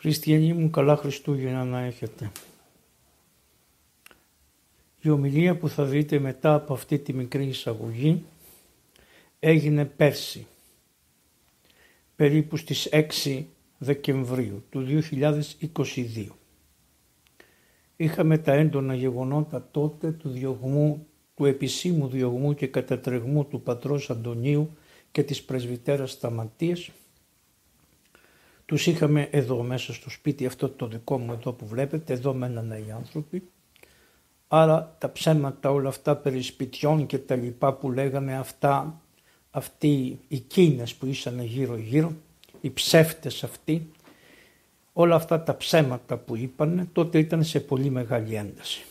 Χριστιανοί μου καλά Χριστούγεννα να έχετε. Η ομιλία που θα δείτε μετά από αυτή τη μικρή εισαγωγή έγινε πέρσι, περίπου στις 6 Δεκεμβρίου του 2022. Είχαμε τα έντονα γεγονότα τότε του διωγμού, του επισήμου διωγμού και κατατρεγμού του πατρός Αντωνίου και της πρεσβυτέρας Σταματίας τους είχαμε εδώ μέσα στο σπίτι αυτό το δικό μου εδώ που βλέπετε, εδώ μένανε οι άνθρωποι. Άρα τα ψέματα όλα αυτά περί σπιτιών και τα λοιπά που λέγανε αυτά, αυτοί οι Κίνες που ήσαν γύρω γύρω, οι ψεύτες αυτοί, όλα αυτά τα ψέματα που είπαν τότε ήταν σε πολύ μεγάλη ένταση.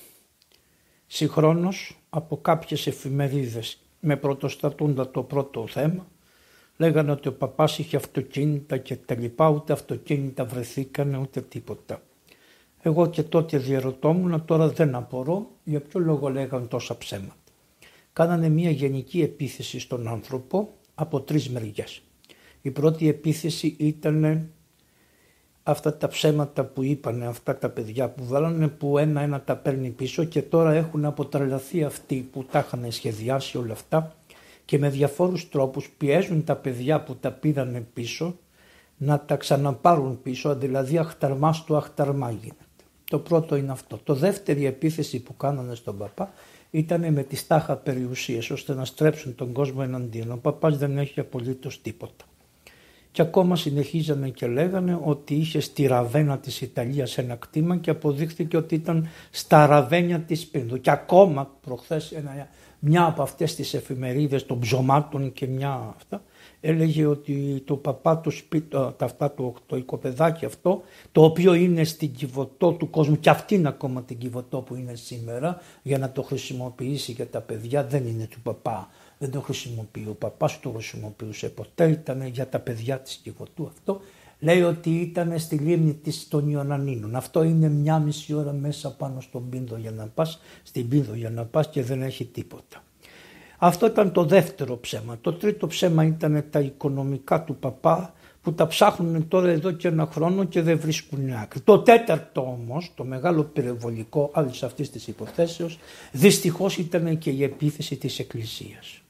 Συγχρόνως από κάποιες εφημερίδες με πρωτοστατούντα το πρώτο θέμα Λέγανε ότι ο παπάς είχε αυτοκίνητα και τα λοιπά, ούτε αυτοκίνητα βρεθήκανε ούτε τίποτα. Εγώ και τότε διαρωτόμουν, τώρα δεν απορώ για ποιο λόγο λέγανε τόσα ψέματα. Κάνανε μια γενική επίθεση στον άνθρωπο από τρεις μεριές. Η πρώτη επίθεση ήταν αυτά τα ψέματα που είπανε αυτά τα παιδιά που βάλανε που ένα-ένα τα παίρνει πίσω και τώρα έχουν αποτρελαθεί αυτοί που τα είχαν σχεδιάσει όλα αυτά και με διαφόρους τρόπους πιέζουν τα παιδιά που τα πήραν πίσω να τα ξαναπάρουν πίσω, δηλαδή αχταρμάς στο αχταρμά γίνεται. Το πρώτο είναι αυτό. Το δεύτερη επίθεση που κάνανε στον παπά ήταν με τη στάχα περιουσίες ώστε να στρέψουν τον κόσμο εναντίον. Ο παπάς δεν έχει απολύτως τίποτα. Και ακόμα συνεχίζανε και λέγανε ότι είχε στη Ραβένα της Ιταλίας ένα κτήμα και αποδείχθηκε ότι ήταν στα Ραβένια της Πίνδου. Και ακόμα προχθές ένα μια από αυτές τις εφημερίδες των ψωμάτων και μια αυτά έλεγε ότι το παπά του σπίτι, τα αυτά το, το οικοπεδάκι αυτό το οποίο είναι στην κυβωτό του κόσμου και αυτή είναι ακόμα την κυβωτό που είναι σήμερα για να το χρησιμοποιήσει για τα παιδιά δεν είναι του παπά. Δεν το χρησιμοποιεί ο παπάς το χρησιμοποιούσε ποτέ ήταν για τα παιδιά της κυβωτού αυτό λέει ότι ήταν στη λίμνη της των Ιωνανίνων. Αυτό είναι μια μισή ώρα μέσα πάνω στον Πίνδο για να πας, στην Πίνδο για να πας και δεν έχει τίποτα. Αυτό ήταν το δεύτερο ψέμα. Το τρίτο ψέμα ήταν τα οικονομικά του παπά που τα ψάχνουν τώρα εδώ και ένα χρόνο και δεν βρίσκουν άκρη. Το τέταρτο όμως, το μεγάλο πυρεβολικό άλλη αυτής της υποθέσεως, δυστυχώς ήταν και η επίθεση της Εκκλησίας.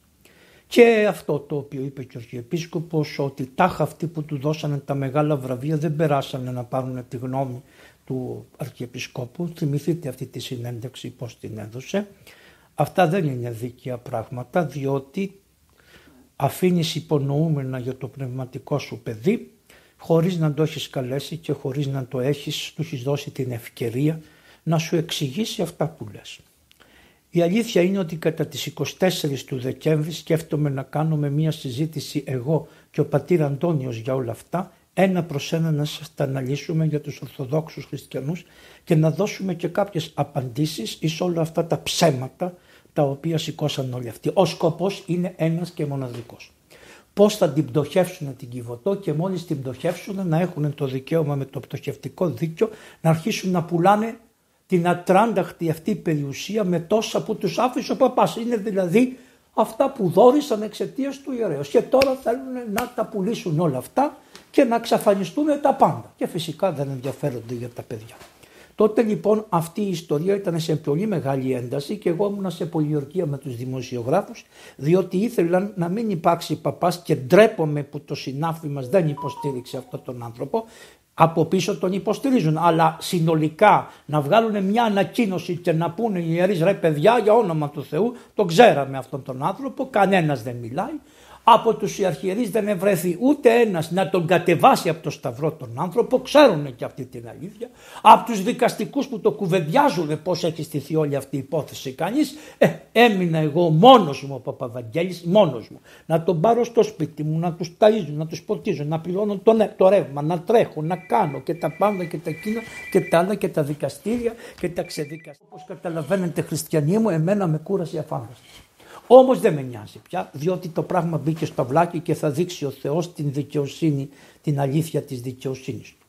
Και αυτό το οποίο είπε και ο Αρχιεπίσκοπος ότι τάχα αυτοί που του δώσανε τα μεγάλα βραβεία δεν περάσανε να πάρουν τη γνώμη του Αρχιεπισκόπου. Θυμηθείτε αυτή τη συνέντευξη πώς την έδωσε. Αυτά δεν είναι δίκαια πράγματα διότι αφήνεις υπονοούμενα για το πνευματικό σου παιδί χωρίς να το έχεις καλέσει και χωρίς να το έχεις, του έχεις δώσει την ευκαιρία να σου εξηγήσει αυτά που λες. Η αλήθεια είναι ότι κατά τις 24 του Δεκέμβρη σκέφτομαι να κάνουμε μία συζήτηση εγώ και ο πατήρ Αντώνιος για όλα αυτά, ένα προς ένα να σας τα αναλύσουμε για τους Ορθοδόξους Χριστιανούς και να δώσουμε και κάποιες απαντήσεις εις όλα αυτά τα ψέματα τα οποία σηκώσαν όλοι αυτοί. Ο σκοπός είναι ένας και μοναδικός. Πώς θα την πτωχεύσουν την Κιβωτό και μόλις την πτωχεύσουν να έχουν το δικαίωμα με το πτωχευτικό δίκιο να αρχίσουν να πουλάνε την ατράνταχτη αυτή περιουσία με τόσα που τους άφησε ο παπάς. Είναι δηλαδή αυτά που δόρισαν εξαιτίας του ιερέως και τώρα θέλουν να τα πουλήσουν όλα αυτά και να εξαφανιστούν τα πάντα και φυσικά δεν ενδιαφέρονται για τα παιδιά. Τότε λοιπόν αυτή η ιστορία ήταν σε πολύ μεγάλη ένταση και εγώ ήμουν σε πολιορκία με τους δημοσιογράφους διότι ήθελαν να μην υπάρξει παπάς και ντρέπομαι που το συνάφι μας δεν υποστήριξε αυτόν τον άνθρωπο από πίσω τον υποστηρίζουν. Αλλά συνολικά να βγάλουν μια ανακοίνωση και να πούνε οι ιερείς ρε παιδιά για όνομα του Θεού, τον ξέραμε αυτόν τον άνθρωπο, κανένας δεν μιλάει από τους ιεραρχιερείς δεν ευρέθη ούτε ένας να τον κατεβάσει από το σταυρό τον άνθρωπο, ξέρουν και αυτή την αλήθεια. Από τους δικαστικούς που το κουβεντιάζουν πώς έχει στηθεί όλη αυτή η υπόθεση κανείς, ε, έμεινα εγώ μόνος μου ο Παπαβαγγέλης, μόνος μου. Να τον πάρω στο σπίτι μου, να τους ταΐζω, να τους ποτίζω, να πληρώνω το, το ρεύμα, να τρέχω, να κάνω και τα πάντα και τα εκείνα και τα άλλα και τα δικαστήρια και τα ξεδικαστήρια. Όπως καταλαβαίνετε χριστιανοί μου, εμένα με κούρασε αφάναστη. Όμως δεν με νοιάζει πια, διότι το πράγμα μπήκε στο βλάκι και θα δείξει ο Θεός την δικαιοσύνη, την αλήθεια της δικαιοσύνης του.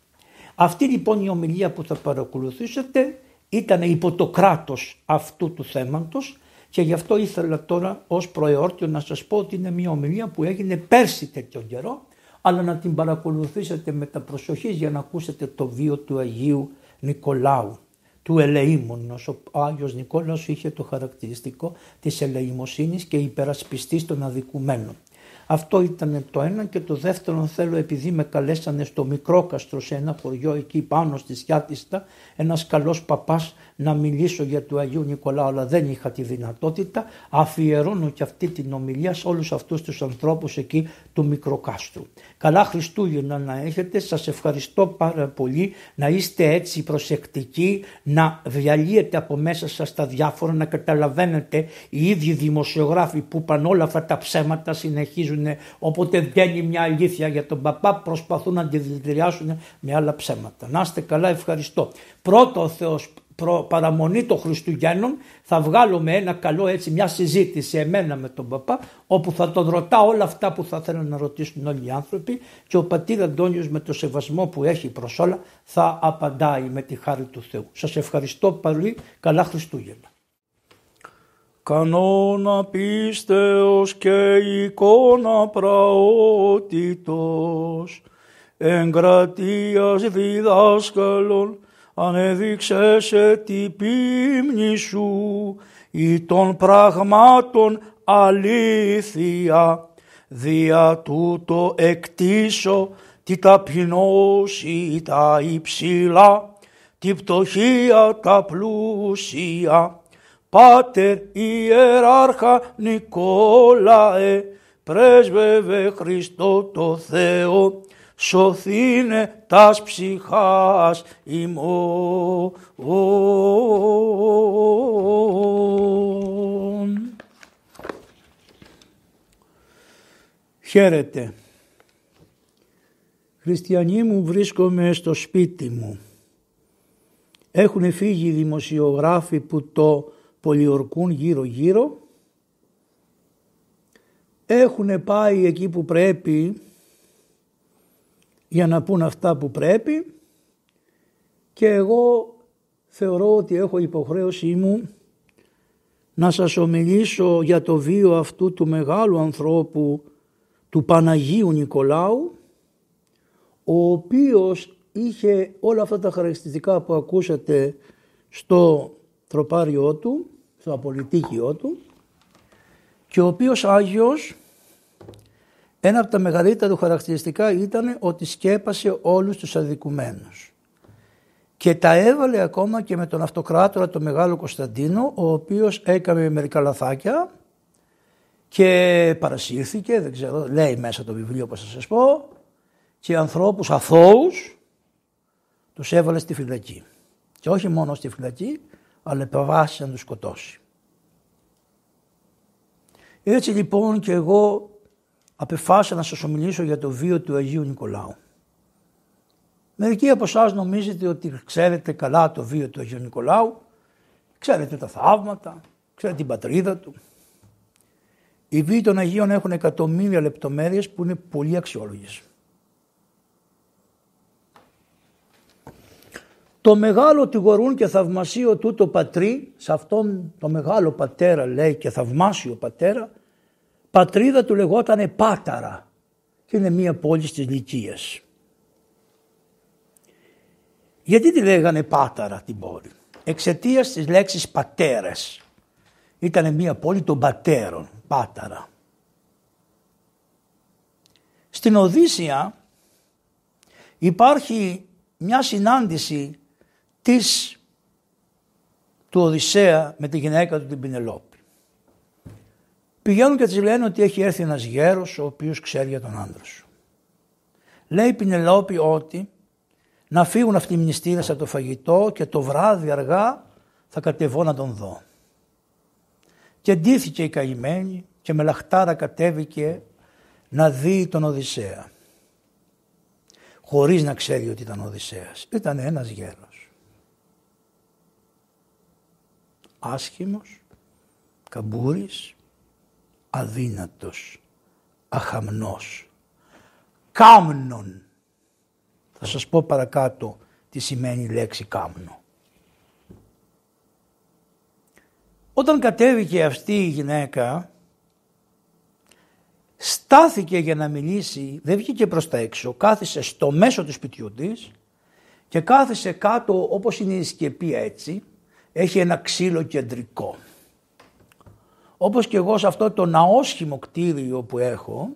Αυτή λοιπόν η ομιλία που θα παρακολουθήσετε ήταν υπό το κράτος αυτού του θέματος και γι' αυτό ήθελα τώρα ως προεόρτιο να σας πω ότι είναι μια ομιλία που έγινε πέρσι τέτοιο καιρό αλλά να την παρακολουθήσετε με τα προσοχή για να ακούσετε το βίο του Αγίου Νικολάου του ελεήμονος. Ο Άγιος Νικόλαος είχε το χαρακτηριστικό της ελεημοσύνης και υπερασπιστής των αδικουμένων. Αυτό ήταν το ένα και το δεύτερο θέλω επειδή με καλέσανε στο μικρό καστρο σε ένα χωριό εκεί πάνω στη Σιάτιστα ένας καλός παπάς να μιλήσω για του Αγίου Νικολάου αλλά δεν είχα τη δυνατότητα αφιερώνω και αυτή την ομιλία σε όλους αυτούς τους ανθρώπους εκεί του Μικροκάστρου. Καλά Χριστούγεννα να έχετε, σας ευχαριστώ πάρα πολύ να είστε έτσι προσεκτικοί, να διαλύετε από μέσα σας τα διάφορα, να καταλαβαίνετε οι ίδιοι δημοσιογράφοι που είπαν όλα αυτά τα ψέματα συνεχίζουν όποτε βγαίνει μια αλήθεια για τον παπά προσπαθούν να τη με άλλα ψέματα. Να είστε καλά ευχαριστώ. Πρώτο ο Θεός προ, παραμονή των Χριστουγέννων θα βγάλουμε ένα καλό έτσι μια συζήτηση εμένα με τον παπά όπου θα τον ρωτάω όλα αυτά που θα θέλουν να ρωτήσουν όλοι οι άνθρωποι και ο πατήρ Αντώνιος με το σεβασμό που έχει προς όλα θα απαντάει με τη χάρη του Θεού. Σας ευχαριστώ πολύ. Καλά Χριστούγεννα. Κανόνα πίστεως και εικόνα πραότητος. Εγκρατείας διδάσκαλων ανέδειξε σε την πίμνη σου ή των πραγμάτων αλήθεια δια τούτο εκτίσω τη ταπεινώση τα υψηλά τη πτωχία τα πλούσια Πάτερ Ιεράρχα Νικόλαε πρέσβευε Χριστό το Θεό σωθήνε τας ψυχάς ημών. Χαίρετε. Χριστιανοί μου βρίσκομαι στο σπίτι μου. Έχουν φύγει οι δημοσιογράφοι που το πολιορκούν γύρω γύρω. Έχουν πάει εκεί που πρέπει για να πούν αυτά που πρέπει και εγώ θεωρώ ότι έχω υποχρέωσή μου να σας ομιλήσω για το βίο αυτού του μεγάλου ανθρώπου του Παναγίου Νικολάου ο οποίος είχε όλα αυτά τα χαρακτηριστικά που ακούσατε στο τροπάριό του, στο απολυτίκιό του και ο οποίος Άγιος ένα από τα μεγαλύτερα χαρακτηριστικά ήταν ότι σκέπασε όλους τους αδικουμένους. Και τα έβαλε ακόμα και με τον αυτοκράτορα τον Μεγάλο Κωνσταντίνο, ο οποίος έκανε μερικά λαθάκια και παρασύρθηκε, δεν ξέρω, λέει μέσα το βιβλίο όπως θα σας πω, και ανθρώπους αθώους τους έβαλε στη φυλακή. Και όχι μόνο στη φυλακή, αλλά επαβάσει να τους σκοτώσει. Έτσι λοιπόν και εγώ απεφάσισα να σας ομιλήσω για το βίο του Αγίου Νικολάου. Μερικοί από εσάς νομίζετε ότι ξέρετε καλά το βίο του Αγίου Νικολάου, ξέρετε τα θαύματα, ξέρετε την πατρίδα του. Οι βίοι των Αγίων έχουν εκατομμύρια λεπτομέρειες που είναι πολύ αξιόλογες. Το μεγάλο τυγορούν και θαυμασίο τούτο πατρί, σε αυτόν το μεγάλο πατέρα λέει και θαυμάσιο πατέρα, πατρίδα του λεγότανε Πάταρα και είναι μία πόλη της Λυκίας. Γιατί τη λέγανε Πάταρα την πόλη; Εξαιτίας της λέξης πατέρες. Ήταν μία πόλη των πατέρων, Πάταρα. Στην Οδύσσια υπάρχει μια συνάντηση της του Οδυσσέα με τη γυναίκα του την Πινελόπη. Πηγαίνουν και της λένε ότι έχει έρθει ένας γέρος ο οποίος ξέρει για τον άντρα σου. Λέει η Πινελόπη ότι να φύγουν αυτοί οι μνηστήρες από το φαγητό και το βράδυ αργά θα κατεβώ να τον δω. Και ντύθηκε η καημένη και με λαχτάρα κατέβηκε να δει τον Οδυσσέα. Χωρίς να ξέρει ότι ήταν ο Οδυσσέας. Ήταν ένας γέρος. Άσχημος, καμπούρης, αδύνατος, αχαμνός, κάμνον. Θα σας πω παρακάτω τι σημαίνει η λέξη κάμνο. Όταν κατέβηκε αυτή η γυναίκα στάθηκε για να μιλήσει, δεν βγήκε προς τα έξω, κάθισε στο μέσο του σπιτιού της και κάθισε κάτω όπως είναι η σκεπή έτσι, έχει ένα ξύλο κεντρικό. Όπως και εγώ σε αυτό το ναόσχημο κτίριο που έχω,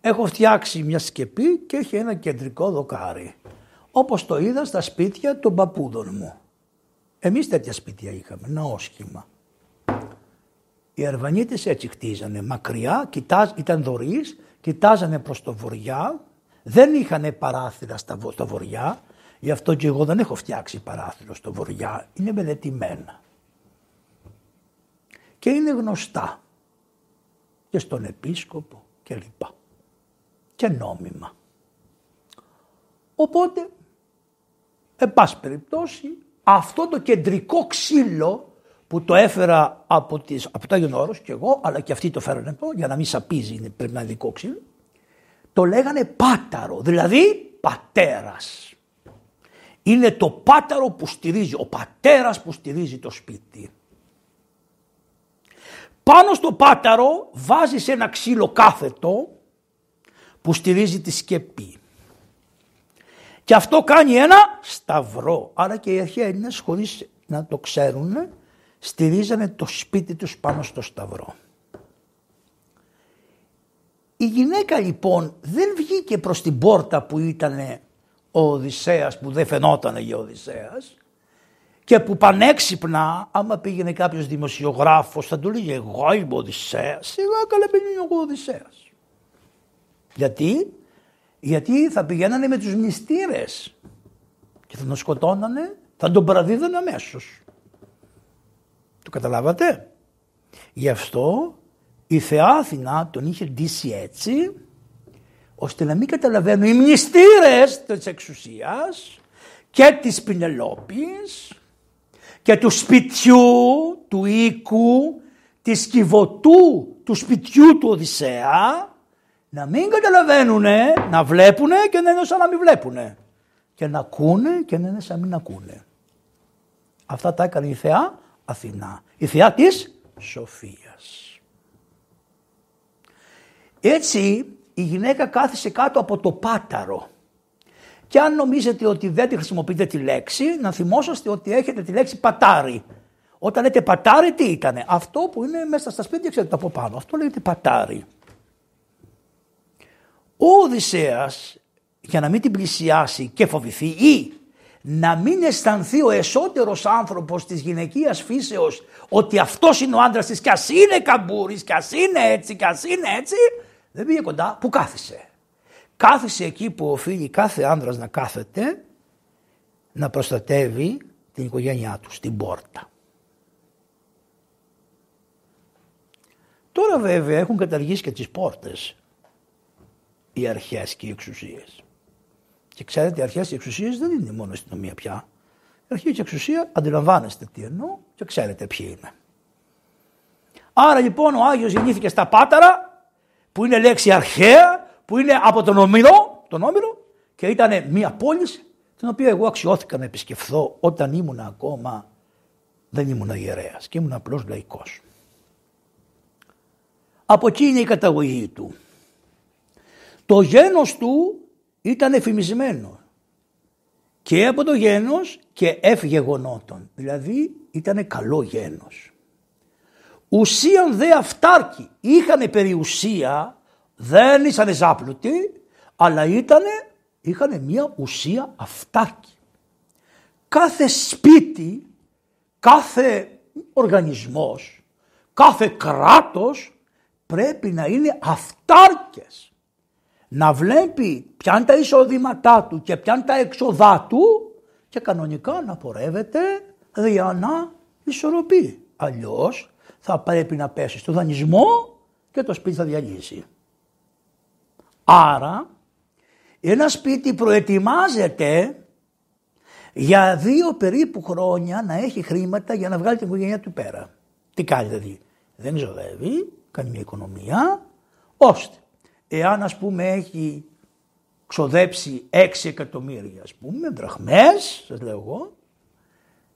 έχω φτιάξει μια σκεπή και έχει ένα κεντρικό δοκάρι. Όπως το είδα στα σπίτια των παππούδων μου. Εμείς τέτοια σπίτια είχαμε, ναόσχημα. Οι Αρβανίτες έτσι χτίζανε, μακριά, κοιτάζ, ήταν δωρείς, κοιτάζανε προς το βοριά, δεν είχαν παράθυρα στα, στο βοριά, γι' αυτό και εγώ δεν έχω φτιάξει παράθυρο στο βοριά, είναι μελετημένα. Και είναι γνωστά και στον επίσκοπο και λοιπά. Και νόμιμα. Οπότε, εν πάση περιπτώσει, αυτό το κεντρικό ξύλο που το έφερα από, τις, από το Άγιον Όρος και εγώ, αλλά και αυτοί το φέρανε εδώ, για να μην σαπίζει, είναι πρέπει να είναι δικό ξύλο, το λέγανε πάταρο, δηλαδή πατέρας. Είναι το πάταρο που στηρίζει, ο πατέρας που στηρίζει το σπίτι. Πάνω στο πάταρο βάζεις ένα ξύλο κάθετο που στηρίζει τη σκεπή. Και αυτό κάνει ένα σταυρό. Άρα και οι αρχαίοι Έλληνες χωρίς να το ξέρουν στηρίζανε το σπίτι τους πάνω στο σταυρό. Η γυναίκα λοιπόν δεν βγήκε προς την πόρτα που ήταν ο Οδυσσέας που δεν φαινόταν για Οδυσσέας και που πανέξυπνα άμα πήγαινε κάποιος δημοσιογράφος θα του λέγε εγώ είμαι ο Οδυσσέας, σιγά καλά μην είναι ο Οδυσσέας. Γιατί, γιατί θα πηγαίνανε με τους μυστήρες και θα τον σκοτώνανε, θα τον παραδίδανε αμέσως. Το καταλάβατε; Γι' αυτό η Θεά Αθηνά τον είχε ντύσει έτσι ώστε να μην καταλαβαίνουν οι μνηστήρες της εξουσίας και της Πινελόπης και του σπιτιού, του οίκου, της κυβωτού του σπιτιού του Οδυσσέα να μην καταλαβαίνουν, να βλέπουν και να είναι σαν να μην βλέπουν. Και να ακούνε και να είναι σαν να μην ακούνε. Αυτά τα έκανε η Θεά Αθηνά. Η θεά της Σοφίας. Έτσι η γυναίκα κάθισε κάτω από το πάταρο. Και αν νομίζετε ότι δεν τη χρησιμοποιείτε τη λέξη, να θυμόσαστε ότι έχετε τη λέξη πατάρι. Όταν λέτε πατάρι τι ήτανε; Αυτό που είναι μέσα στα σπίτια ξέρετε από πάνω. Αυτό λέγεται πατάρι. Ο Οδυσσέας για να μην την πλησιάσει και φοβηθεί ή να μην αισθανθεί ο εσωτερος άνθρωπος της γυναικείας φύσεως ότι αυτός είναι ο άντρας της και ας είναι καμπούρης και ας είναι έτσι και ας είναι έτσι, δεν πήγε κοντά, που κάθισε. Κάθισε εκεί που οφείλει κάθε άντρας να κάθεται, να προστατεύει την οικογένειά του στην πόρτα. Τώρα βέβαια έχουν καταργήσει και τις πόρτες οι αρχές και οι εξουσίες. Και ξέρετε, οι αρχές τη εξουσία δεν είναι μόνο η αστυνομία πια. Η αρχή τη εξουσία αντιλαμβάνεστε τι εννοώ και ξέρετε ποιοι είναι. Άρα λοιπόν ο Άγιος γεννήθηκε στα Πάταρα που είναι λέξη αρχαία, που είναι από τον Όμηρο, τον Όμηρο και ήταν μια πόλη την οποία εγώ αξιώθηκα να επισκεφθώ όταν ήμουν ακόμα, δεν ήμουν ιερέας και ήμουν απλός λαϊκός. Από εκεί είναι η καταγωγή του. Το γένος του ήταν εφημισμένο και από το γένος και ευγεγονότων. Δηλαδή ήταν καλό γένος. Ουσίαν δε αυτάρκη. Είχανε περιουσία, δεν ήσανε ζάπλουτοι, αλλά ήτανε, είχανε μια ουσία αυτάρκη. Κάθε σπίτι, κάθε οργανισμός, κάθε κράτος πρέπει να είναι αυτάρκες να βλέπει ποια είναι τα εισοδήματά του και ποια είναι τα έξοδά του και κανονικά να πορεύεται δια να ισορροπεί. Αλλιώς θα πρέπει να πέσει στο δανεισμό και το σπίτι θα διαλύσει. Άρα ένα σπίτι προετοιμάζεται για δύο περίπου χρόνια να έχει χρήματα για να βγάλει την οικογένεια του πέρα. Τι κάνει δηλαδή; Δεν ξοδεύει, κάνει μια οικονομία, ώστε εάν ας πούμε έχει ξοδέψει 6 εκατομμύρια ας πούμε δραχμές, σας λέω εγώ,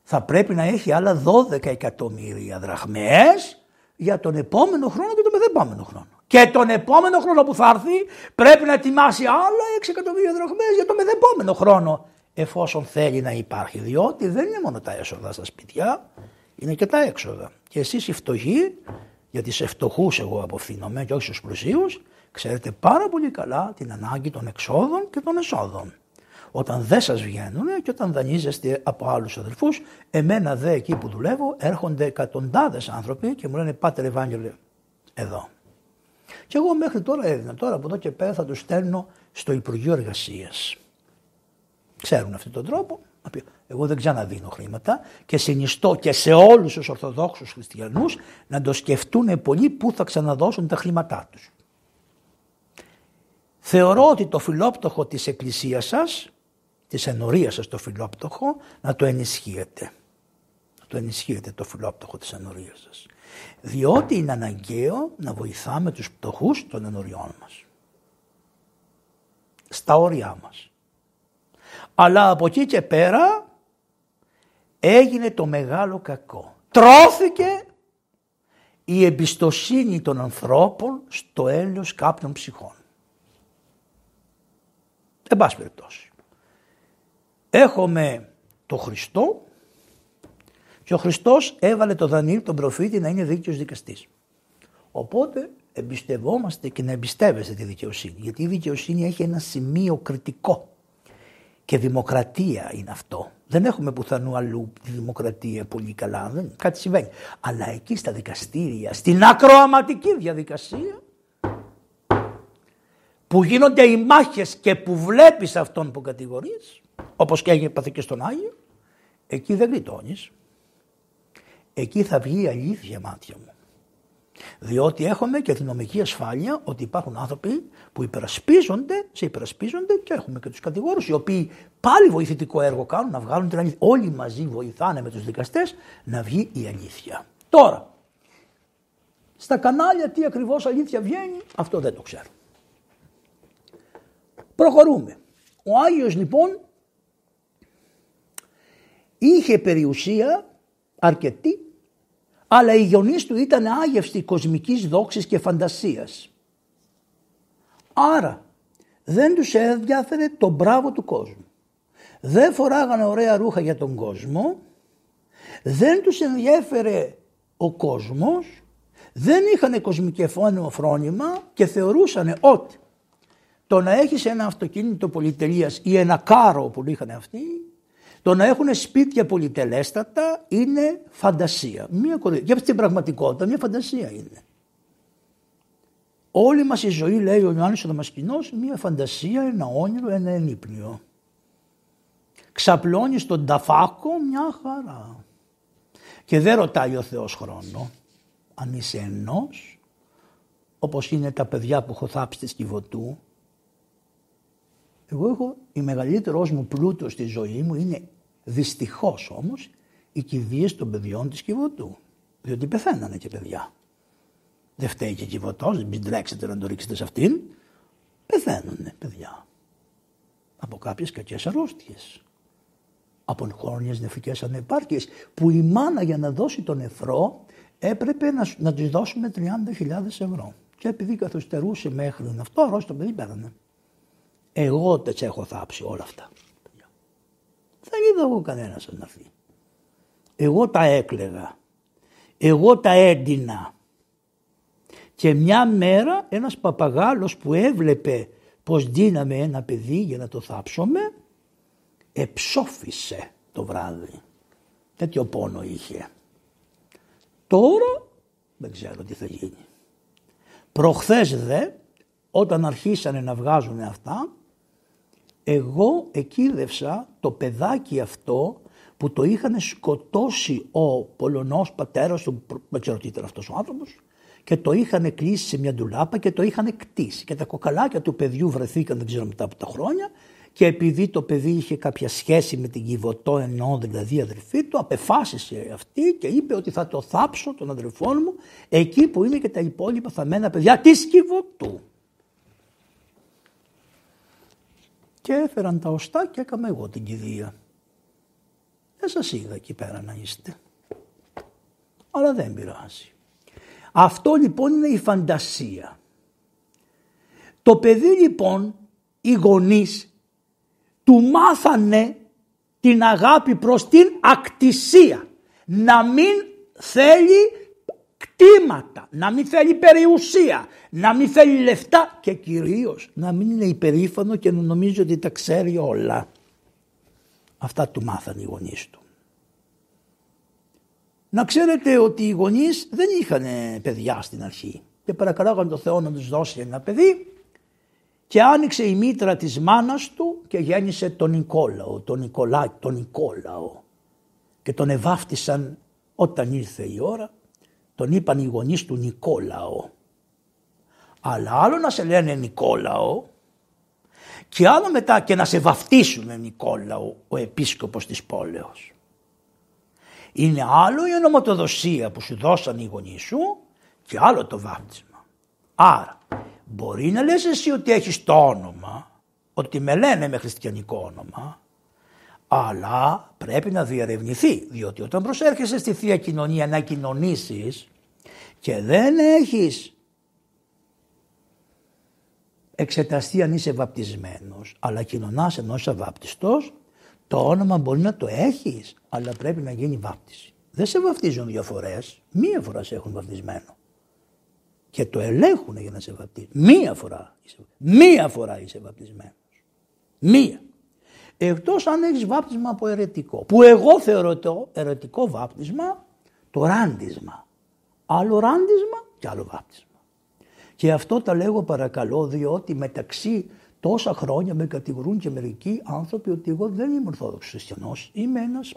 θα πρέπει να έχει άλλα 12 εκατομμύρια δραχμές για τον επόμενο χρόνο και τον μεθεπόμενο χρόνο. Και Και τον επόμενο χρόνο που θα έρθει πρέπει να ετοιμάσει άλλα 6 εκατομμύρια δραχμές για τον μεθεπόμενο χρόνο. Εφόσον θέλει να υπάρχει. Διότι δεν είναι μόνο τα έσοδα στα σπιτιά, είναι και τα έξοδα. Και εσείς οι φτωχοί, γιατί σε φτωχούς εγώ αποφθήνομαι και όχι στους πλουσίους, ξέρετε πάρα πολύ καλά την ανάγκη των εξόδων και των εσόδων. Όταν δεν σας βγαίνουν και όταν δανείζεστε από άλλους αδελφούς, εμένα δε εκεί που δουλεύω έρχονται εκατοντάδες άνθρωποι και μου λένε «Πάτερ Ευάγγελε, εδώ». Και εγώ μέχρι τώρα έδινα. Τώρα από εδώ και πέρα θα τους στέλνω στο Υπουργείο Εργασίας. Ξέρουν αυτόν τον τρόπο. Εγώ δεν ξαναδίνω χρήματα και συνιστώ και σε όλους τους Ορθοδόξους Χριστιανούς να το σκεφτούν πολύ πού θα ξαναδώσουν τα χρήματά τους. Θεωρώ ότι το φιλόπτωχο της Εκκλησίας σας, της ενορίας σας το φιλόπτωχο, να το ενισχύετε. Να το ενισχύετε το φιλόπτωχο της ενορίας σας διότι είναι αναγκαίο να βοηθάμε τους πτωχούς των ενοριών μας. Στα όρια μας. Αλλά από εκεί και πέρα έγινε το μεγάλο κακό. Τρώθηκε η εμπιστοσύνη των ανθρώπων στο έλεος κάποιων ψυχών. Εν πάση περιπτώσει. Έχουμε το Χριστό και ο Χριστός έβαλε τον Δανίλ τον προφήτη να είναι δίκαιος δικαστής. Οπότε εμπιστευόμαστε και να εμπιστεύεστε τη δικαιοσύνη. Γιατί η δικαιοσύνη έχει ένα σημείο κριτικό. Και δημοκρατία είναι αυτό. Δεν έχουμε πουθανού αλλού τη δημοκρατία πολύ καλά. Δεν, κάτι συμβαίνει. Αλλά εκεί στα δικαστήρια, στην ακροαματική διαδικασία, που γίνονται οι μάχες και που βλέπεις αυτόν που κατηγορείς, όπως και έγινε και στον Άγιο, εκεί δεν γλιτώνεις εκεί θα βγει η αλήθεια μάτια μου. Διότι έχουμε και αστυνομική ασφάλεια ότι υπάρχουν άνθρωποι που υπερασπίζονται, σε υπερασπίζονται και έχουμε και τους κατηγόρου οι οποίοι πάλι βοηθητικό έργο κάνουν να βγάλουν την αλήθεια. Όλοι μαζί βοηθάνε με τους δικαστές να βγει η αλήθεια. Τώρα, στα κανάλια τι ακριβώς αλήθεια βγαίνει, αυτό δεν το ξέρω. Προχωρούμε. Ο Άγιος λοιπόν είχε περιουσία αρκετή αλλά η γονείς του ήταν άγευστη κοσμικής δόξης και φαντασίας. Άρα δεν τους ενδιαφέρε το μπράβο του κόσμου. Δεν φοράγανε ωραία ρούχα για τον κόσμο, δεν τους ενδιέφερε ο κόσμος, δεν είχαν κοσμικεφώνιο φρόνημα και θεωρούσαν ότι το να έχεις ένα αυτοκίνητο πολυτελείας ή ένα κάρο που είχαν αυτοί το να έχουν σπίτια πολυτελέστατα είναι φαντασία. Μία κορυ... Για την πραγματικότητα μια φαντασία είναι. Όλη μας η ζωή λέει ο Ιωάννης ο Δαμασκηνός μια φαντασία, ένα όνειρο, ένα ενύπνιο. Ξαπλώνεις στον ταφάκο μια χαρά. Και δεν ρωτάει ο Θεός χρόνο. Αν είσαι ενός, όπως είναι τα παιδιά που έχω θάψει στη Σκυβωτού, εγώ έχω η μεγαλύτερος μου πλούτος στη ζωή μου είναι Δυστυχώς όμως οι κηδείες των παιδιών της Κιβωτού. Διότι πεθαίνανε και παιδιά. Δεν φταίει και Κιβωτός, μην τρέξετε να το ρίξετε σε αυτήν. Πεθαίνουνε παιδιά. Από κάποιες κακές αρρώστιες. Από χρόνιες νεφρικές ανεπάρκειες που η μάνα για να δώσει τον νεφρό έπρεπε να, να της δώσουμε 30.000 ευρώ. Και επειδή καθυστερούσε μέχρι αυτό, αρρώστιο το παιδί πέθανε. Εγώ τα έχω θάψει όλα αυτά. Δεν είδα εγώ κανένας να έρθει. Εγώ τα έκλεγα. Εγώ τα έντυνα. Και μια μέρα ένας παπαγάλος που έβλεπε πως δίναμε ένα παιδί για να το θάψουμε εψόφισε το βράδυ. Τέτοιο πόνο είχε. Τώρα δεν ξέρω τι θα γίνει. Προχθές δε όταν αρχίσανε να βγάζουν αυτά εγώ εκείδευσα το παιδάκι αυτό που το είχαν σκοτώσει ο Πολωνός πατέρας του, δεν ξέρω τι ήταν αυτός ο άνθρωπος, και το είχαν κλείσει σε μια ντουλάπα και το είχαν κτίσει. Και τα κοκαλάκια του παιδιού βρεθήκαν, δεν ξέρω μετά από τα χρόνια, και επειδή το παιδί είχε κάποια σχέση με την Κιβωτό, ενώ δηλαδή αδερφή του, απεφάσισε αυτή και είπε ότι θα το θάψω τον αδερφό μου εκεί που είναι και τα υπόλοιπα θαμμένα παιδιά της Κιβωτού. Και έφεραν τα οστά και έκανα εγώ την κηδεία. Δεν σας είδα εκεί πέρα να είστε. Αλλά δεν πειράζει. Αυτό λοιπόν είναι η φαντασία. Το παιδί λοιπόν, οι γονείς, του μάθανε την αγάπη προς την ακτισία. Να μην θέλει κτήματα, να μην θέλει περιουσία, να μην θέλει λεφτά και κυρίως να μην είναι υπερήφανο και να νομίζει ότι τα ξέρει όλα. Αυτά του μάθανε οι γονείς του. Να ξέρετε ότι οι γονείς δεν είχαν παιδιά στην αρχή και παρακαλάγαν τον Θεό να τους δώσει ένα παιδί και άνοιξε η μήτρα της μάνας του και γέννησε τον Νικόλαο, τον Νικολάκη, τον Νικόλαο και τον ευάφτισαν όταν ήρθε η ώρα, τον είπαν οι γονείς του Νικόλαο. Αλλά άλλο να σε λένε Νικόλαο και άλλο μετά και να σε βαφτίσουν Νικόλαο ο επίσκοπος της πόλεως. Είναι άλλο η ονοματοδοσία που σου δώσαν οι γονείς σου και άλλο το βάπτισμα. Άρα μπορεί να λες εσύ ότι έχεις το όνομα, ότι με λένε με χριστιανικό όνομα, αλλά πρέπει να διαρευνηθεί, διότι όταν προσέρχεσαι στη Θεία Κοινωνία να κοινωνήσεις και δεν έχεις εξεταστεί αν είσαι βαπτισμένος, αλλά κοινωνάς ενώ είσαι βάπτιστος, το όνομα μπορεί να το έχεις, αλλά πρέπει να γίνει βάπτιση. Δεν σε βαπτίζουν δύο φορές, μία φορά σε έχουν βαπτισμένο. Και το ελέγχουν για να σε βαπτίσουν. Μία φορά είσαι, μία φορά είσαι βαπτισμένος. Μία. Εκτός αν έχεις βάπτισμα από ερετικό. Που εγώ θεωρώ το ερετικό βάπτισμα το ράντισμα. Άλλο ράντισμα και άλλο βάπτισμα. Και αυτό τα λέγω παρακαλώ διότι μεταξύ τόσα χρόνια με κατηγορούν και μερικοί άνθρωποι ότι εγώ δεν είμαι Ορθόδοξος Χριστιανός. Είμαι ένας...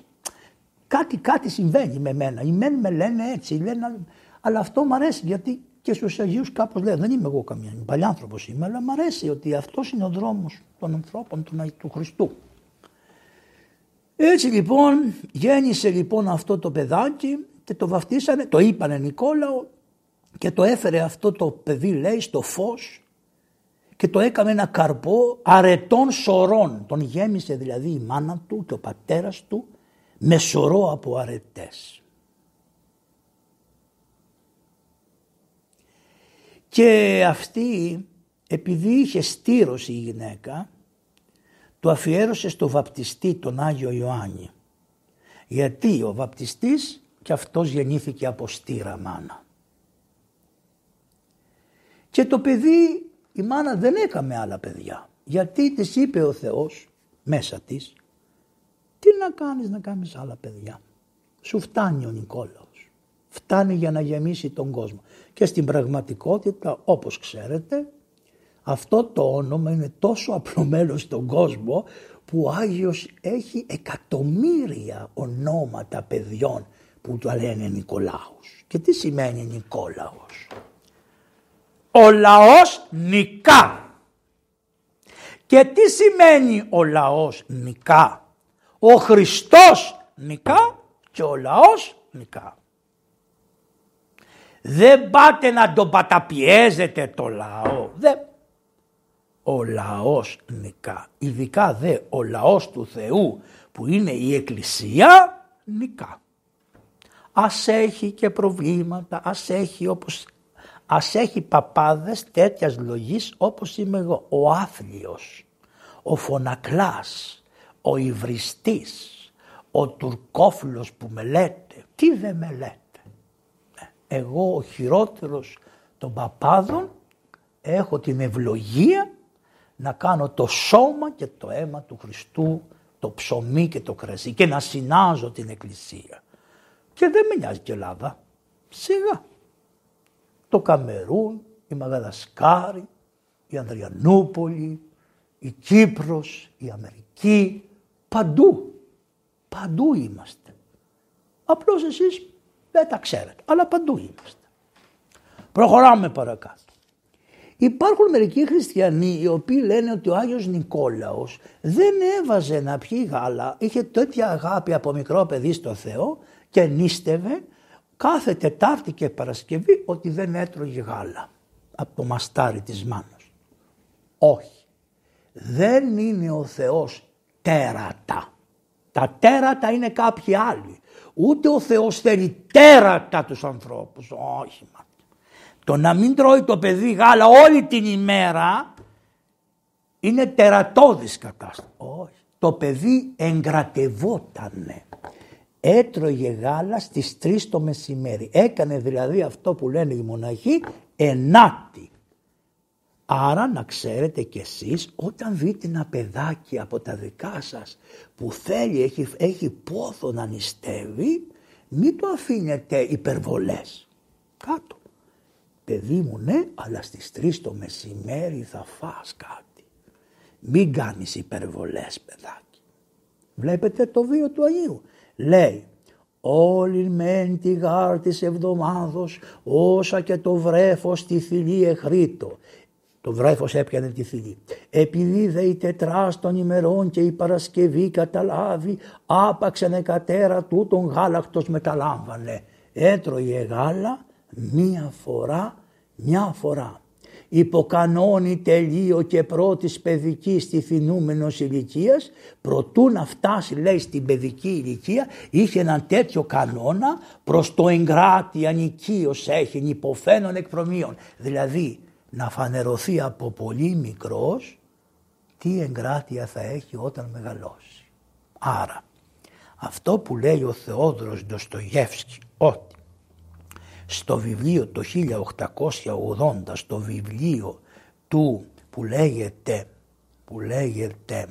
Κάτι, κάτι συμβαίνει με μένα. Οι μεν με λένε έτσι, λένε, αλλά αυτό μου αρέσει γιατί και στους Αγίους κάπως λέω, δεν είμαι εγώ καμία, παλιάνθρωπος είμαι, αλλά μου αρέσει ότι αυτός είναι ο δρόμος των ανθρώπων του, του Χριστού. Έτσι λοιπόν γέννησε λοιπόν αυτό το παιδάκι και το βαφτίσανε, το είπανε Νικόλαο και το έφερε αυτό το παιδί λέει στο φως και το έκαμε ένα καρπό αρετών σωρών. Τον γέμισε δηλαδή η μάνα του και ο πατέρας του με σωρό από αρετές. Και αυτή επειδή είχε στήρωση η γυναίκα το αφιέρωσε στο βαπτιστή τον Άγιο Ιωάννη. Γιατί ο βαπτιστής και αυτός γεννήθηκε από στήρα μάνα. Και το παιδί, η μάνα δεν έκαμε άλλα παιδιά. Γιατί της είπε ο Θεός μέσα της, τι να κάνεις να κάνεις άλλα παιδιά. Σου φτάνει ο Νικόλαος. Φτάνει για να γεμίσει τον κόσμο. Και στην πραγματικότητα όπως ξέρετε αυτό το όνομα είναι τόσο απλωμένο στον κόσμο που ο Άγιος έχει εκατομμύρια ονόματα παιδιών που του λένε Νικολάους. Και τι σημαίνει Νικόλαος; Ο λαός νικά. Και τι σημαίνει ο λαός νικά; Ο Χριστός νικά και ο λαός νικά. Δεν πάτε να τον παταπιέζετε το λαό. Δεν ο λαός νικά. Ειδικά δε ο λαός του Θεού που είναι η Εκκλησία νικά. Ας έχει και προβλήματα, ας έχει όπως ας έχει παπάδες τέτοιας λογής όπως είμαι εγώ. Ο άθλιος, ο φωνακλάς, ο υβριστής, ο τουρκόφιλος που με λέτε. Τι δεν με λέτε; Εγώ ο χειρότερος των παπάδων έχω την ευλογία να κάνω το σώμα και το αίμα του Χριστού, το ψωμί και το κρασί και να συνάζω την Εκκλησία. Και δεν με νοιάζει και Ελλάδα. Σιγά. Το Καμερούν, η Μαγαδασκάρη, η Ανδριανούπολη, η Κύπρος, η Αμερική, παντού. Παντού είμαστε. Απλώς εσείς δεν τα ξέρετε, αλλά παντού είμαστε. Προχωράμε παρακάτω. Υπάρχουν μερικοί χριστιανοί οι οποίοι λένε ότι ο Άγιος Νικόλαος δεν έβαζε να πιει γάλα, είχε τέτοια αγάπη από μικρό παιδί στο Θεό και νίστευε κάθε Τετάρτη και Παρασκευή ότι δεν έτρωγε γάλα από το μαστάρι της μάνας. Όχι. Δεν είναι ο Θεός τέρατα. Τα τέρατα είναι κάποιοι άλλοι. Ούτε ο Θεός θέλει τέρατα τους ανθρώπους. Όχι. Το να μην τρώει το παιδί γάλα όλη την ημέρα είναι τερατώδης κατάσταση. Όχι. Το παιδί εγκρατευότανε. Έτρωγε γάλα στις 3 το μεσημέρι. Έκανε δηλαδή αυτό που λένε οι μοναχοί ενάτη. Άρα να ξέρετε κι εσείς όταν δείτε ένα παιδάκι από τα δικά σας που θέλει, έχει, έχει πόθο να νηστεύει, μην το αφήνετε υπερβολές. Κάτω. Παιδί μου ναι, αλλά στις 3 το μεσημέρι θα φας κάτι. Μην κάνεις υπερβολές παιδάκι. Βλέπετε το βίο του Αγίου. Λέει Όλη μεν τη γάρ της εβδομάδος όσα και το βρέφος στη θηλή εχρήτω το βρέφος έπιανε τη θηλή. Επειδή δε η τετράς των ημερών και η Παρασκευή καταλάβει, άπαξενε κατέρα τούτον γάλακτος μεταλάμβανε. Έτρωγε γάλα μία φορά, μια φορά. Υποκανόνι τελείω και πρώτης παιδική στη θυνούμενος ηλικίας, προτού να φτάσει λέει στην παιδική ηλικία, είχε έναν τέτοιο κανόνα προς το εγκράτη ανικίως έχει υποφαίνων εκπρομείων. Δηλαδή να φανερωθεί από πολύ μικρός τι εγκράτεια θα έχει όταν μεγαλώσει. Άρα αυτό που λέει ο Θεόδρος Ντοστογεύσκη ότι στο βιβλίο το 1880 στο βιβλίο του που λέγεται που λέγεται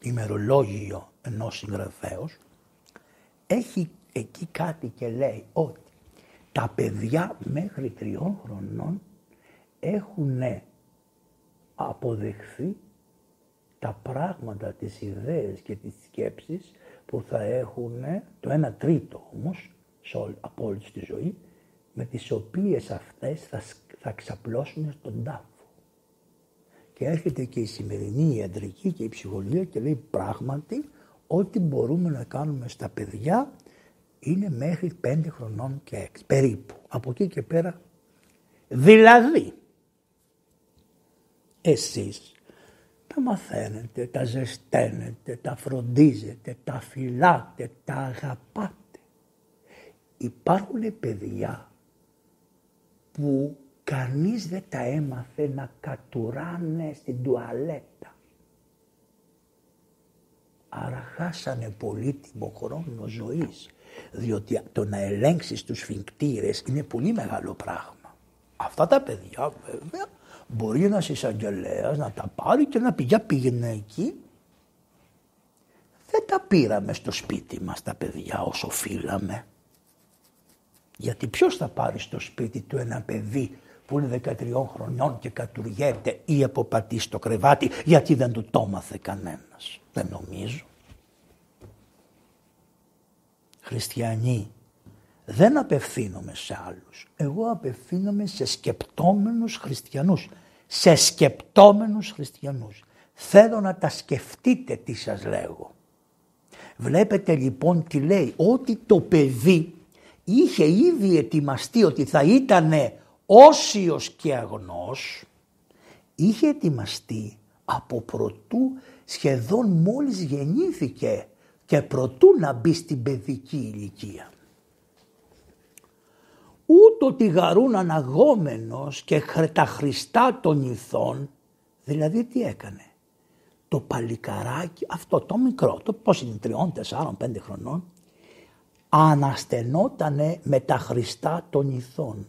ημερολόγιο ενός συγγραφέως έχει εκεί κάτι και λέει ότι τα παιδιά μέχρι τριών χρονών έχουν αποδεχθεί τα πράγματα, τις ιδέες και τις σκέψεις που θα έχουν το ένα τρίτο όμως από όλη τη ζωή με τις οποίες αυτές θα, θα ξαπλώσουν στον τάφο. Και έρχεται και η σημερινή ιατρική και η ψυχολογία και λέει πράγματι ό,τι μπορούμε να κάνουμε στα παιδιά είναι μέχρι πέντε χρονών και έξι, περίπου. Από εκεί και πέρα. Δηλαδή, εσείς τα μαθαίνετε, τα ζεσταίνετε, τα φροντίζετε, τα φυλάτε, τα αγαπάτε. Υπάρχουν παιδιά που κανείς δεν τα έμαθε να κατουράνε στην τουαλέτα. Άρα χάσανε πολύτιμο χρόνο ζωής. Διότι το να ελέγξεις τους φυγκτήρες είναι πολύ μεγάλο πράγμα. Αυτά τα παιδιά βέβαια Μπορεί ένας εισαγγελέας να τα πάρει και να πει για πήγαινε εκεί. Δεν τα πήραμε στο σπίτι μας τα παιδιά όσο φύλαμε. Γιατί ποιος θα πάρει στο σπίτι του ένα παιδί που είναι 13 χρονών και κατουργέται ή αποπατεί στο κρεβάτι γιατί δεν του το έμαθε κανένας. Δεν νομίζω. Χριστιανοί δεν απευθύνομαι σε άλλους. Εγώ απευθύνομαι σε σκεπτόμενους χριστιανούς σε σκεπτόμενους χριστιανούς. Θέλω να τα σκεφτείτε τι σας λέγω. Βλέπετε λοιπόν τι λέει, ότι το παιδί είχε ήδη ετοιμαστεί ότι θα ήταν όσιος και αγνός, είχε ετοιμαστεί από προτού σχεδόν μόλις γεννήθηκε και προτού να μπει στην παιδική ηλικία ούτω τη γαρούν αναγόμενος και τα χριστά των ηθών, δηλαδή τι έκανε; Το παλικαράκι, αυτό το μικρό, το πώς είναι τριών, τεσσάρων, πέντε χρονών, αναστενότανε με τα χριστά των ηθών.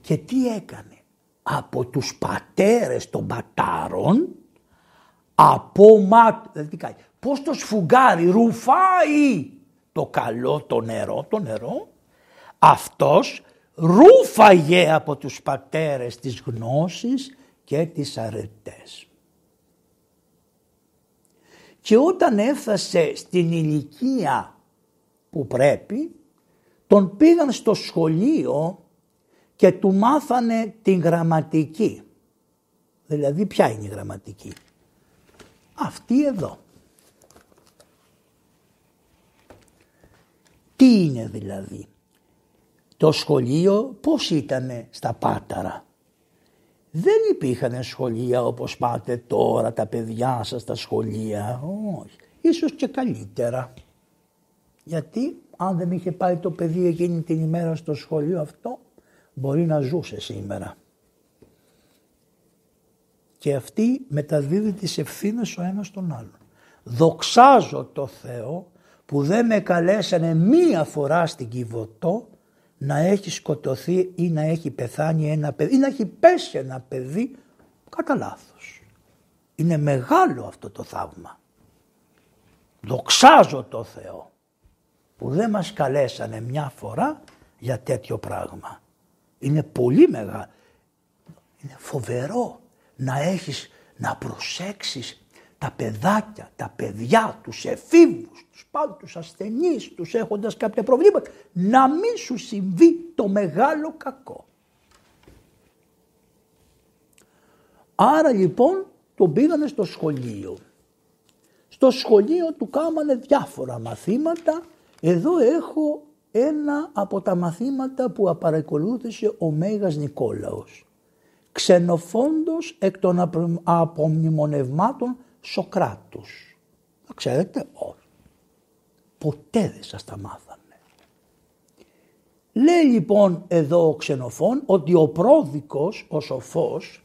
Και τι έκανε; Από τους πατέρες των πατάρων, από μάτ, δηλαδή τι πώς το σφουγγάρι ρουφάει το καλό το νερό, το νερό αυτός ρούφαγε από τους πατέρες της γνώσης και τις αρετές. Και όταν έφτασε στην ηλικία που πρέπει, τον πήγαν στο σχολείο και του μάθανε την γραμματική. Δηλαδή ποια είναι η γραμματική; Αυτή εδώ. Τι είναι δηλαδή; Το σχολείο πώς ήτανε στα Πάταρα; Δεν υπήρχαν σχολεία όπως πάτε τώρα τα παιδιά σας στα σχολεία. Όχι. Ίσως και καλύτερα. Γιατί αν δεν είχε πάει το παιδί εκείνη την ημέρα στο σχολείο αυτό μπορεί να ζούσε σήμερα. και αυτή μεταδίδει τις ευθύνες ο ένας τον άλλον. Δοξάζω το Θεό που δεν με καλέσανε μία φορά στην Κιβωτό να έχει σκοτωθεί ή να έχει πεθάνει ένα παιδί ή να έχει πέσει ένα παιδί κατά λάθος. Είναι μεγάλο αυτό το θαύμα. Δοξάζω το Θεό που δεν μας καλέσανε μια φορά για τέτοιο πράγμα. Είναι πολύ μεγάλο. Είναι φοβερό να έχεις, να προσέξεις τα παιδάκια, τα παιδιά, τους εφήβους, τους πάντους, τους ασθενείς, τους έχοντας κάποια προβλήματα, να μην σου συμβεί το μεγάλο κακό. Άρα λοιπόν τον πήγανε στο σχολείο. Στο σχολείο του κάμανε διάφορα μαθήματα. Εδώ έχω ένα από τα μαθήματα που απαρακολούθησε ο Μέγας Νικόλαος. Ξενοφόντος εκ των απομνημονευμάτων Σοκράτους. Θα ξέρετε, όχι. Ποτέ δεν σας τα μάθανε. Λέει λοιπόν εδώ ο Ξενοφών ότι ο πρόδικος, ο σοφός,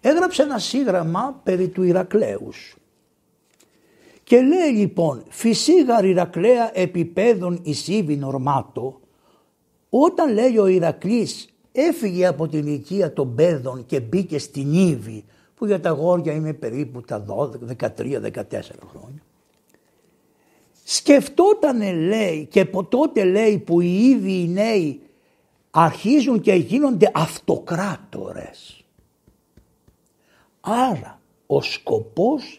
έγραψε ένα σύγγραμμα περί του Ηρακλέους. Και λέει λοιπόν «Φυσίγαρ Ηρακλέα επιπέδων εισίβη νορμάτο» όταν λέει ο Ηρακλής έφυγε από την ηλικία των παιδών και μπήκε στην Ήβη που για τα γόρια είναι περίπου τα 12, 13, 14 χρόνια. Σκεφτότανε λέει και τότε λέει που οι ίδιοι οι νέοι αρχίζουν και γίνονται αυτοκράτορες. Άρα ο σκοπός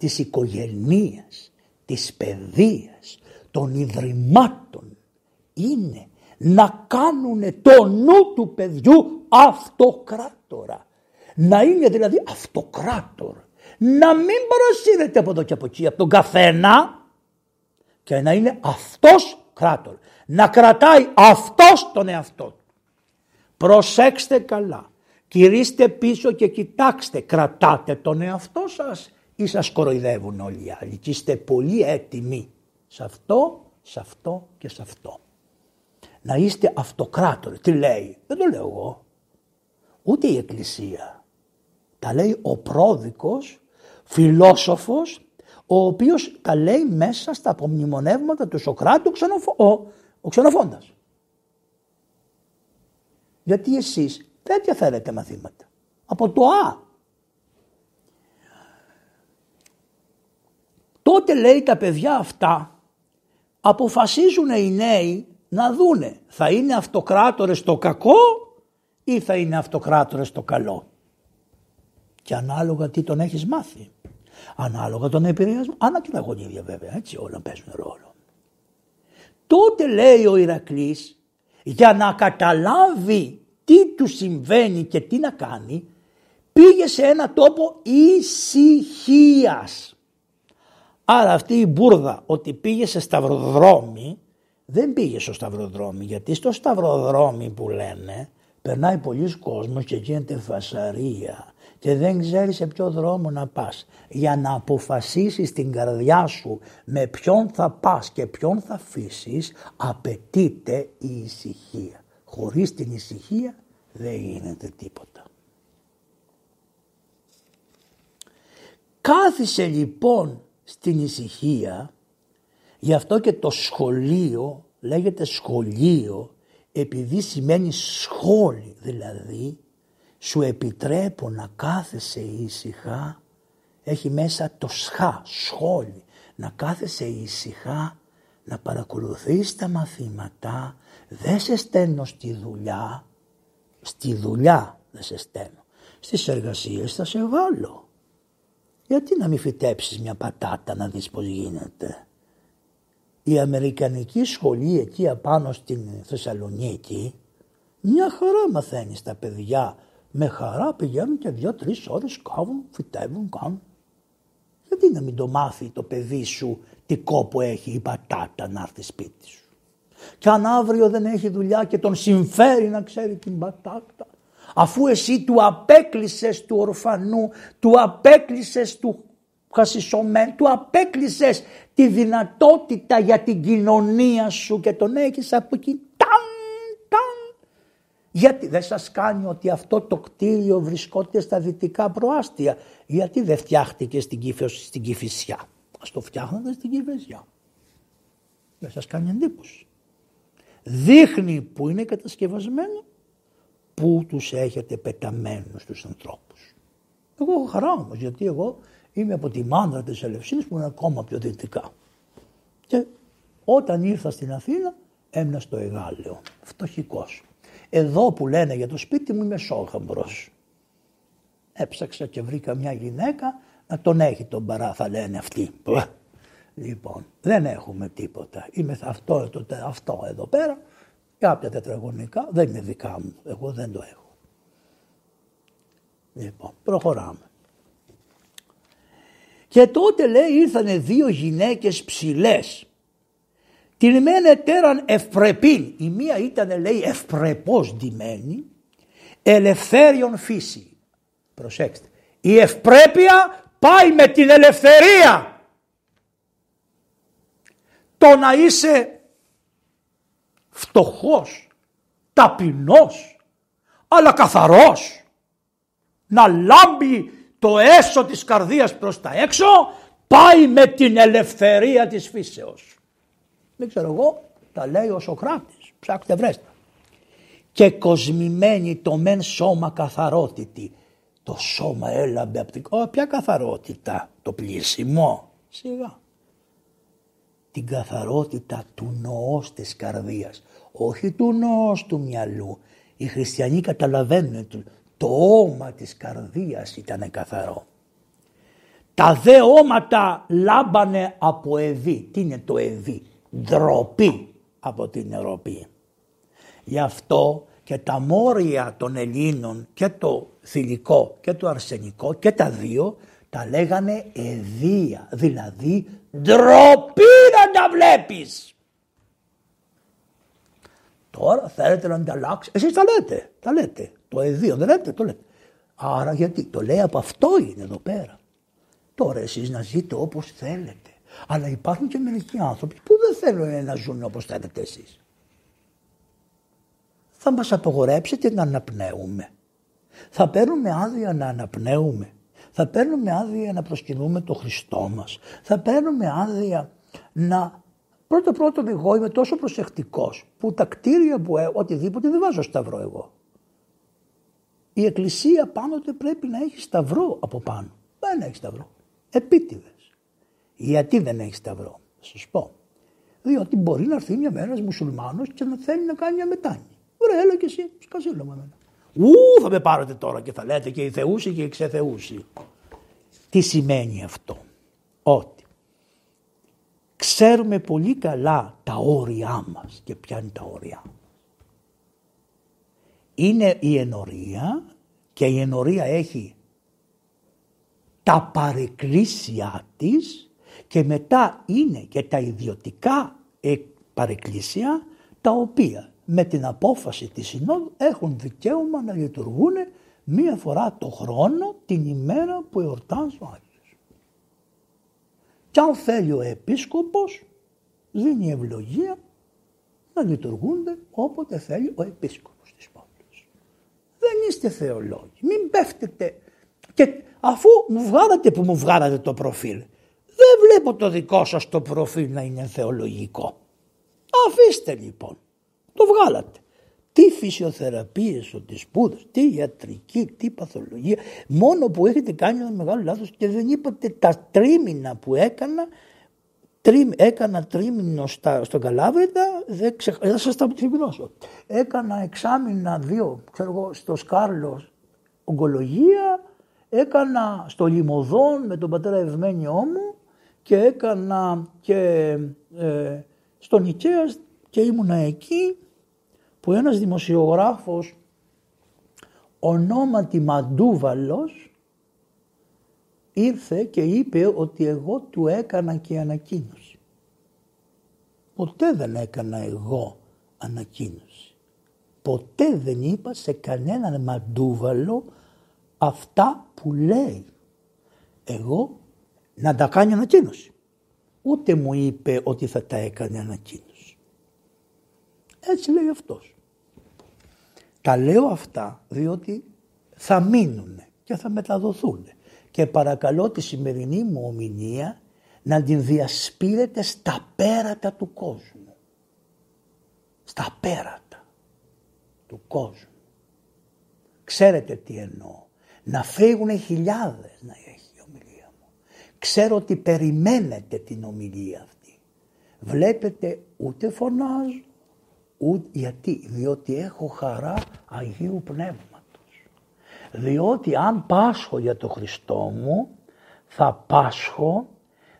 της οικογενείας, της παιδείας, των ιδρυμάτων είναι να κάνουν το νου του παιδιού αυτοκράτορα. Να είναι δηλαδή αυτοκράτορ. Να μην παρασύρεται από εδώ και από εκεί από τον καθένα και να είναι αυτός κράτορ. Να κρατάει αυτός τον εαυτό του. Προσέξτε καλά. Κυρίστε πίσω και κοιτάξτε, κρατάτε τον εαυτό σας ή σας κοροϊδεύουν όλοι οι άλλοι και είστε πολύ έτοιμοι σε αυτό, σε αυτό και σε αυτό. Να είστε αυτοκράτοροι. Τι λέει, δεν το λέω εγώ. Ούτε η Εκκλησία. Τα λέει ο πρόδικος, φιλόσοφος, ο οποίος τα λέει μέσα στα απομνημονεύματα του Σοκράτου ξενοφο... ο, ο ξενοφώντας. Γιατί εσείς δεν διαφέρετε μαθήματα. Από το Α. Τότε λέει τα παιδιά αυτά αποφασίζουν οι νέοι να δούνε θα είναι αυτοκράτορες στο κακό ή θα είναι αυτοκράτορες στο καλό. Και ανάλογα τι τον έχεις μάθει. Ανάλογα τον επηρεασμό. Άνα και τα γονίδια βέβαια έτσι όλα παίζουν ρόλο. Τότε λέει ο Ηρακλής για να καταλάβει τι του συμβαίνει και τι να κάνει, πήγε σε ένα τόπο ησυχίας. Άρα αυτή η μπουρδα ότι πήγε σε σταυροδρόμι, δεν πήγε στο σταυροδρόμι, γιατί στο σταυροδρόμι που λένε περνάει πολλοί κόσμος και γίνεται φασαρία και δεν ξέρεις σε ποιο δρόμο να πας. Για να αποφασίσεις την καρδιά σου με ποιον θα πας και ποιον θα αφήσεις, απαιτείται η ησυχία. Χωρίς την ησυχία δεν γίνεται τίποτα. Κάθισε λοιπόν στην ησυχία, γι' αυτό και το σχολείο λέγεται σχολείο επειδή σημαίνει σχόλη δηλαδή σου επιτρέπω να κάθεσαι ήσυχα. Έχει μέσα το σχά, σχόλη να κάθεσαι ήσυχα να παρακολουθείς τα μαθήματα. Δεν σε στέλνω στη δουλειά. Στη δουλειά δεν σε στέλνω. Στις εργασίες θα σε βάλω. Γιατί να μην φυτέψεις μια πατάτα να δεις πώς γίνεται; Η Αμερικανική σχολή εκεί απάνω στην Θεσσαλονίκη μια χαρά μαθαίνεις τα παιδιά. Με χαρά πηγαίνουν και δύο-τρεις ώρες κάβουν, φυτεύουν, κάνουν. Γιατί να μην το μάθει το παιδί σου τι κόπο έχει η πατάτα να έρθει σπίτι σου; Και αν αύριο δεν έχει δουλειά και τον συμφέρει να ξέρει την πατάτα, αφού εσύ του απέκλεισες του ορφανού, του απέκλεισες του χασισωμένου, του απέκλεισες τη δυνατότητα για την κοινωνία σου και τον έχεις από εκεί ταν, ταν, Γιατί δεν σας κάνει ότι αυτό το κτίριο βρισκόται στα δυτικά προάστια; Γιατί δεν φτιάχτηκε στην, Κηφισιά. στην Κηφισιά; Ας το φτιάχνατε στην Κηφισιά. Δεν σας κάνει εντύπωση. Δείχνει που είναι κατασκευασμένο, που τους έχετε πεταμένους τους ανθρώπους; Εγώ έχω χαρά όμως, γιατί εγώ είμαι από τη μάνδρα της Ελευσίνης που είναι ακόμα πιο δυτικά. Και όταν ήρθα στην Αθήνα έμεινα στο Εγάλεο, φτωχικός. Εδώ που λένε για το σπίτι μου είμαι σόχαμπρος. Έψαξα και βρήκα μια γυναίκα να τον έχει τον παρά θα λένε αυτοί. Λοιπόν, δεν έχουμε τίποτα. Είμαι αυτό, το, αυτό εδώ πέρα, κάποια τετραγωνικά, δεν είναι δικά μου. Εγώ δεν το έχω. Λοιπόν, προχωράμε. Και τότε λέει ήρθανε δύο γυναίκες ψηλές. Την μένε τέραν ευπρεπήν. Η μία ήταν λέει ευπρεπώς ντυμένη. Ελευθέριον φύση. Προσέξτε. Η ευπρέπεια πάει με την ελευθερία. Το να είσαι φτωχός, ταπεινός, αλλά καθαρός. Να λάμπει το έσω της καρδίας προς τα έξω πάει με την ελευθερία της φύσεως. Δεν ξέρω εγώ, τα λέει ο Σοκράτης, ψάξτε βρέστε. Και κοσμημένη το μεν σώμα καθαρότητη. Το σώμα έλαμπε από την... Ω, ποια καθαρότητα, το πλήσιμο. Σιγά. Την καθαρότητα του νοός της καρδίας, όχι του νοός του μυαλού. Οι χριστιανοί καταλαβαίνουν το όμα της καρδίας ήταν καθαρό. Τα δε όματα λάμπανε από εδί. Τι είναι το εδί. Ντροπή από την Ευρώπη. Γι' αυτό και τα μόρια των Ελλήνων και το θηλυκό και το αρσενικό και τα δύο τα λέγανε εδία. Δηλαδή ντροπή να τα βλέπεις. Τώρα θέλετε να ανταλλάξει. Εσείς τα λέτε. Τα λέτε. Το εδίο δεν λέτε, το λέτε. Άρα γιατί το λέει από αυτό είναι εδώ πέρα. Τώρα εσείς να ζείτε όπως θέλετε. Αλλά υπάρχουν και μερικοί άνθρωποι που δεν θέλουν να ζουν όπως θέλετε εσείς. Θα μας απογορέψετε να αναπνέουμε. Θα παίρνουμε άδεια να αναπνέουμε. Θα παίρνουμε άδεια να προσκυνούμε το Χριστό μας. Θα παίρνουμε άδεια να... Πρώτο πρώτο εγώ είμαι τόσο προσεκτικός που τα κτίρια που έχω, οτιδήποτε δεν βάζω σταυρό εγώ. Η εκκλησία πάντοτε πρέπει να έχει σταυρό από πάνω. Δεν έχει σταυρό. Επίτηδες. Γιατί δεν έχει σταυρό. Θα σας πω. Διότι μπορεί να έρθει μια μέρα μουσουλμάνος και να θέλει να κάνει μια μετάνη. Ωραία, έλα και εσύ, σκασίλο με εμένα. Ού, θα με πάρετε τώρα και θα λέτε και οι θεούσοι και οι ξεθεούσοι. Τι σημαίνει αυτό; Ότι ξέρουμε πολύ καλά τα όρια μας και ποια είναι τα όρια; Μας είναι η ενορία και η ενορία έχει τα παρεκκλήσια της και μετά είναι και τα ιδιωτικά παρεκκλήσια τα οποία με την απόφαση της Συνόδου έχουν δικαίωμα να λειτουργούν μία φορά το χρόνο την ημέρα που εορτάζει ο Άγιος. Και αν θέλει ο επίσκοπος δίνει ευλογία να λειτουργούνται όποτε θέλει ο επίσκοπος δεν είστε θεολόγοι. Μην πέφτετε. Και αφού μου βγάλατε που μου βγάλατε το προφίλ, δεν βλέπω το δικό σας το προφίλ να είναι θεολογικό. Αφήστε λοιπόν. Το βγάλατε. Τι φυσιοθεραπείες ότι σπούδες, τι ιατρική, τι παθολογία. Μόνο που έχετε κάνει ένα μεγάλο λάθος και δεν είπατε τα τρίμηνα που έκανα έκανα τρίμηνο στα, στον Καλάβρητα, δεν, ξεχ... θα σας τα ξυπνώσω. Έκανα εξάμηνα δύο, ξέρω εγώ, στο Σκάρλος ογκολογία, έκανα στο Λιμωδόν με τον πατέρα Ευμένιό μου και έκανα και ε, στον Νικαία και ήμουνα εκεί που ένας δημοσιογράφος ονόματι Μαντούβαλος ήρθε και είπε ότι εγώ του έκανα και ανακοίνωση. Ποτέ δεν έκανα εγώ ανακοίνωση. Ποτέ δεν είπα σε κανέναν μαντούβαλο αυτά που λέει. Εγώ να τα κάνει ανακοίνωση. Ούτε μου είπε ότι θα τα έκανε ανακοίνωση. Έτσι λέει αυτός. Τα λέω αυτά διότι θα μείνουν και θα μεταδοθούν. Και παρακαλώ τη σημερινή μου ομιλία να την διασπείρετε στα πέρατα του κόσμου. Στα πέρατα του κόσμου. Ξέρετε τι εννοώ. Να φύγουν χιλιάδες να έχει η ομιλία μου. Ξέρω ότι περιμένετε την ομιλία αυτή. Βλέπετε ούτε φωνάζω, ούτε γιατί, διότι έχω χαρά Αγίου Πνεύματος. Διότι αν πάσχω για το Χριστό μου, θα πάσχω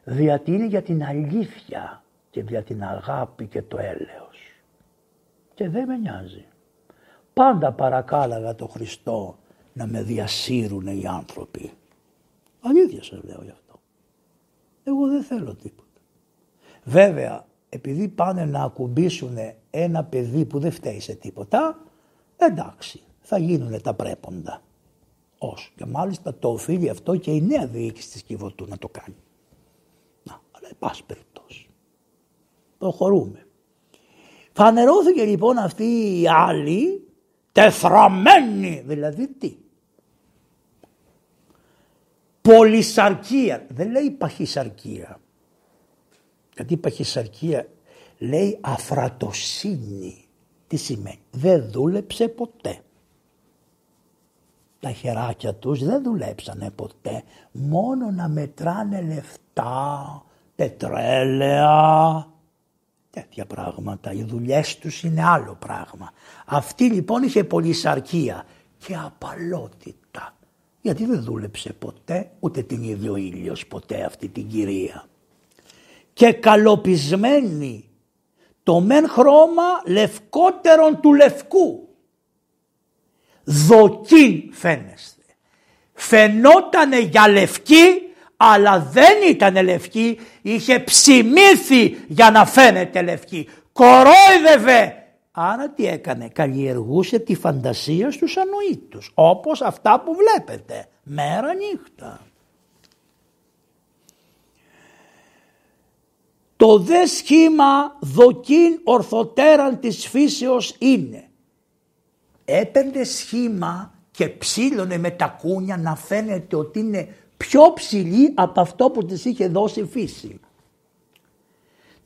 διότι είναι για την αλήθεια και για την αγάπη και το έλεος. Και δεν με νοιάζει. Πάντα παρακάλαγα το Χριστό να με διασύρουν οι άνθρωποι. Αλήθεια σας λέω γι' αυτό. Εγώ δεν θέλω τίποτα. Βέβαια, επειδή πάνε να ακουμπήσουν ένα παιδί που δεν φταίει σε τίποτα, εντάξει, θα γίνουν τα πρέποντα. Ως. Και μάλιστα το οφείλει αυτό και η νέα διοίκηση της Κιβωτού να το κάνει. Να, αλλά εν πάση περιπτώσει. Προχωρούμε. Φανερώθηκε λοιπόν αυτή η άλλη τεθραμένη. Δηλαδή τι; Πολυσαρκία. Δεν λέει παχυσαρκία. Γιατί παχυσαρκία λέει αφρατοσύνη. Τι σημαίνει; Δεν δούλεψε ποτέ. Τα χεράκια τους δεν δουλέψανε ποτέ. Μόνο να μετράνε λεφτά, πετρέλαια, τέτοια πράγματα. Οι δουλειές τους είναι άλλο πράγμα. Αυτή λοιπόν είχε πολυσαρκία και απαλότητα. Γιατί δεν δούλεψε ποτέ, ούτε την ίδιο ήλιος ποτέ αυτή την κυρία. Και καλοπισμένη το μεν χρώμα λευκότερον του λευκού. Δοκίν φαίνεστε. Φαινότανε για λευκή αλλά δεν ήταν λευκή, είχε ψημίθει για να φαίνεται λευκή. Κορόιδευε. Άρα τι έκανε, καλλιεργούσε τη φαντασία στους ανοήτους, όπως αυτά που βλέπετε, μέρα νύχτα. Το δε σχήμα δοκίν ορθοτέραν της φύσεως είναι. Έπαιρνε σχήμα και ψήλωνε με τα κούνια να φαίνεται ότι είναι πιο ψηλή από αυτό που της είχε δώσει η φύση.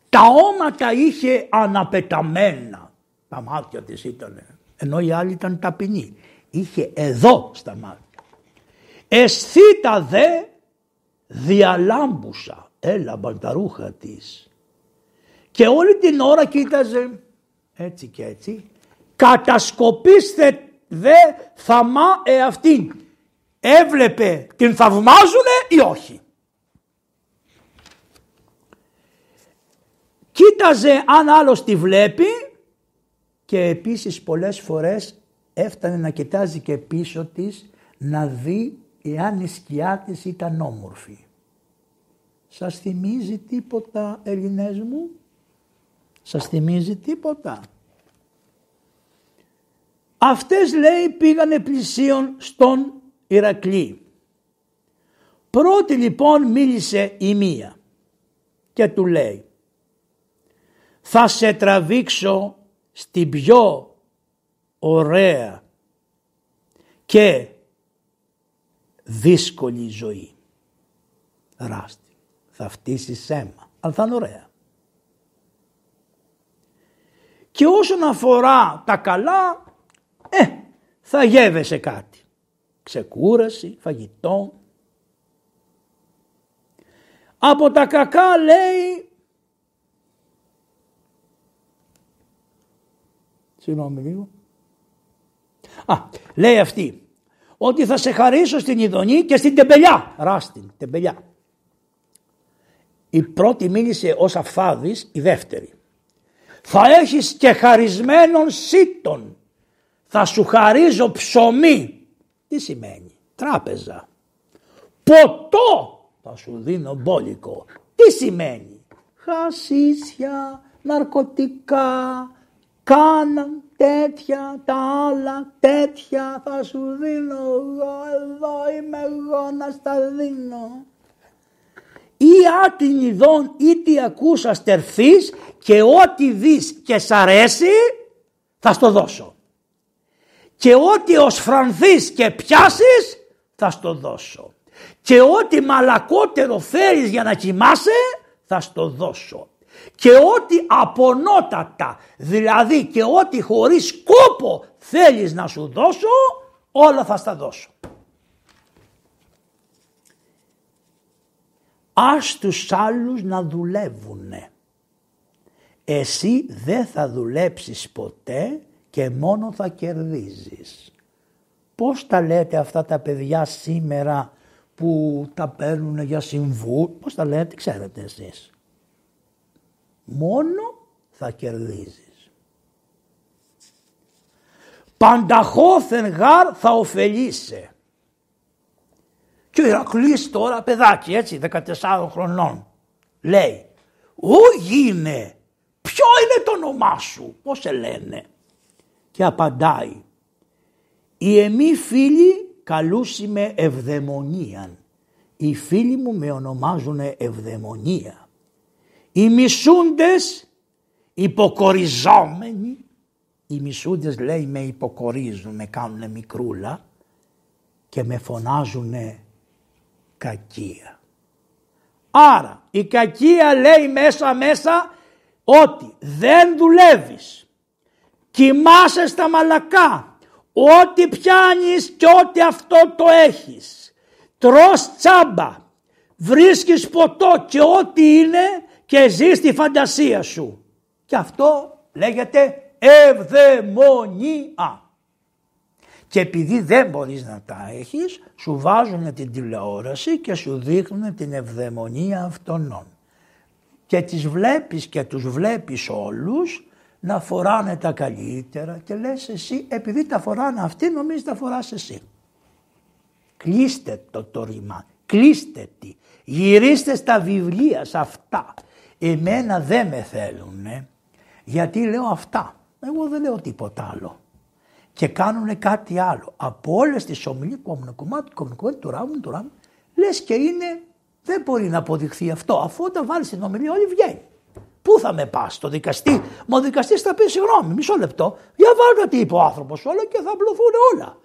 Τα όματα είχε αναπεταμένα. Τα μάτια της ήταν. Ενώ οι άλλοι ήταν ταπεινοί. Είχε εδώ στα μάτια. Αισθήτα δε διαλάμπουσα. Έλαμπαν τα ρούχα της. Και όλη την ώρα κοίταζε έτσι και έτσι. Κατασκοπίστε δε θαμά εαυτήν έβλεπε την θαυμάζουνε ή όχι. Κοίταζε αν άλλος τη βλέπει και επίσης πολλές φορές έφτανε να κοιτάζει και πίσω της να δει εάν η σκιά της ήταν όμορφη. Σας θυμίζει τίποτα Ελληνές μου; Σας θυμίζει τίποτα; Αυτές λέει πήγανε πλησίον στον Ηρακλή. Πρώτη λοιπόν μίλησε η μία και του λέει θα σε τραβήξω στην πιο ωραία και δύσκολη ζωή. Ράστη. Θα φτύσεις αίμα, αλλά θα είναι ωραία. Και όσον αφορά τα καλά, ε, θα γεύεσαι κάτι ξεκούραση, φαγητό. Από τα κακά λέει, συγγνώμη λίγο, α, λέει αυτή, ότι θα σε χαρίσω στην Ιδονή και στην Τεμπελιά, ράστην, Τεμπελιά. Η πρώτη μίλησε ως αφάδης, η δεύτερη. Θα έχεις και χαρισμένον σύτων, θα σου χαρίζω ψωμί τι σημαίνει. Τράπεζα. Ποτό θα σου δίνω μπόλικο. Τι σημαίνει. Χασίσια, ναρκωτικά, κάναν τέτοια, τα άλλα τέτοια θα σου δίνω εγώ, εδώ είμαι εγώ να στα δίνω. Ή άτιν ειδών ή τι ακούσας στερθείς και ό,τι δεις και σ' αρέσει θα στο δώσω και ό,τι ως φρανθείς και πιάσεις θα στο δώσω. Και ό,τι μαλακότερο θέλεις για να κοιμάσαι θα στο δώσω. Και ό,τι απονότατα, δηλαδή και ό,τι χωρίς κόπο θέλεις να σου δώσω, όλα θα στα δώσω. Ας τους άλλους να δουλεύουνε. Εσύ δεν θα δουλέψεις ποτέ και μόνο θα κερδίζεις. Πώς τα λέτε αυτά τα παιδιά σήμερα που τα παίρνουν για συμβού, πώς τα λέτε ξέρετε εσείς. Μόνο θα κερδίζεις. Πανταχώθεν γάρ θα ωφελείσαι. Και ο Ηρακλής τώρα παιδάκι έτσι 14 χρονών λέει «Ω γίνε, ποιο είναι το όνομά σου, πώς σε λένε» και απαντάει «Οι εμείς φίλοι καλούσιμε ευδαιμονίαν, οι φίλοι μου με ονομάζουν ευδαιμονία, οι μισούντες υποκοριζόμενοι, οι μισούντες λέει με υποκορίζουν, με κάνουν μικρούλα και με φωνάζουν κακία. Άρα η κακία λέει μέσα μέσα ότι δεν δουλεύεις, κοιμάσαι στα μαλακά, ό,τι πιάνεις και ό,τι αυτό το έχεις. Τρως τσάμπα, βρίσκεις ποτό και ό,τι είναι και ζεις τη φαντασία σου. Και αυτό λέγεται ευδαιμονία. Και επειδή δεν μπορείς να τα έχεις, σου βάζουν την τηλεόραση και σου δείχνουν την ευδαιμονία αυτών. Και τις βλέπεις και τους βλέπεις όλους να φοράνε τα καλύτερα και λες εσύ επειδή τα φοράνε αυτοί νομίζεις τα φοράς εσύ. Κλείστε το το ρήμα, κλείστε τι, γυρίστε στα βιβλία σε αυτά. Εμένα δεν με θέλουν γιατί λέω αυτά. Εγώ δεν λέω τίποτα άλλο και κάνουν κάτι άλλο. Από όλες τις ομιλίες κομμάτι, κομμάτι, του ράμου, του ράμου, λες και είναι, δεν μπορεί να αποδειχθεί αυτό. Αφού όταν βάλεις την ομιλία, όλοι βγαίνει. Πού θα με πας, στο δικαστή; Μα ο δικαστής θα πει συγγνώμη, μισό λεπτό. Για βάλτε τι είπε ο άνθρωπος όλα και θα απλωθούν όλα.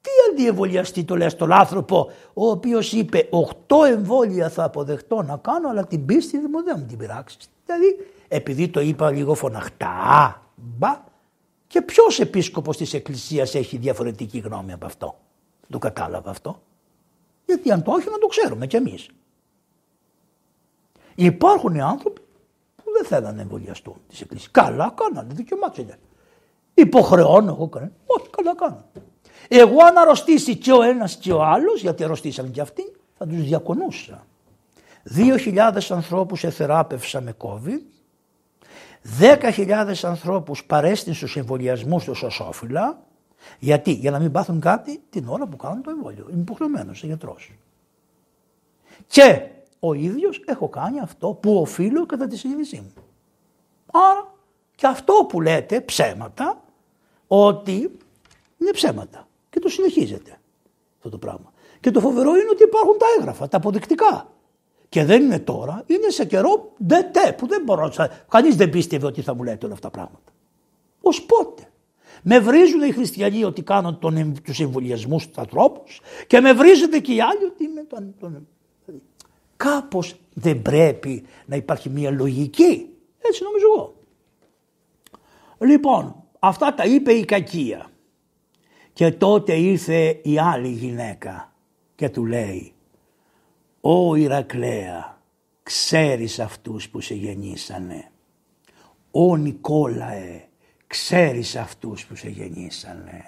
Τι αντιεμβολιαστή το λες στον άνθρωπο, ο οποίος είπε 8 εμβόλια θα αποδεχτώ να κάνω, αλλά την πίστη δεν μου την πειράξεις. Δηλαδή, επειδή το είπα λίγο φωναχτά, μπα, και ποιος επίσκοπος της Εκκλησίας έχει διαφορετική γνώμη από αυτό; Το κατάλαβα αυτό. Γιατί αν το όχι να το ξέρουμε κι εμείς. Υπάρχουν οι άνθρωποι που δεν θέλουν να εμβολιαστούν της Εκκλησίας. Καλά κάνανε, δικαιωμάτια Υποχρεώνω εγώ κανένα. Όχι, καλά κάνω. Εγώ αν αρρωστήσει και ο ένας και ο άλλος, γιατί αρρωστήσαν και αυτοί, θα τους διακονούσα. Δύο χιλιάδες ανθρώπους εθεράπευσα με COVID 10.000 ανθρώπους παρέστην στους εμβολιασμούς του σωσόφυλλα. Γιατί, για να μην πάθουν κάτι την ώρα που κάνουν το εμβόλιο. Είμαι υποχρεωμένος σε γιατρός. Και ο ίδιος έχω κάνει αυτό που οφείλω κατά τη συνείδησή μου. Άρα και αυτό που λέτε ψέματα, ότι είναι ψέματα και το συνεχίζετε αυτό το πράγμα. Και το φοβερό είναι ότι υπάρχουν τα έγγραφα, τα αποδεικτικά. Και δεν είναι τώρα, είναι σε καιρό ντετέ που δεν μπορώ να. Κανείς δεν πίστευε ότι θα μου λέτε όλα αυτά τα πράγματα. Ω πότε; Με βρίζουν οι χριστιανοί ότι κάνουν τους εμβολιασμούς στους ανθρώπους και με βρίζονται και οι άλλοι ότι είμαι τον. τον... Κάπως δεν πρέπει να υπάρχει μια λογική. Έτσι νομίζω εγώ. Λοιπόν, αυτά τα είπε η κακία. Και τότε ήρθε η άλλη γυναίκα και του λέει Ω Ηρακλέα, ξέρεις αυτούς που σε γεννήσανε. Ω Νικόλαε, ξέρεις αυτούς που σε γεννήσανε.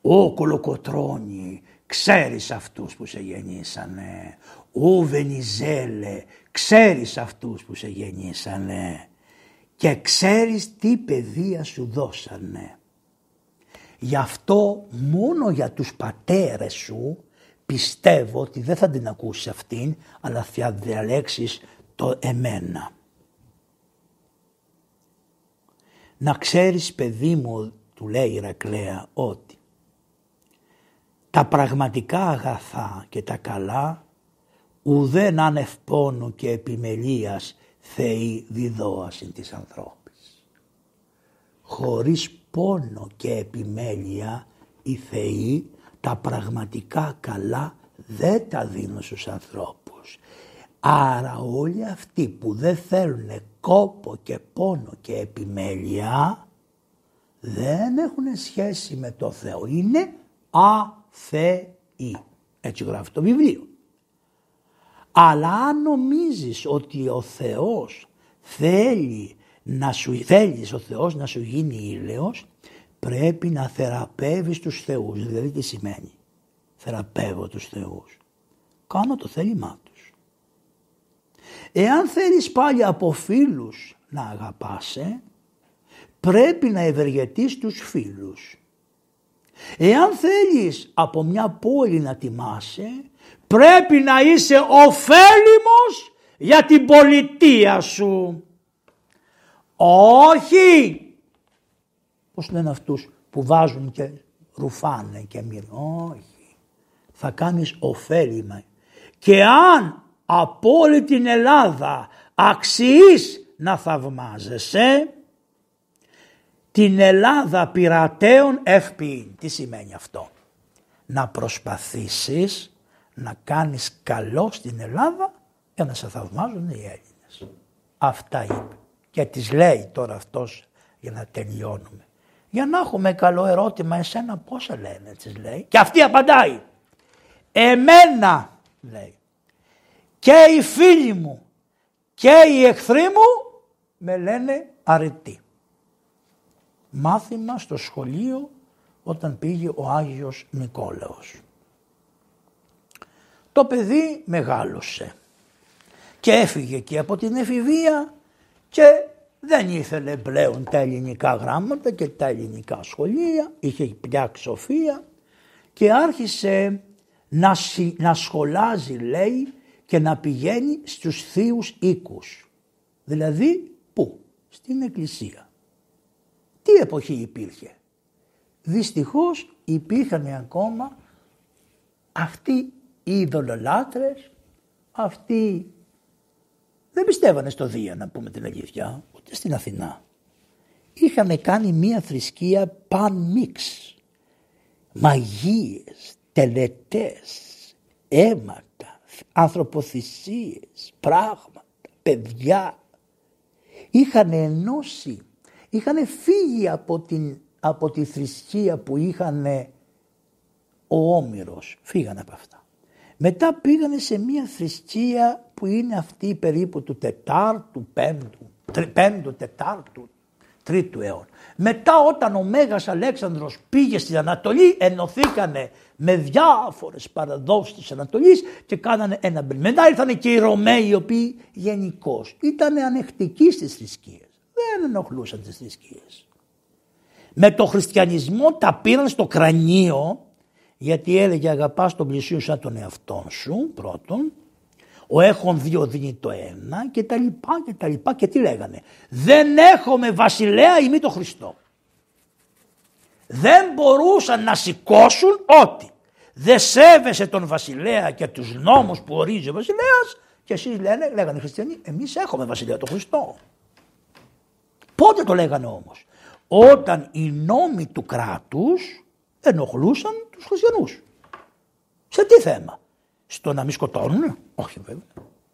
Ω Κολοκοτρώνη, ξέρεις αυτούς που σε γεννήσανε. Ω Βενιζέλε, ξέρεις αυτούς που σε γεννήσανε. Και ξέρεις τι παιδεία σου δώσανε. Γι' αυτό μόνο για τους πατέρες σου πιστεύω ότι δεν θα την ακούσει αυτήν, αλλά θα διαλέξεις το εμένα. Να ξέρεις παιδί μου, του λέει η Ηρακλέα, ότι τα πραγματικά αγαθά και τα καλά ουδέν άνευ πόνου και επιμελίας θεή διδόασιν της ανθρώπης. Χωρίς πόνο και επιμέλεια οι θεοί τα πραγματικά καλά δεν τα δίνουν στους ανθρώπους. Άρα όλοι αυτοί που δεν θέλουν κόπο και πόνο και επιμέλεια δεν έχουν σχέση με το Θεό. Είναι αθεοί. Έτσι γράφει το βιβλίο. Αλλά αν νομίζεις ότι ο Θεός θέλει να σου, θέλεις ο Θεός να σου γίνει ήλαιος, πρέπει να θεραπεύεις τους θεούς. Δηλαδή τι σημαίνει; Θεραπεύω τους θεούς. Κάνω το θέλημά τους. Εάν θέλεις πάλι από φίλους να αγαπάσαι, πρέπει να ευεργετείς τους φίλους. Εάν θέλεις από μια πόλη να τιμάσαι, πρέπει να είσαι ωφέλιμος για την πολιτεία σου. Όχι! Πώς λένε αυτούς που βάζουν και ρουφάνε και μυρνούν. Όχι. Θα κάνεις ωφέλιμα. Και αν από όλη την Ελλάδα αξιείς να θαυμάζεσαι, την Ελλάδα πειρατέων εύποιην. Τι σημαίνει αυτό; Να προσπαθήσεις να κάνεις καλό στην Ελλάδα για να σε θαυμάζουν οι Έλληνες. Αυτά είπε. Και τις λέει τώρα αυτός για να τελειώνουμε. Για να έχουμε καλό ερώτημα εσένα πόσα λένε τις λέει. Και αυτή απαντάει. Εμένα λέει. Και οι φίλοι μου και οι εχθροί μου με λένε αρετή. Μάθημα στο σχολείο όταν πήγε ο Άγιος Νικόλαος. Το παιδί μεγάλωσε και έφυγε εκεί από την εφηβεία και δεν ήθελε πλέον τα ελληνικά γράμματα και τα ελληνικά σχολεία, είχε πια σοφία και άρχισε να, να σχολάζει λέει και να πηγαίνει στους θείους οίκους. Δηλαδή πού, στην εκκλησία. Τι εποχή υπήρχε; Δυστυχώς υπήρχαν ακόμα αυτοί οι ειδωλολάτρες, αυτοί δεν πιστεύανε στο Δία να πούμε την αλήθεια, ούτε στην Αθηνά. Είχαν κάνει μία θρησκεία παν μίξ. Μαγείες, τελετές, αίματα, ανθρωποθυσίες, πράγματα, παιδιά. Είχαν ενώσει, είχαν φύγει από, την, από τη θρησκεία που είχαν ο Όμηρος. Φύγανε από αυτά. Μετά πήγανε σε μια θρησκεία που είναι αυτή περίπου του τετάρτου, πέμπτου, πέμπτου, τετάρτου, τρίτου αιώνα. Μετά όταν ο Μέγας Αλέξανδρος πήγε στην Ανατολή ενωθήκανε με διάφορες παραδόσεις της Ανατολής και κάνανε ένα μπελ. Μετά ήρθαν και οι Ρωμαίοι οι οποίοι γενικώς ήταν ανεκτικοί στις θρησκείες. Δεν ενοχλούσαν τις θρησκείες. Με το χριστιανισμό τα πήραν στο κρανίο γιατί έλεγε αγαπάς τον πλησίο σαν τον εαυτό σου πρώτον, ο έχων δύο δίνει το ένα και τα λοιπά και τα λοιπά και τι λέγανε; Δεν έχουμε βασιλέα ημί το Χριστό. Δεν μπορούσαν να σηκώσουν ότι δεν σέβεσαι τον βασιλέα και τους νόμους που ορίζει ο βασιλέας και εσείς λένε, λέγανε οι χριστιανοί, εμείς έχουμε βασιλέα τον Χριστό. Πότε το λέγανε όμως; Όταν οι νόμοι του κράτους ενοχλούσαν τους χριστιανούς. Σε τι θέμα; Στο να μην σκοτώνουν; Όχι βέβαια.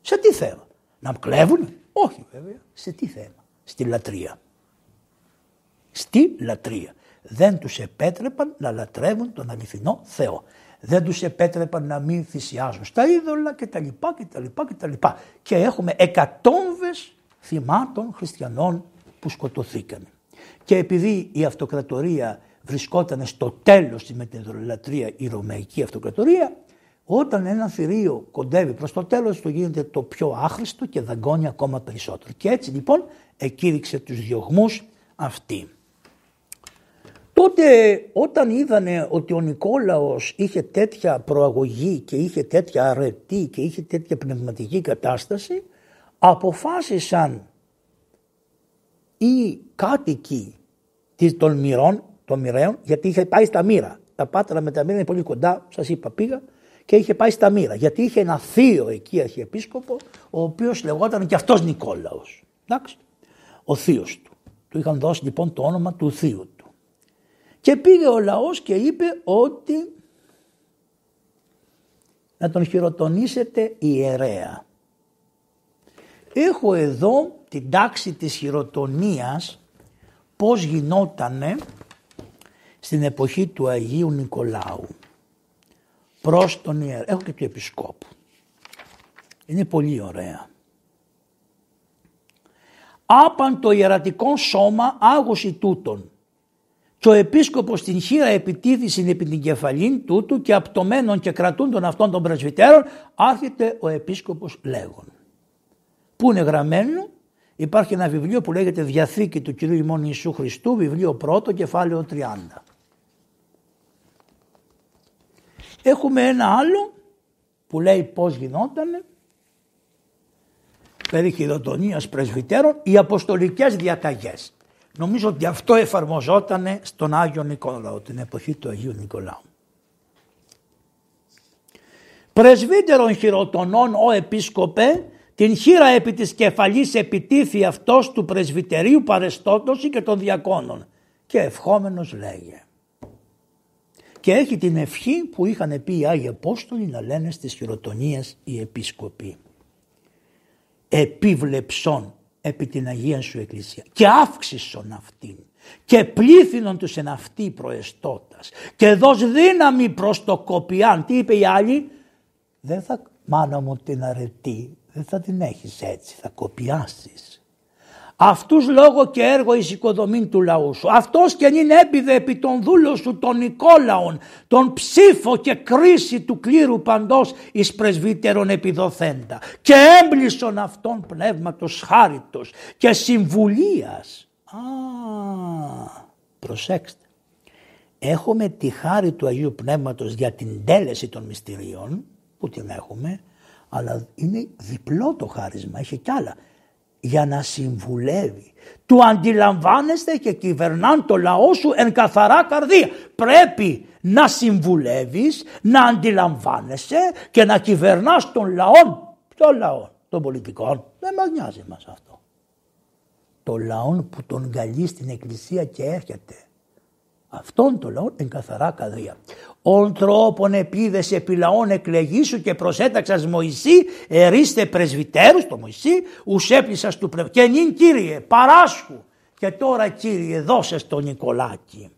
Σε τι θέμα; Να κλέβουν; Όχι βέβαια. Σε τι θέμα; Στη λατρεία. Στη λατρεία. Δεν τους επέτρεπαν να λατρεύουν τον αληθινό Θεό. Δεν τους επέτρεπαν να μην θυσιάζουν στα είδωλα και τα λοιπά και τα λοιπά και τα λοιπά. Και έχουμε εκατόμβες θυμάτων χριστιανών που σκοτωθήκαν. Και επειδή η αυτοκρατορία βρισκόταν στο τέλος της μετεδρολατρία η Ρωμαϊκή Αυτοκρατορία, όταν ένα θηρίο κοντεύει προς το τέλος του γίνεται το πιο άχρηστο και δαγκώνει ακόμα περισσότερο. Και έτσι λοιπόν εκήρυξε τους διωγμούς αυτή. Τότε όταν είδανε ότι ο Νικόλαος είχε τέτοια προαγωγή και είχε τέτοια αρετή και είχε τέτοια πνευματική κατάσταση, αποφάσισαν οι κάτοικοι των μοιρών των μοιραίων, γιατί είχε πάει στα μοίρα. Τα πάτρα με τα μοίρα είναι πολύ κοντά, σας είπα, πήγα και είχε πάει στα μοίρα. Γιατί είχε ένα θείο εκεί αρχιεπίσκοπο, ο οποίος λεγόταν και αυτός Νικόλαος. Εντάξει, ο θείος του. Του είχαν δώσει λοιπόν το όνομα του θείου του. Και πήγε ο λαός και είπε ότι να τον χειροτονήσετε ιερέα. Έχω εδώ την τάξη της χειροτονίας πώς γινότανε στην εποχή του Αγίου Νικολάου προς τον ιερέα. Έχω και του επισκόπου. Είναι πολύ ωραία. Άπαν το ιερατικό σώμα άγωση τούτον και ο επίσκοπος την χείρα επιτίθησιν επί την κεφαλήν τούτου και απτωμένων και κρατούντων αυτών των πρεσβυτέρων άρχεται ο επίσκοπος λέγον. Πού είναι γραμμένο; Υπάρχει ένα βιβλίο που λέγεται Διαθήκη του Κυρίου ημών Ιησού Χριστού βιβλίο πρώτο κεφάλαιο 30. Έχουμε ένα άλλο που λέει πώς γινότανε περί χειροτονίας πρεσβυτέρων οι αποστολικές διαταγές. Νομίζω ότι αυτό εφαρμοζόταν στον Άγιο Νικόλαο, την εποχή του Αγίου Νικολάου. Πρεσβύτερων χειροτονών ο επίσκοπε την χείρα επί της κεφαλής επιτίθη αυτός του πρεσβυτερίου παρεστότωση και των διακόνων και ευχόμενος λέγε. Και έχει την ευχή που είχαν πει οι Άγιοι Απόστολοι να λένε στις χειροτονίες οι επίσκοποι. Επίβλεψον επί την Αγία Σου Εκκλησία και αύξησον αυτήν και πλήθυνον τους εν αυτή προεστώτας και δώσ' δύναμη προς το κοπιάν. Τι είπε η άλλη, δεν θα μάνα μου την αρετή, δεν θα την έχεις έτσι, θα κοπιάσεις. Αυτούς λόγο και έργο εις οικοδομήν του λαού σου. Αυτός και νυν έπιδε επί των δούλων σου των Νικόλαων, τον ψήφο και κρίση του κλήρου παντός εις πρεσβύτερων επιδοθέντα. Και έμπλησον αυτόν πνεύματος χάριτος και συμβουλίας. Α, προσέξτε. Έχουμε τη χάρη του Αγίου Πνεύματος για την τέλεση των μυστηρίων, που την έχουμε, αλλά είναι διπλό το χάρισμα, έχει κι άλλα για να συμβουλεύει. Του αντιλαμβάνεστε και κυβερνάν το λαό σου εν καθαρά καρδία. Πρέπει να συμβουλεύεις, να αντιλαμβάνεσαι και να κυβερνάς τον λαό. Ποιο λαό, των πολιτικών. Δεν μας νοιάζει μας αυτό. Το λαό που τον καλεί στην εκκλησία και έρχεται. Αυτόν το λαό εν καθαρά καρδία. «Ον τρόπον επίδες επί λαών εκλεγήσου και προσέταξας Μωυσή, ερίστε πρεσβυτέρους, το Μωυσή, ουσέπλησας του πνευμα. Και νυν Κύριε, παράσχου. Και τώρα Κύριε, δώσες στο Νικολάκη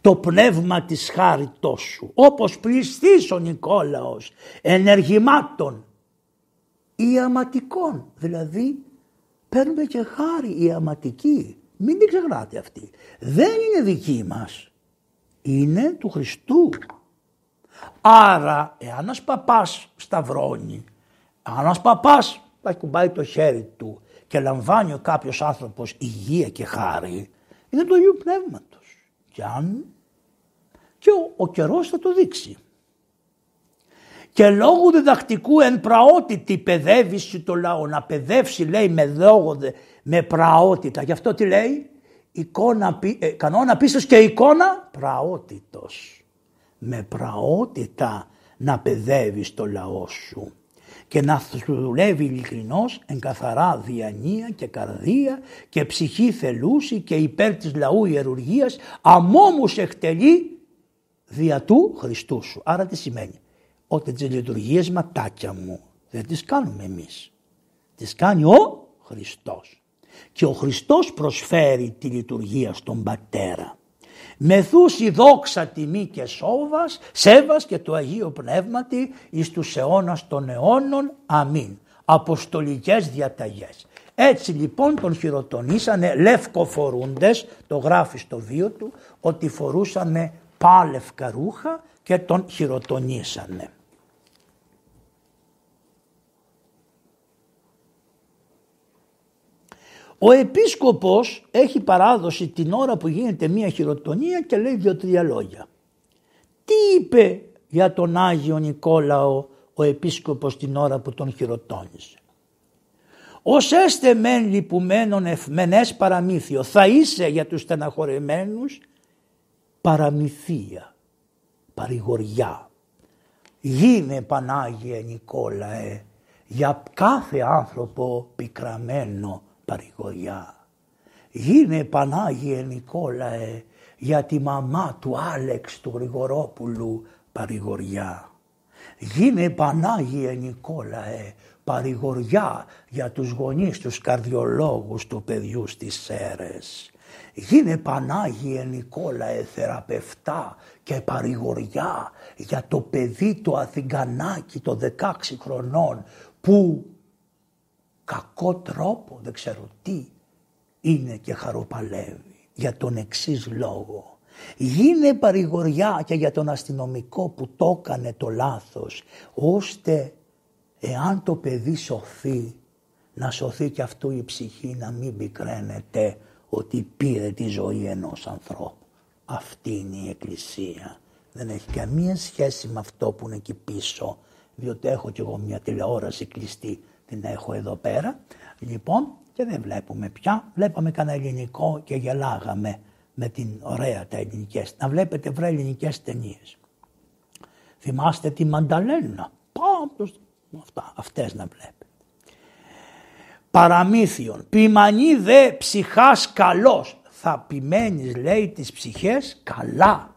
το πνεύμα της χάριτός σου. Όπως πληστείς ο Νικόλαος ενεργημάτων ιαματικών. Δηλαδή παίρνουμε και χάρη ιαματική. Μην την ξεχνάτε αυτή. Δεν είναι δική μας είναι του Χριστού. Άρα εάν ένας παπάς σταυρώνει, αν ένας παπάς πάει κουμπάει το χέρι του και λαμβάνει ο κάποιος άνθρωπος υγεία και χάρη, είναι του Αγίου Πνεύματος. Και αν και ο, ο καιρός θα το δείξει. Και λόγω διδακτικού εν πραότητη παιδεύει το λαό. Να παιδεύσει λέει με λόγο, με πραότητα. Γι' αυτό τι λέει εικόνα, ε, κανόνα πίστος και εικόνα πραότητος. Με πραότητα να παιδεύεις το λαό σου και να σου δουλεύει ειλικρινώς εν καθαρά διανία και καρδία και ψυχή θελούση και υπέρ της λαού ιερουργίας αμόμους εκτελεί δια του Χριστού σου. Άρα τι σημαίνει; Ότι τις λειτουργίες ματάκια μου δεν τις κάνουμε εμείς. Τις κάνει ο Χριστός και ο Χριστός προσφέρει τη λειτουργία στον Πατέρα. Μεθούσει δόξα τιμή και σόβας, σέβας και το Αγίο Πνεύματι εις τους αιώνας των αιώνων. Αμήν. Αποστολικές διαταγές. Έτσι λοιπόν τον χειροτονήσανε λευκοφορούντες, το γράφει στο βίο του, ότι φορούσανε πάλευκα ρούχα και τον χειροτονήσανε. Ο επίσκοπος έχει παράδοση την ώρα που γίνεται μία χειροτονία και λέει δύο-τρία λόγια. Τι είπε για τον Άγιο Νικόλαο ο επίσκοπος την ώρα που τον χειροτώνησε; Ως έστε μεν λυπουμένων ευμενές παραμύθιο θα είσαι για τους στεναχωρεμένους παραμυθία, παρηγοριά. Γίνε Πανάγιε Νικόλαε για κάθε άνθρωπο πικραμένο παρηγοριά. Γίνε Πανάγιε Νικόλαε για τη μαμά του Άλεξ του Γρηγορόπουλου παρηγοριά. Γίνε Πανάγιε Νικόλαε παρηγοριά για τους γονείς τους καρδιολόγους του παιδιού στις Σέρες. Γίνε Πανάγιε Νικόλαε θεραπευτά και παρηγοριά για το παιδί το Αθηγανάκι το 16 χρονών που κακό τρόπο δεν ξέρω τι είναι και χαροπαλεύει για τον εξής λόγο. Γίνε παρηγοριά και για τον αστυνομικό που το έκανε το λάθος ώστε εάν το παιδί σωθεί να σωθεί και αυτό η ψυχή να μην πικραίνεται ότι πήρε τη ζωή ενός ανθρώπου. Αυτή είναι η εκκλησία. Δεν έχει καμία σχέση με αυτό που είναι εκεί πίσω διότι έχω κι εγώ μια τηλεόραση κλειστή την έχω εδώ πέρα. Λοιπόν και δεν βλέπουμε πια. Βλέπαμε κανένα ελληνικό και γελάγαμε με την ωραία τα ελληνικές. Να βλέπετε βρε ελληνικές ταινίες. Θυμάστε τη Μανταλένα. Πάμε αυτά, αυτές να βλέπετε. Παραμύθιον. Ποιμανή δε ψυχάς καλός. Θα ποιμένεις λέει τις ψυχές καλά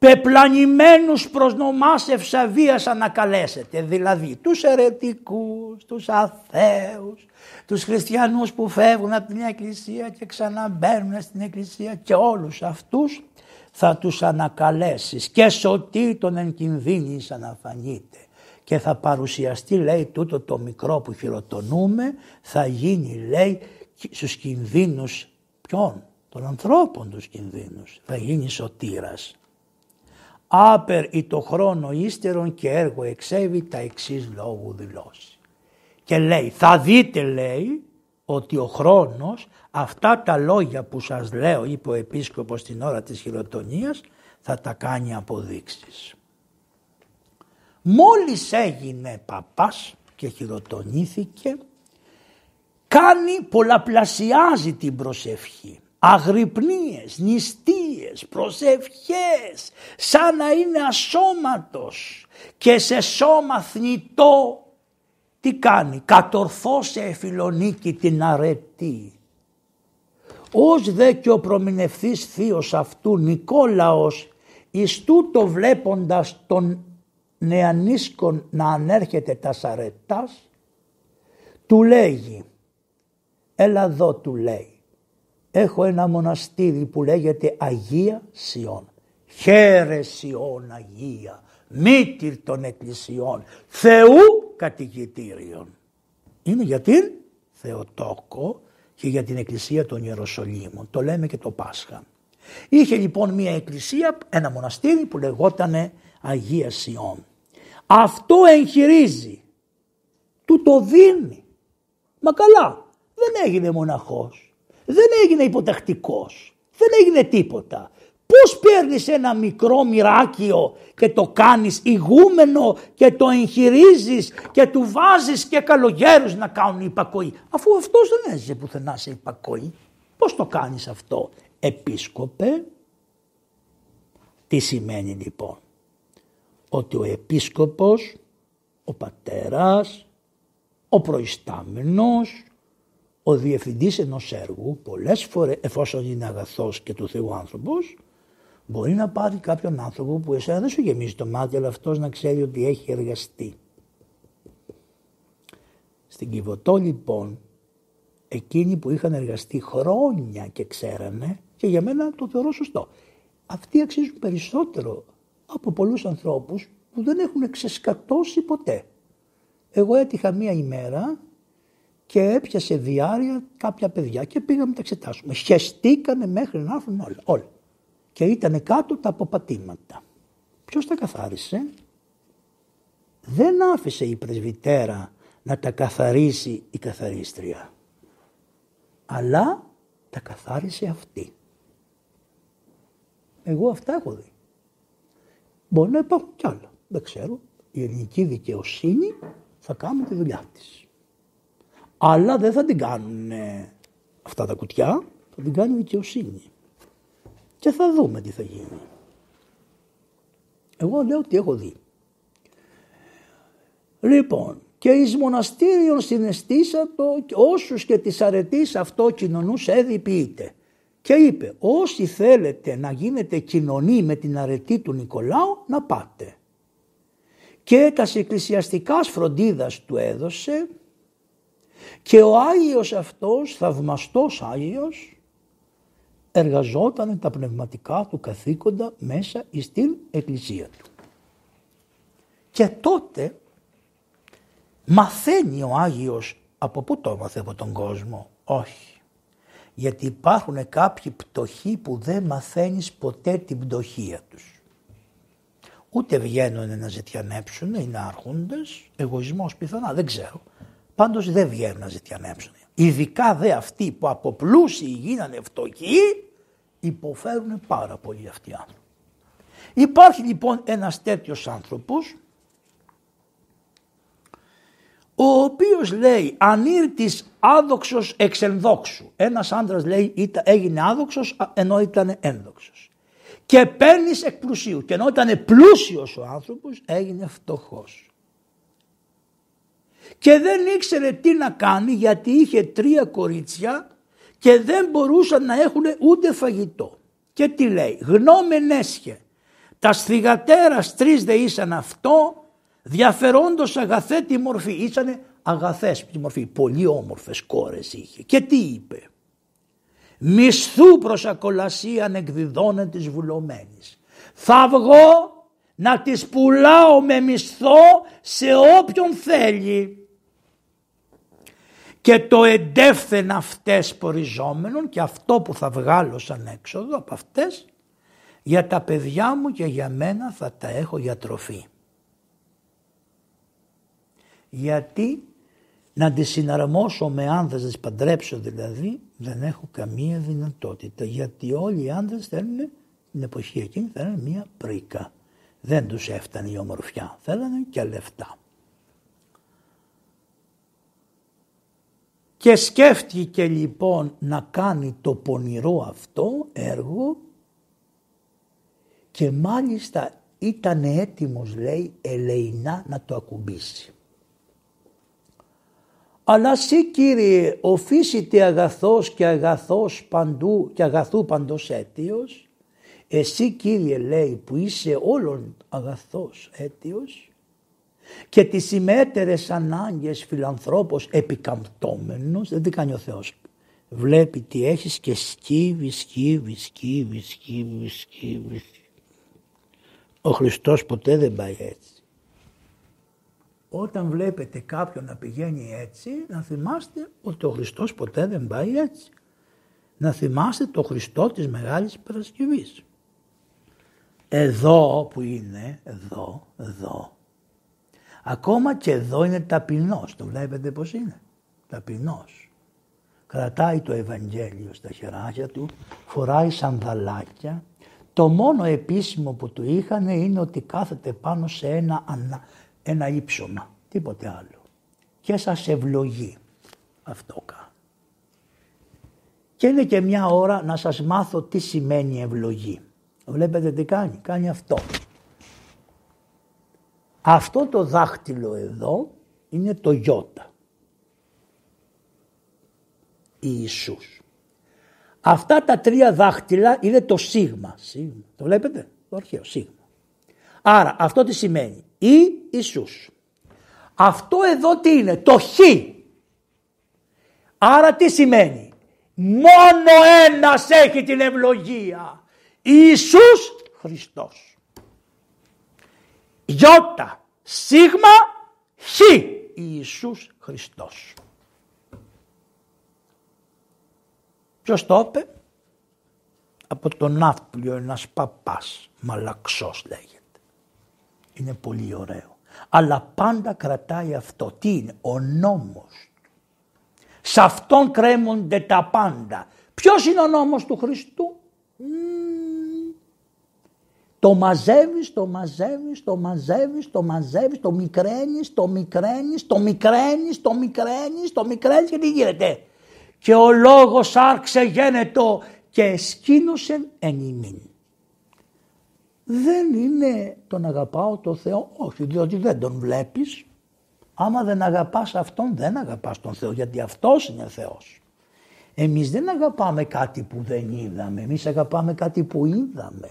πεπλανημένους προς νομάς ευσαβίας ανακαλέσετε, δηλαδή τους ερετικούς, τους αθέους, τους χριστιανούς που φεύγουν από την εκκλησία και ξαναμπαίνουν στην εκκλησία και όλους αυτούς θα τους ανακαλέσεις. Και σωτή τον εν κινδύνης αναφανείται και θα παρουσιαστεί λέει τούτο το μικρό που χειροτονούμε θα γίνει λέει στους κινδύνους ποιον, των ανθρώπων τους κινδύνους. Θα γίνει σωτήρας άπερ ή το χρόνο ύστερον και έργο εξέβη τα εξής λόγου δηλώσει. Και λέει, θα δείτε λέει ότι ο χρόνος αυτά τα λόγια που σας λέω είπε ο επίσκοπος την ώρα της χειροτονίας θα τα κάνει αποδείξεις. Μόλις έγινε παπάς και χειροτονήθηκε κάνει πολλαπλασιάζει την προσευχή αγρυπνίες, νηστείες, προσευχές, σαν να είναι ασώματος και σε σώμα θνητό τι κάνει, κατορθώσε εφιλονίκη την αρετή. Ως δε και ο προμηνευθής θείος αυτού Νικόλαος εις τούτο βλέποντας τον νεανίσκον να ανέρχεται τας σαρετάς του λέγει έλα εδώ του λέει έχω ένα μοναστήρι που λέγεται Αγία Σιών. Χαίρε Σιών Αγία, μήτυρ των εκκλησιών, Θεού κατοικητήριων. Είναι για την Θεοτόκο και για την εκκλησία των Ιεροσολύμων. Το λέμε και το Πάσχα. Είχε λοιπόν μια εκκλησία, ένα μοναστήρι που λεγόταν Αγία Σιών. Αυτό εγχειρίζει. Του το δίνει. Μα καλά, δεν έγινε μοναχός δεν έγινε υποτακτικός. Δεν έγινε τίποτα. Πώς παίρνεις ένα μικρό μοιράκιο και το κάνεις ηγούμενο και το εγχειρίζεις και του βάζεις και καλογέρους να κάνουν υπακοή; Αφού αυτός δεν έζησε πουθενά σε υπακοή. Πώς το κάνεις αυτό. Επίσκοπε; Τι σημαίνει λοιπόν; Ότι ο επίσκοπος, ο πατέρας, ο προϊστάμενος, ο διευθυντής ενός έργου πολλές φορές εφόσον είναι αγαθός και του Θεού άνθρωπος μπορεί να πάρει κάποιον άνθρωπο που εσένα δεν σου γεμίζει το μάτι αλλά αυτός να ξέρει ότι έχει εργαστεί. Στην Κιβωτό λοιπόν εκείνοι που είχαν εργαστεί χρόνια και ξέρανε και για μένα το θεωρώ σωστό. Αυτοί αξίζουν περισσότερο από πολλούς ανθρώπους που δεν έχουν ξεσκατώσει ποτέ. Εγώ έτυχα μία ημέρα και έπιασε διάρκεια κάποια παιδιά και πήγαμε τα εξετάσουμε. Χεστήκανε μέχρι να έρθουν όλα. όλα. Και ήταν κάτω τα αποπατήματα. Ποιος τα καθάρισε; Δεν άφησε η πρεσβυτέρα να τα καθαρίσει η καθαρίστρια. Αλλά τα καθάρισε αυτή. Εγώ αυτά έχω δει. Μπορεί να υπάρχουν κι άλλα. Δεν ξέρω. Η ελληνική δικαιοσύνη θα κάνει τη δουλειά της. Αλλά δεν θα την κάνουν αυτά τα κουτιά, θα την κάνει δικαιοσύνη. Και θα δούμε τι θα γίνει. Εγώ λέω ότι έχω δει. Λοιπόν, και εις μοναστήριον συναισθήσα το όσους και της αρετής αυτό κοινωνούς έδι ποιείται. και είπε όσοι θέλετε να γίνετε κοινωνοί με την αρετή του Νικολάου να πάτε. Και τα εκκλησιαστικά φροντίδας του έδωσε και ο Άγιος αυτός, θαυμαστός Άγιος, εργαζόταν τα πνευματικά του καθήκοντα μέσα στην εκκλησία του. Και τότε μαθαίνει ο Άγιος από πού το έμαθε από τον κόσμο; Όχι. Γιατί υπάρχουν κάποιοι πτωχοί που δεν μαθαίνεις ποτέ την πτωχία τους. Ούτε βγαίνουν να ζητιανέψουν, είναι άρχοντες, εγωισμός πιθανά, δεν ξέρω. Πάντως δεν βγαίνουν να ζητιανέψουν. Ειδικά δε αυτοί που από πλούσιοι γίνανε φτωχοί, υποφέρουν πάρα πολύ αυτοί οι άνθρωποι. Υπάρχει λοιπόν ένας τέτοιος άνθρωπος ο οποίος λέει αν ήρθεις άδοξος εξενδόξου. Ένας άντρας λέει έγινε άδοξος ενώ ήταν ένδοξος. Και παίρνεις εκ πλουσίου και ενώ ήταν πλούσιος ο άνθρωπος έγινε φτωχός. Και δεν ήξερε τι να κάνει γιατί είχε τρία κορίτσια και δεν μπορούσαν να έχουν ούτε φαγητό. Και τι λέει, γνώμεν έσχε, τα σθιγατέρας τρεις δε ήσαν αυτό, διαφερόντος αγαθέ τη μορφή. Ήσανε αγαθές τη μορφή, πολύ όμορφες κόρες είχε. Και τι είπε, μισθού προς ακολασίαν εκδιδώνε της βουλωμένης. Θα βγω να τις πουλάω με μισθό σε όποιον θέλει και το εντεύθεν αυτές ποριζόμενων και αυτό που θα βγάλω σαν έξοδο από αυτές για τα παιδιά μου και για μένα θα τα έχω για τροφή. Γιατί να τις συναρμόσω με άνδρες, να τις παντρέψω δηλαδή, δεν έχω καμία δυνατότητα. Γιατί όλοι οι άνδρες θέλουν την εποχή εκείνη θέλουν μία πρίκα. Δεν τους έφτανε η ομορφιά, θέλανε και λεφτά. Και σκέφτηκε λοιπόν να κάνει το πονηρό αυτό έργο και μάλιστα ήταν έτοιμος λέει ελεηνά να το ακουμπήσει. Αλλά σύ Κύριε οφείσιτε αγαθός και αγαθός παντού και αγαθού παντός αίτιος εσύ Κύριε λέει που είσαι όλων αγαθός αίτιος και τις ημέτερες ανάγκες φιλανθρώπος επικαμπτόμενος, δεν τι κάνει ο Θεός. Βλέπει τι έχεις και σκύβει, σκύβει, σκύβει, σκύβει, σκύβει. Ο Χριστός ποτέ δεν πάει έτσι. Όταν βλέπετε κάποιον να πηγαίνει έτσι, να θυμάστε ότι ο Χριστός ποτέ δεν πάει έτσι. Να θυμάστε το Χριστό της Μεγάλης Παρασκευής. Εδώ που είναι, εδώ, εδώ, Ακόμα και εδώ είναι ταπεινός. Το βλέπετε πώς είναι. Ταπεινός. Κρατάει το Ευαγγέλιο στα χεράκια του, φοράει σανδαλάκια. Το μόνο επίσημο που του είχαν είναι ότι κάθεται πάνω σε ένα, ένα ύψωμα. Τίποτε άλλο. Και σας ευλογεί. Αυτό κάνει. Και είναι και μια ώρα να σας μάθω τι σημαίνει ευλογή. Βλέπετε τι κάνει. Κάνει αυτό. Αυτό το δάχτυλο εδώ είναι το γιώτα. Ιησούς. Αυτά τα τρία δάχτυλα είναι το σίγμα. σίγμα. Το βλέπετε, το αρχαίο σίγμα. Άρα αυτό τι σημαίνει; Ή Ιησούς. Αυτό εδώ τι είναι, το χ. Άρα τι σημαίνει; Μόνο ένας έχει την ευλογία. Ιησούς Χριστός. Ιώτα, Σίγμα, Χ. Ιησούς Χριστός. Ποιος το είπε; Από τον Ναύπλιο ένας παπάς, μαλαξός λέγεται. Είναι πολύ ωραίο. Αλλά πάντα κρατάει αυτό. Τι είναι, ο νόμος. Σε αυτόν κρέμονται τα πάντα. Ποιος είναι ο νόμος του Χριστού; Το μαζεύεις, το μαζεύεις, το μαζεύεις, το μαζεύεις, το μικραίνεις, το μικραίνεις, το μικραίνεις, το μικραίνεις, το μικραίνεις και τι γίνεται. Και ο λόγος άρχισε γένετο και σκήνωσε εν ημίν. Δεν είναι τον αγαπάω το Θεό, όχι διότι δεν τον βλέπεις. Άμα δεν αγαπάς Αυτόν δεν αγαπάς τον Θεό γιατί Αυτός είναι Θεός. Εμείς δεν αγαπάμε κάτι που δεν είδαμε, εμείς αγαπάμε κάτι που είδαμε.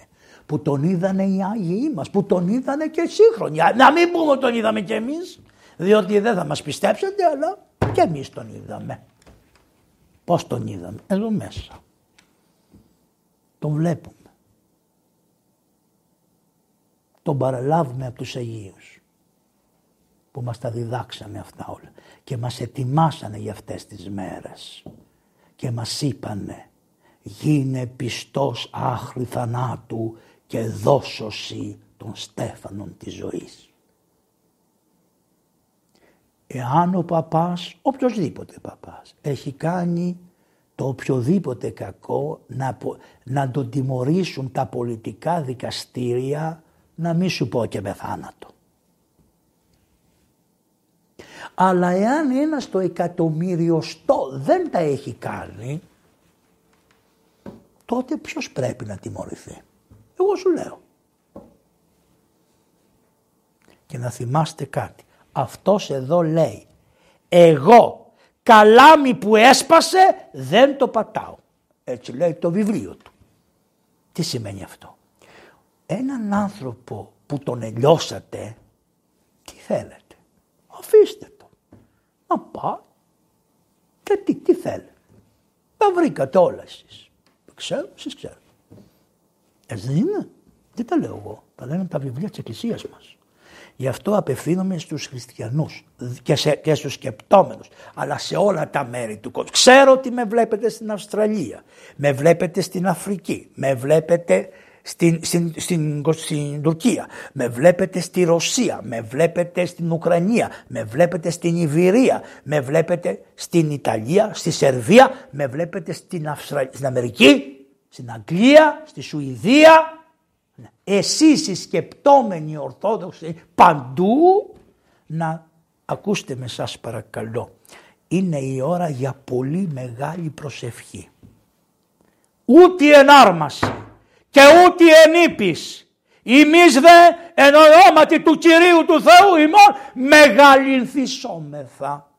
Που τον είδανε οι Άγιοι μας, που τον είδανε και οι σύγχρονοι. Να μην πούμε ότι τον είδαμε κι εμείς, διότι δεν θα μας πιστέψετε, αλλά και εμείς τον είδαμε. Πώς τον είδαμε, εδώ μέσα. Τον βλέπουμε. Τον παραλάβουμε από τους Αγίους που μας τα διδάξανε αυτά όλα και μας ετοιμάσανε για αυτές τις μέρες και μας είπανε γίνε πιστός άχρη θανάτου και δώσωση των στέφανων της ζωής. Εάν ο παπάς, οποιοδήποτε παπάς, έχει κάνει το οποιοδήποτε κακό να, να τον τιμωρήσουν τα πολιτικά δικαστήρια να μην σου πω και με θάνατο. Αλλά εάν ένας το εκατομμύριοστό δεν τα έχει κάνει, τότε ποιος πρέπει να τιμωρηθεί; Εγώ σου λέω. Και να θυμάστε κάτι. Αυτός εδώ λέει, εγώ καλάμι που έσπασε δεν το πατάω. Έτσι λέει το βιβλίο του. Τι σημαίνει αυτό; Έναν άνθρωπο που τον ελιώσατε, τι θέλετε; Αφήστε να πάει. Και τι, τι θέλει. Τα βρήκατε όλα εσείς. Ξέρω, εσείς ξέρετε. Έτσι δεν είναι. Δεν τα λέω εγώ. Τα λένε τα βιβλία της Εκκλησίας μας. Γι' αυτό απευθύνομαι στους χριστιανούς και, σε, και στους σκεπτόμενους, αλλά σε όλα τα μέρη του κόσμου. Ξέρω ότι με βλέπετε στην Αυστραλία, με βλέπετε στην Αφρική, με βλέπετε στην, στην, στην, στην Τουρκία, με βλέπετε στη Ρωσία, με βλέπετε στην Ουκρανία, με βλέπετε στην Ιβυρία, με βλέπετε στην Ιταλία, στη Σερβία, με βλέπετε στην, στην Αμερική, στην Αγγλία, στη Σουηδία. Εσείς οι σκεπτόμενοι Ορθόδοξοι παντού να ακούστε με σας παρακαλώ. Είναι η ώρα για πολύ μεγάλη προσευχή. Ούτε ενάρμαση και ούτε ενήπης. Εμείς δε εν ονόματι του Κυρίου του Θεού ημών μεγαλυνθισόμεθα.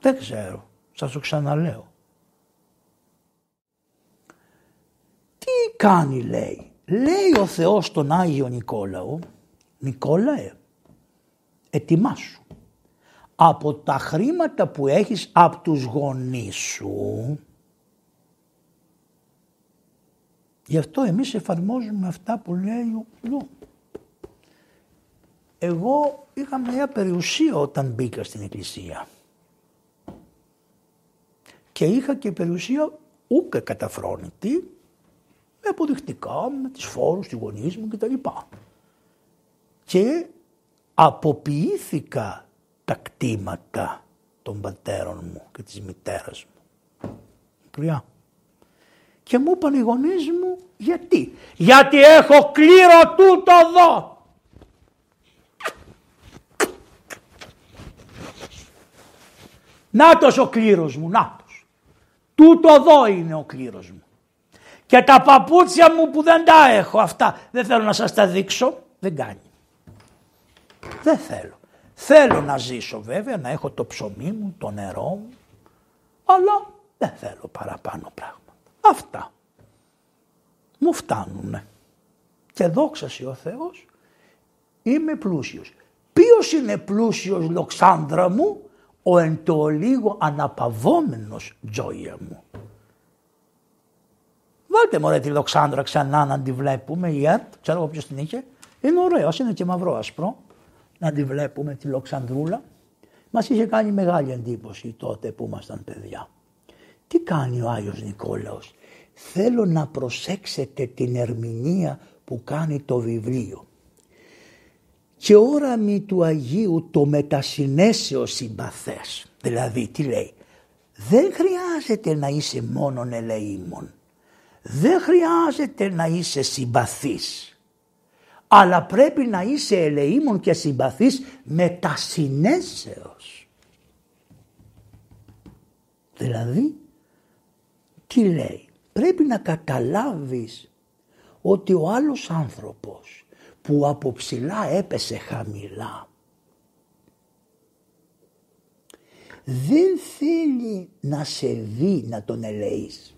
Δεν ξέρω, σας το ξαναλέω. Τι κάνει λέει. Λέει ο Θεός τον Άγιο Νικόλαο, Νικόλαε, ετοιμάσου. Από τα χρήματα που έχεις από τους γονείς σου, Γι' αυτό εμείς εφαρμόζουμε αυτά που λέει ο Λου. Εγώ είχα μια περιουσία όταν μπήκα στην εκκλησία. Και είχα και περιουσία ούκε καταφρόνητη με αποδεικτικά, με τις φόρους, τη γονείς μου κτλ. Και αποποιήθηκα τα κτήματα των πατέρων μου και της μητέρας μου. Μακριά. Και μου είπαν οι γονείς μου γιατί; Γιατί έχω κλήρο τούτο εδώ. Νάτος ο κλήρος μου, νάτος. Τούτο εδώ είναι ο κλήρος μου. Και τα παπούτσια μου που δεν τα έχω αυτά, δεν θέλω να σας τα δείξω, δεν κάνει. Δεν θέλω. Θέλω να ζήσω βέβαια, να έχω το ψωμί μου, το νερό μου, αλλά δεν θέλω παραπάνω πράγματα. Αυτά μου φτάνουνε. Και δόξα ο Θεός είμαι πλούσιος. Ποιος είναι πλούσιος Λοξάνδρα μου, ο εν το λίγο αναπαυόμενος Τζόια μου. Βάλτε μωρέ τη Λοξάνδρα ξανά να τη βλέπουμε, η ΕΡΤ, ξέρω εγώ ποιος την είχε. Είναι ωραίο, είναι και μαυρό άσπρο, να τη βλέπουμε τη Λοξανδρούλα. Μας είχε κάνει μεγάλη εντύπωση τότε που ήμασταν παιδιά. Τι κάνει ο Άγιος Νικόλαος; Θέλω να προσέξετε την ερμηνεία που κάνει το βιβλίο. Και όραμη του Αγίου το μετασυνέσεω συμπαθές. Δηλαδή τι λέει; Δεν χρειάζεται να είσαι μόνον ελεήμων. Δεν χρειάζεται να είσαι συμπαθής. Αλλά πρέπει να είσαι ελεήμων και συμπαθής μετασυνέσεως. Δηλαδή τι λέει; Πρέπει να καταλάβεις ότι ο άλλος άνθρωπος που από ψηλά έπεσε χαμηλά δεν θέλει να σε δει να τον ελέεις.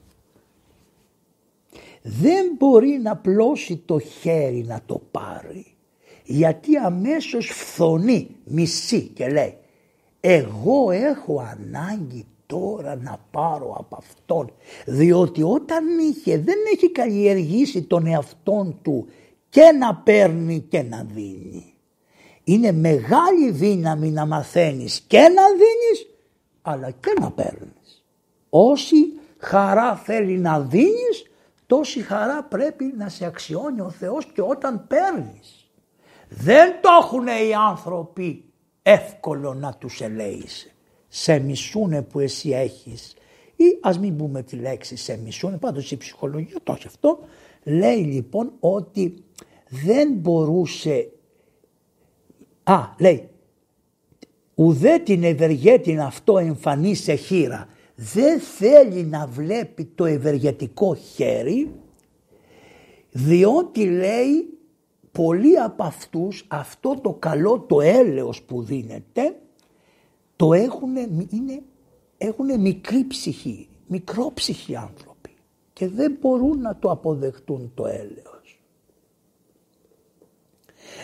Δεν μπορεί να πλώσει το χέρι να το πάρει γιατί αμέσως φθονεί, μισή και λέει εγώ έχω ανάγκη τώρα να πάρω από αυτόν διότι όταν είχε δεν έχει καλλιεργήσει τον εαυτόν του και να παίρνει και να δίνει. Είναι μεγάλη δύναμη να μαθαίνεις και να δίνεις αλλά και να παίρνεις. Όση χαρά θέλει να δίνεις τόση χαρά πρέπει να σε αξιώνει ο Θεός και όταν παίρνεις. Δεν το έχουν οι άνθρωποι εύκολο να τους ελέησε. Σε μισούνε που εσύ έχεις ή ας μην πούμε τη λέξη σε μισούνε, πάντως η ψυχολογία το έχει αυτό. Λέει λοιπόν ότι δεν μπορούσε, α λέει ουδέ την ευεργέτην αυτό εμφανή σε χείρα. Δεν θέλει να βλέπει το ευεργετικό χέρι διότι λέει πολλοί από αυτούς αυτό το καλό το έλεος που δίνεται το έχουν, είναι, έχουν μικρή ψυχή, μικρόψυχοι άνθρωποι και δεν μπορούν να το αποδεχτούν το έλεος.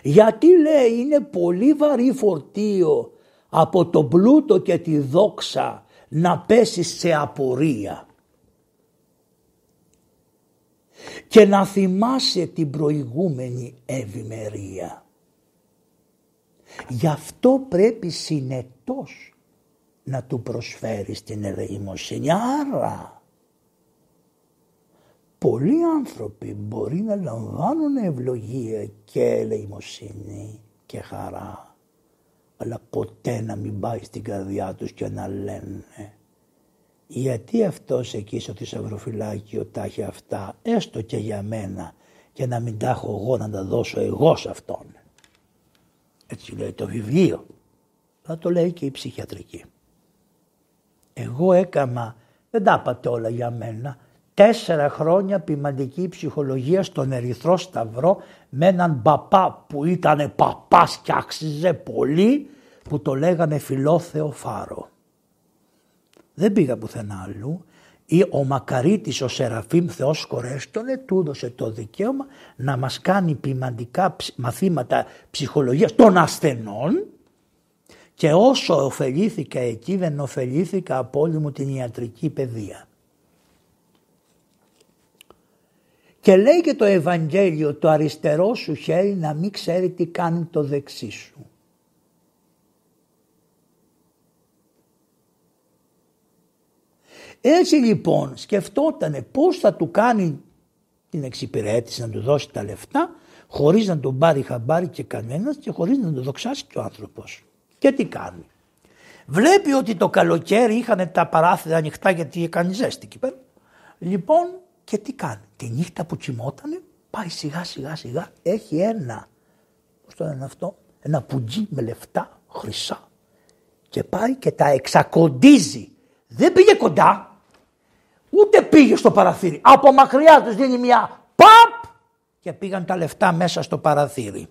Γιατί λέει είναι πολύ βαρύ φορτίο από το πλούτο και τη δόξα να πέσεις σε απορία. και να θυμάσαι την προηγούμενη ευημερία. Γι' αυτό πρέπει συνετός να του προσφέρεις την ελεημοσύνη. Άρα, πολλοί άνθρωποι μπορεί να λαμβάνουν ευλογία και ελεημοσύνη και χαρά, αλλά ποτέ να μην πάει στην καρδιά τους και να λένε γιατί αυτός εκεί στο θησαυροφυλάκιο τα έχει αυτά έστω και για μένα και να μην τα έχω εγώ να τα δώσω εγώ σε αυτόν. Έτσι λέει το βιβλίο. Θα το λέει και η ψυχιατρική. Εγώ έκανα, δεν τα είπατε όλα για μένα, τέσσερα χρόνια ποιμαντική ψυχολογία στον Ερυθρό Σταυρό με έναν παπά που ήταν παπάς και άξιζε πολύ που το λέγανε Φιλόθεο Φάρο δεν πήγα πουθενά αλλού. Ή ο Μακαρίτης ο Σεραφείμ Θεός κορέστονε του έδωσε το δικαίωμα να μας κάνει ποιμαντικά μαθήματα ψυχολογίας των ασθενών. Και όσο ωφελήθηκα εκεί δεν ωφελήθηκα από όλη μου την ιατρική παιδεία. Και λέει και το Ευαγγέλιο το αριστερό σου χέρι να μην ξέρει τι κάνει το δεξί σου. Έτσι λοιπόν σκεφτότανε πώς θα του κάνει την εξυπηρέτηση να του δώσει τα λεφτά χωρίς να τον πάρει χαμπάρι και κανένας και χωρίς να τον δοξάσει και ο άνθρωπος. Και τι κάνει. Βλέπει ότι το καλοκαίρι είχαν τα παράθυρα ανοιχτά γιατί έκανε ζέστη εκεί πέρα. Λοιπόν και τι κάνει. Τη νύχτα που κοιμότανε πάει σιγά σιγά σιγά έχει ένα, πώς το λένε αυτό, ένα πουτζί με λεφτά χρυσά και πάει και τα εξακοντίζει. Δεν πήγε κοντά, Ούτε πήγε στο παραθύρι. Από μακριά τους δίνει μια παπ και πήγαν τα λεφτά μέσα στο παραθύρι.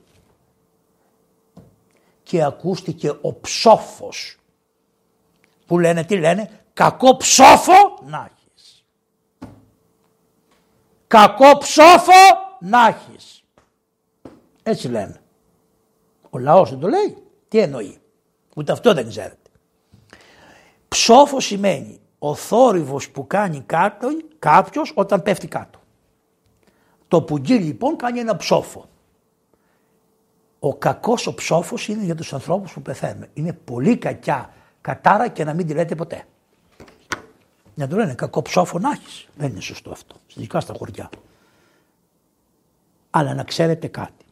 Και ακούστηκε ο ψόφος που λένε τι λένε κακό ψόφο να έχεις. Κακό ψόφο να έχεις. Έτσι λένε. Ο λαός δεν το λέει. Τι εννοεί. Ούτε αυτό δεν ξέρετε. Ψόφο σημαίνει ο θόρυβος που κάνει κάτω, κάποιος όταν πέφτει κάτω. Το πουγγί λοιπόν κάνει ένα ψόφο. Ο κακός ο ψόφος είναι για τους ανθρώπους που πεθαίνουν. Είναι πολύ κακιά κατάρα και να μην τη λέτε ποτέ. Να το λένε κακό ψόφο να έχεις. Δεν είναι σωστό αυτό. Ειδικά στα χωριά. Αλλά να ξέρετε κάτι.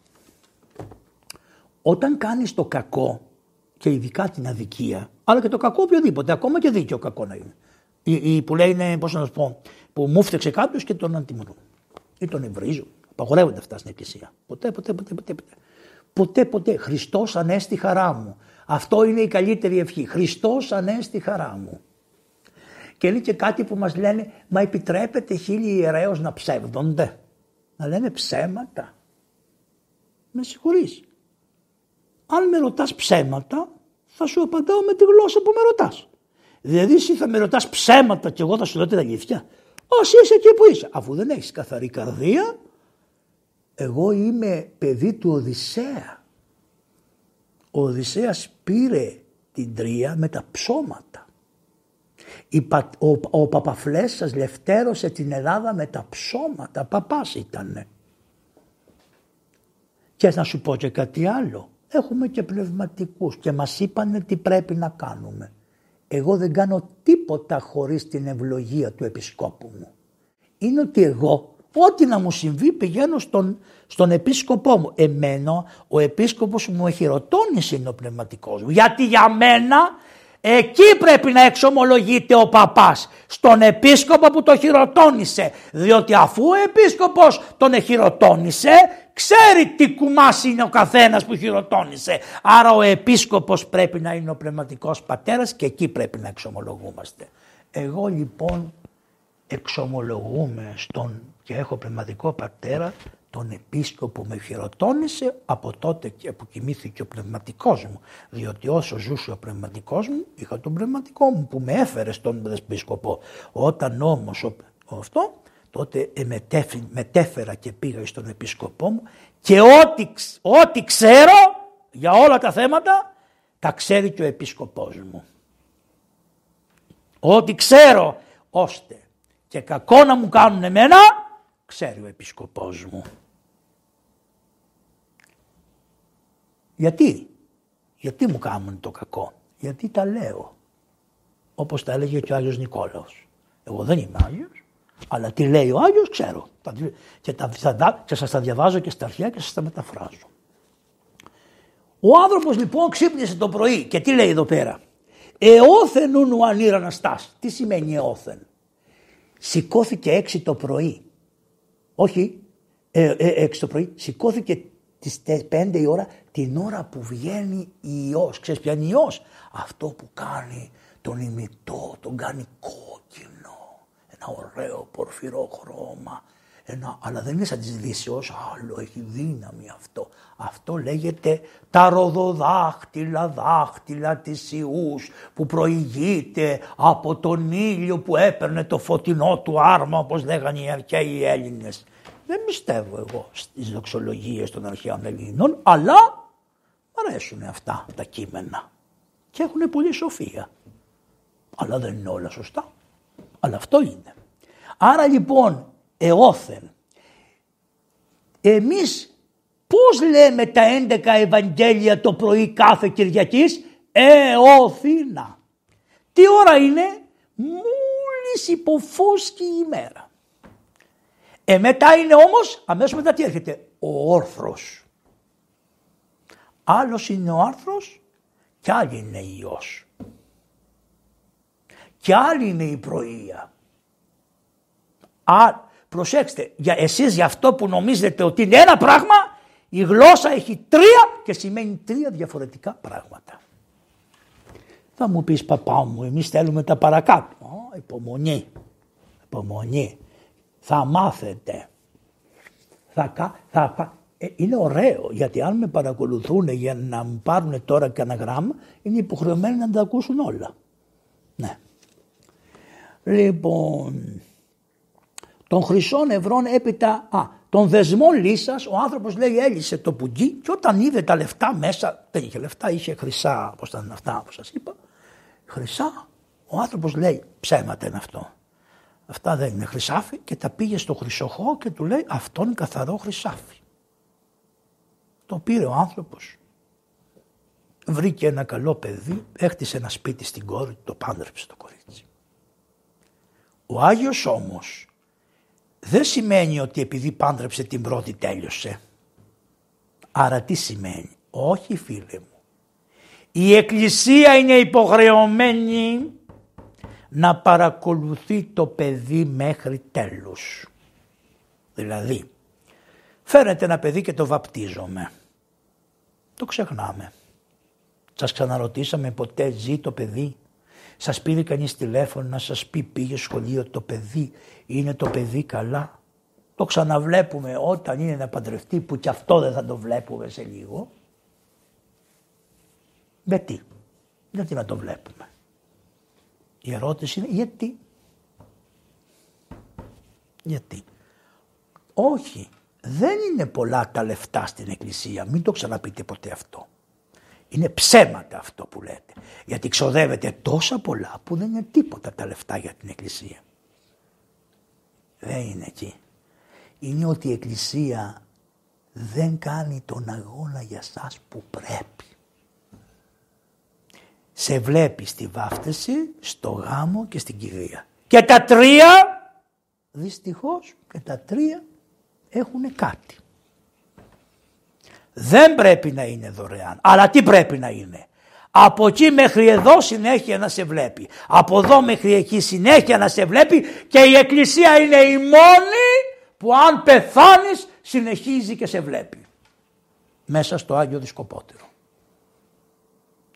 Όταν κάνεις το κακό και ειδικά την αδικία, αλλά και το κακό οποιοδήποτε, ακόμα και δίκαιο κακό να είναι. Ή, ή που λένε, πώς να σου πω, που μου φτιάξε κάποιος και τον αντιμετωπίζουν. Ή τον ευρίζουν. Απαγορεύονται αυτά στην εκκλησία. Ποτέ, ποτέ, ποτέ, ποτέ. Ποτέ, ποτέ. ποτέ. Χριστός ανέστη χαρά μου. Αυτό είναι η καλύτερη ευχή. Χριστός ανέστη χαρά μου. Και είναι και κάτι που μας λένε, μα επιτρέπεται χίλιοι ιερέως να ψεύδονται; Να λένε ψέματα. Με συγχωρείς. Αν με ρωτάς ψέματα, θα σου απαντάω με τη γλώσσα που με ρωτάς. Δηλαδή εσύ θα με ρωτάς ψέματα και εγώ θα σου λέω την αλήθεια. Όσοι είσαι εκεί που είσαι. Αφού δεν έχεις καθαρή καρδία, εγώ είμαι παιδί του Οδυσσέα. Ο Οδυσσέας πήρε την τρία με τα ψώματα. Ο, ο Παπαφλέσσας λευτέρωσε την Ελλάδα με τα ψώματα. Παπάς ήτανε. Και να σου πω και κάτι άλλο. Έχουμε και πνευματικούς και μας είπανε τι πρέπει να κάνουμε. Εγώ δεν κάνω τίποτα χωρίς την ευλογία του επισκόπου μου. Είναι ότι εγώ ό,τι να μου συμβεί πηγαίνω στον, στον επίσκοπό μου. Εμένα ο επίσκοπος μου έχει ρωτώνει είναι ο πνευματικός μου. Γιατί για μένα Εκεί πρέπει να εξομολογείται ο παπάς, στον επίσκοπο που το χειροτώνησε. Διότι αφού ο επίσκοπος τον χειροτώνησε, ξέρει τι κουμάς είναι ο καθένας που χειροτώνησε. Άρα ο επίσκοπος πρέπει να είναι ο πνευματικός πατέρας και εκεί πρέπει να εξομολογούμαστε. Εγώ λοιπόν εξομολογούμε στον και έχω πνευματικό πατέρα τον επίσκοπο με χειροτώνησε από τότε και που κοιμήθηκε ο πνευματικός μου. Διότι όσο ζούσε ο πνευματικός μου είχα τον πνευματικό μου που με έφερε στον επίσκοπο. Όταν όμως ο, αυτό τότε μετέφερα και πήγα στον επίσκοπό μου και ό,τι, ό,τι ξέρω για όλα τα θέματα τα ξέρει και ο επίσκοπός μου. Ό,τι ξέρω ώστε και κακό να μου κάνουν εμένα ξέρει ο επισκοπός μου. Γιατί, γιατί μου κάνουν το κακό, γιατί τα λέω; Όπως τα έλεγε και ο Άγιος Νικόλαος. Εγώ δεν είμαι Άγιος, αλλά τι λέει ο Άγιος ξέρω. Και, τα, θα, και σας τα διαβάζω και στα αρχαία και σας τα μεταφράζω. Ο άνθρωπος λοιπόν ξύπνησε το πρωί και τι λέει εδώ πέρα; Εώθεν ου ανήρα αναστάς. Τι σημαίνει εώθεν. Σηκώθηκε έξι το πρωί όχι, ε, ε, έξι το πρωί, σηκώθηκε τις 5 η ώρα την ώρα που βγαίνει η ιός. Ξέρεις ποια είναι η ιός; Αυτό που κάνει τον ημιτό, τον κάνει κόκκινο. Ένα ωραίο πορφυρό χρώμα. Ένα, αλλά δεν είναι σαν τις δύσεως, άλλο έχει δύναμη αυτό. Αυτό λέγεται τα ροδοδάχτυλα δάχτυλα της Ιούς που προηγείται από τον ήλιο που έπαιρνε το φωτεινό του άρμα όπως λέγανε οι αρχαίοι Έλληνες. Δεν πιστεύω εγώ στις δοξολογίες των αρχαίων Ελλήνων αλλά αρέσουν αυτά τα κείμενα και έχουν πολύ σοφία. Αλλά δεν είναι όλα σωστά. Αλλά αυτό είναι. Άρα λοιπόν εώθεν εμείς Πώς λέμε τα 11 Ευαγγέλια το πρωί κάθε Κυριακής; Εώθηνα. Τι ώρα είναι; Μόλις υποφούσκει η ημέρα. Ε μετά είναι όμως αμέσως μετά τι έρχεται. Ο όρθρος. Άλλος είναι ο άρθρος και άλλη είναι η Υιός. Και άλλη είναι η πρωία. Α, προσέξτε, για εσείς για αυτό που νομίζετε ότι είναι ένα πράγμα η γλώσσα έχει τρία και σημαίνει τρία διαφορετικά πράγματα. Θα μου πεις παπά μου, εμείς θέλουμε τα παρακάτω. Ω, υπομονή, υπομονή. Θα μάθετε. Θα, θα, ε, είναι ωραίο γιατί αν με παρακολουθούν για να μου πάρουν τώρα κανένα γράμμα είναι υποχρεωμένοι να τα ακούσουν όλα. Ναι. Λοιπόν, των χρυσών ευρών έπειτα, α, των δεσμών λύσας, ο άνθρωπος λέει έλυσε το πουγγί και όταν είδε τα λεφτά μέσα, δεν είχε λεφτά, είχε χρυσά, πώ ήταν αυτά που σας είπα, χρυσά, ο άνθρωπος λέει ψέματα είναι αυτό. Αυτά δεν είναι χρυσάφι και τα πήγε στο χρυσοχό και του λέει αυτό είναι καθαρό χρυσάφι. Το πήρε ο άνθρωπος. Βρήκε ένα καλό παιδί, έχτισε ένα σπίτι στην κόρη, το πάντρεψε το κορίτσι. Ο Άγιος όμως δεν σημαίνει ότι επειδή πάντρεψε την πρώτη τέλειωσε. Άρα τι σημαίνει; Όχι φίλε μου. Η Εκκλησία είναι υποχρεωμένη να παρακολουθεί το παιδί μέχρι τέλους. Δηλαδή, φέρετε ένα παιδί και το βαπτίζομαι. Το ξεχνάμε. Σας ξαναρωτήσαμε ποτέ ζει το παιδί; Σας πήρε κανείς τηλέφωνο να σας πει πήγε σχολείο το παιδί, είναι το παιδί καλά; Το ξαναβλέπουμε όταν είναι να παντρευτεί που κι αυτό δεν θα το βλέπουμε σε λίγο. Γιατί, γιατί να το βλέπουμε; Η ερώτηση είναι γιατί; Γιατί; Όχι, δεν είναι πολλά τα λεφτά στην εκκλησία. Μην το ξαναπείτε ποτέ αυτό. Είναι ψέματα αυτό που λέτε. Γιατί ξοδεύετε τόσα πολλά που δεν είναι τίποτα τα λεφτά για την εκκλησία. Δεν είναι εκεί. Είναι ότι η εκκλησία δεν κάνει τον αγώνα για σας που πρέπει. Σε βλέπει στη βάφτιση, στο γάμο και στην κηδεία. Και τα τρία, δυστυχώς και τα τρία έχουν κάτι. Δεν πρέπει να είναι δωρεάν. Αλλά τι πρέπει να είναι; Από εκεί μέχρι εδώ συνέχεια να σε βλέπει. Από εδώ μέχρι εκεί συνέχεια να σε βλέπει και η εκκλησία είναι η μόνη που αν πεθάνεις συνεχίζει και σε βλέπει. Μέσα στο Άγιο Δισκοπότερο.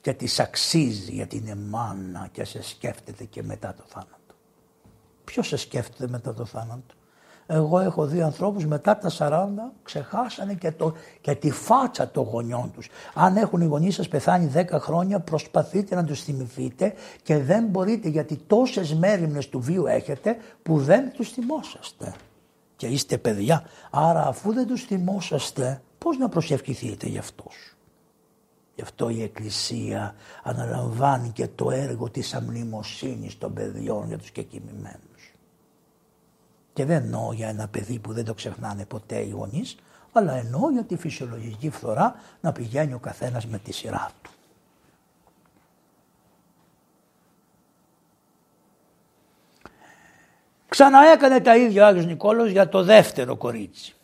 Και της αξίζει γιατί είναι μάνα και σε σκέφτεται και μετά το θάνατο. Ποιος σε σκέφτεται μετά το θάνατο; Εγώ έχω δει ανθρώπους μετά τα 40 ξεχάσανε και, το, και τη φάτσα των γονιών τους. Αν έχουν οι γονείς σας πεθάνει 10 χρόνια προσπαθείτε να τους θυμηθείτε και δεν μπορείτε γιατί τόσες μέρημνες του βίου έχετε που δεν τους θυμόσαστε. Και είστε παιδιά. Άρα αφού δεν τους θυμόσαστε πώς να προσευχηθείτε για αυτούς; Γι' αυτό η Εκκλησία αναλαμβάνει και το έργο της αμνημοσύνης των παιδιών για τους κεκοιμημένους. Και δεν εννοώ για ένα παιδί που δεν το ξεχνάνε ποτέ οι γονείς, αλλά εννοώ για τη φυσιολογική φθορά να πηγαίνει ο καθένας με τη σειρά του. Ξαναέκανε τα ίδια ο Άγιος Νικόλαος για το δεύτερο κορίτσι.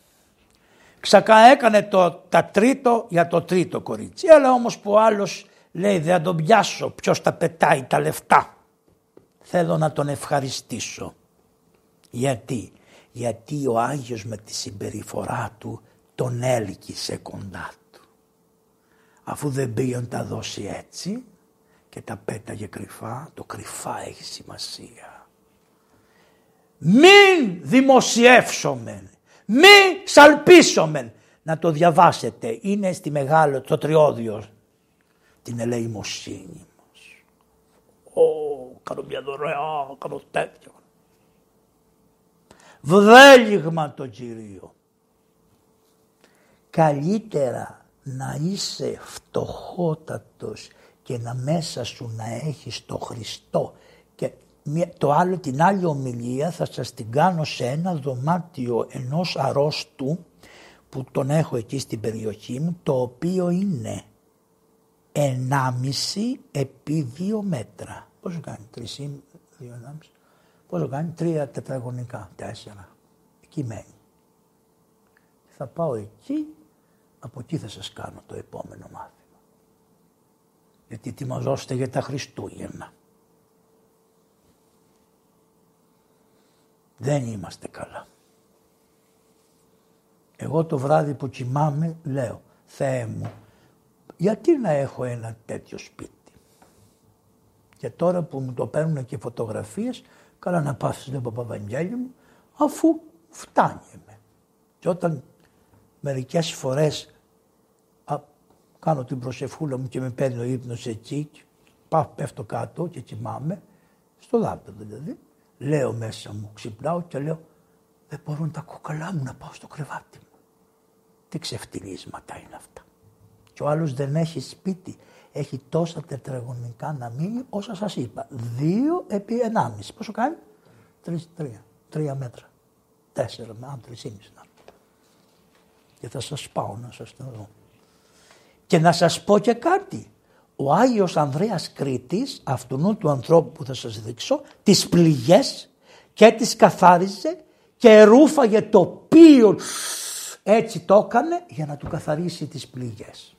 Ξαναέκανε το, τα τρίτο για το τρίτο κορίτσι. Έλα όμως που ο άλλος λέει δεν τον πιάσω ποιος τα πετάει τα λεφτά. Θέλω να τον ευχαριστήσω. Γιατί, γιατί ο Άγιος με τη συμπεριφορά του τον έλκυσε κοντά του. Αφού δεν πήγε να τα δώσει έτσι και τα πέταγε κρυφά, το κρυφά έχει σημασία. Μην δημοσιεύσομεν, μην σαλπίσομεν. Να το διαβάσετε, είναι στη μεγάλο, το τριώδιο, την ελεημοσύνη μας. Ω, κάνω μια δωρεά, κάνω τέτοιο βδέλιγμα το Κυρίο. Καλύτερα να είσαι φτωχότατος και να μέσα σου να έχεις το Χριστό και το άλλο, την άλλη ομιλία θα σας την κάνω σε ένα δωμάτιο ενός αρρώστου που τον έχω εκεί στην περιοχή μου το οποίο είναι 1,5 επί 2 μέτρα. Πόσο κάνει, 3,5, 2,5. Πόσο κάνει, τρία τετραγωνικά, τέσσερα. Εκεί μένει. Θα πάω εκεί, από εκεί θα σας κάνω το επόμενο μάθημα. Γιατί ετοιμαζόστε για τα Χριστούγεννα. Δεν είμαστε καλά. Εγώ το βράδυ που κοιμάμαι λέω, Θεέ μου, γιατί να έχω ένα τέτοιο σπίτι; Και τώρα που μου το παίρνουν και φωτογραφίες, Καλά να πάω στον Παπαβαγγέλη μου, αφού φτάνει με. Και όταν μερικές φορές α, κάνω την προσευχούλα μου και με παίρνει ο ύπνος εκεί, πάω, πέφτω κάτω και κοιμάμαι, στο δάπεδο δηλαδή, λέω μέσα μου, ξυπνάω και λέω δεν μπορώ να τα κοκαλά μου να πάω στο κρεβάτι μου. Τι ξεφτυλίσματα είναι αυτά. Και ο άλλος δεν έχει σπίτι έχει τόσα τετραγωνικά να μείνει όσα σας είπα. Δύο επί ενάμιση. Πόσο κάνει; Τρεις, τρία. Τρία μέτρα. Τέσσερα, με αν τρισήμιση να Και θα σας πάω να σας το δω. Και να σας πω και κάτι. Ο Άγιος Ανδρέας Κρήτης, αυτού του ανθρώπου που θα σας δείξω, τις πληγές και τις καθάριζε και ρούφαγε το πίο έτσι το έκανε για να του καθαρίσει τις πληγές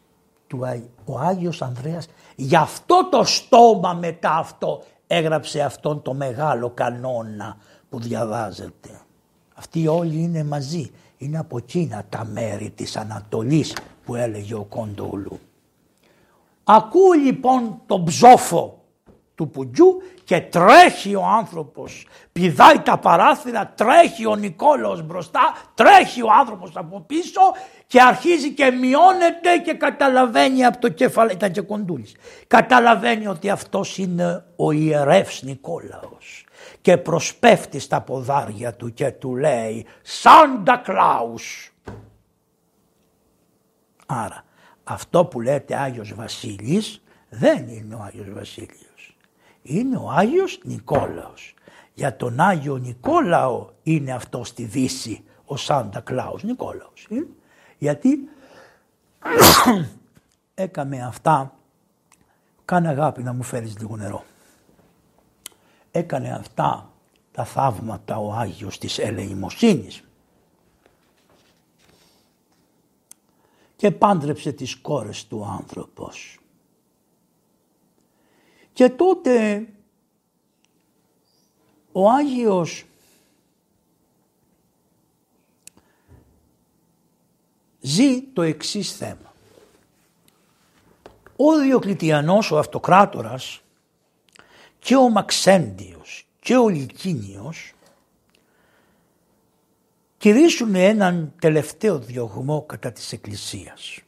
του ο Άγιος Ανδρέας γι' αυτό το στόμα μετά αυτό έγραψε αυτόν το μεγάλο κανόνα που διαβάζετε. Αυτοί όλοι είναι μαζί. Είναι από εκείνα τα μέρη της Ανατολής που έλεγε ο Κοντούλου. Ακούει λοιπόν τον ψόφο του πουτζού και τρέχει ο άνθρωπος. Πηδάει τα παράθυρα, τρέχει ο Νικόλαος μπροστά, τρέχει ο άνθρωπος από πίσω και αρχίζει και μειώνεται και καταλαβαίνει από το κεφάλι, ήταν και κοντούλης, καταλαβαίνει ότι αυτός είναι ο ιερεύς Νικόλαος και προσπέφτει στα ποδάρια του και του λέει «Σάντα Κλάους». Άρα αυτό που λέτε Άγιος Βασίλης δεν είναι ο Άγιος Βασίλειος. Είναι ο Άγιος Νικόλαος. Για τον Άγιο Νικόλαο είναι αυτό στη Δύση ο Σάντα Κλάους Νικόλαος. Είναι. Γιατί έκαμε αυτά, κάνε αγάπη να μου φέρεις λίγο νερό. Έκανε αυτά τα θαύματα ο Άγιος της ελεημοσύνης. Και πάντρεψε τις κόρες του άνθρωπος. Και τότε ο Άγιος ζει το εξής θέμα. Ο Διοκλητιανός, ο αυτοκράτορας και ο Μαξέντιος και ο Λυκίνιος κηρύσουν έναν τελευταίο διωγμό κατά της Εκκλησίας.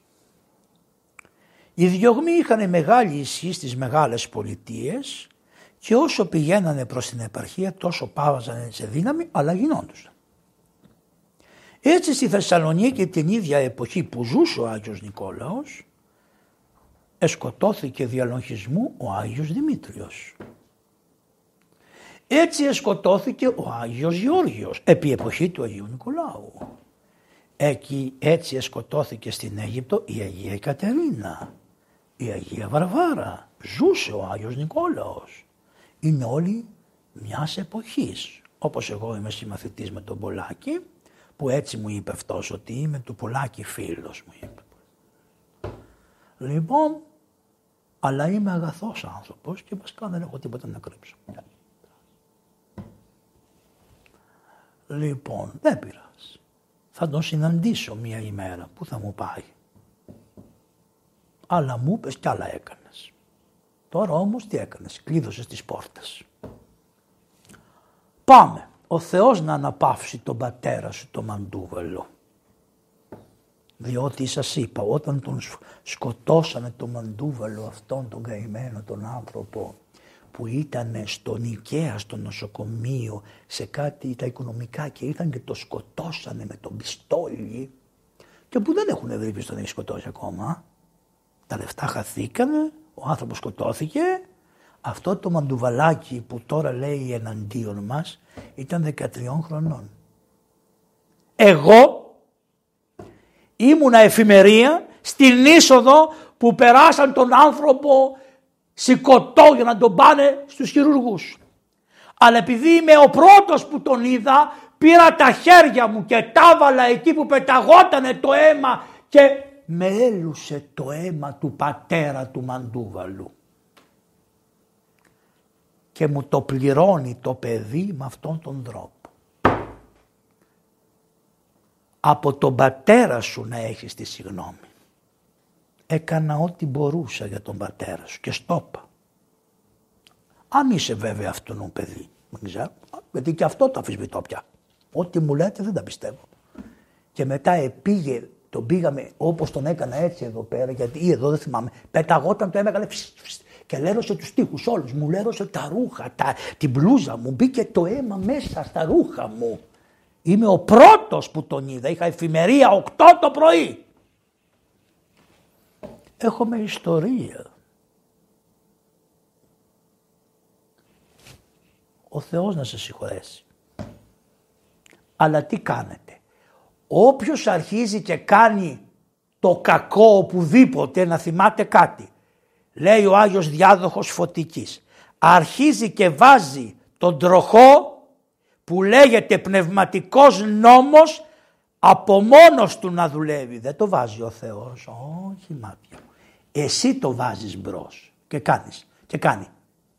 Οι διωγμοί είχαν μεγάλη ισχύ στις μεγάλες πολιτείες και όσο πηγαίνανε προς την επαρχία τόσο πάβαζαν σε δύναμη αλλά γινόντουσαν. Έτσι στη Θεσσαλονίκη την ίδια εποχή που ζούσε ο Άγιος Νικόλαος εσκοτώθηκε διαλογισμού ο Άγιος Δημήτριος. Έτσι εσκοτώθηκε ο Άγιος Γεώργιος επί εποχή του Αγίου Νικολάου. Εκεί έτσι εσκοτώθηκε στην Αίγυπτο η Αγία Κατερίνα, η Αγία Βαρβάρα. Ζούσε ο Άγιος Νικόλαος. Είναι όλοι μιας εποχής. Όπως εγώ είμαι συμμαθητής με τον Πολάκη που έτσι μου είπε αυτός ότι είμαι του Πολάκη φίλος μου είπε. Λοιπόν, αλλά είμαι αγαθός άνθρωπος και βασικά δεν έχω τίποτα να κρύψω. Λοιπόν, δεν πειράζει. Θα τον συναντήσω μία ημέρα. Πού θα μου πάει; Αλλά μου είπες κι άλλα έκανες. Τώρα όμως τι έκανες; Κλείδωσες τις πόρτες. Πάμε. Ο Θεός να αναπαύσει τον πατέρα σου το μαντούβαλο. Διότι σας είπα όταν τον σκοτώσανε το μαντούβαλο αυτόν τον καημένο τον άνθρωπο που ήταν στο Νικαία, στο νοσοκομείο, σε κάτι τα οικονομικά και ήρθαν και το σκοτώσανε με τον πιστόλι και που δεν έχουν βρει ποιος τον έχει σκοτώσει ακόμα. Τα λεφτά χαθήκανε, ο άνθρωπος σκοτώθηκε. Αυτό το μαντουβαλάκι που τώρα λέει εναντίον μας ήταν 13 χρονών. Εγώ ήμουνα εφημερία στην είσοδο που περάσαν τον άνθρωπο σηκωτό για να τον πάνε στους χειρουργούς. Αλλά επειδή είμαι ο πρώτος που τον είδα, πήρα τα χέρια μου και τα βάλα εκεί που πεταγότανε το αίμα και με έλουσε το αίμα του πατέρα του Μαντούβαλου. Και μου το πληρώνει το παιδί με αυτόν τον τρόπο. Από τον πατέρα σου να έχεις τη συγνώμη έκανα ό,τι μπορούσα για τον πατέρα σου και στόπα. Αν είσαι βέβαια αυτόν παιδί, δεν ξέρω, γιατί και αυτό το αφισβητώ πια. Ό,τι μου λέτε δεν τα πιστεύω. Και μετά επήγε, τον πήγαμε όπως τον έκανα έτσι εδώ πέρα, γιατί ή εδώ δεν θυμάμαι, πεταγόταν το έμεγαλε και λέρωσε τους τοίχους όλους, μου λέρωσε τα ρούχα, τα, την μπλούζα μου, μπήκε το αίμα μέσα στα ρούχα μου. Είμαι ο πρώτος που τον είδα, είχα εφημερία 8 το πρωί. Έχουμε ιστορία. Ο Θεός να σε συγχωρέσει. Αλλά τι κάνετε; Όποιος αρχίζει και κάνει το κακό οπουδήποτε να θυμάται κάτι. Λέει ο Άγιος Διάδοχος Φωτικής. Αρχίζει και βάζει τον τροχό που λέγεται πνευματικός νόμος από μόνος του να δουλεύει. Δεν το βάζει ο Θεός. Όχι μάτια μου. Εσύ το βάζεις μπρο και κάνεις. Και κάνει.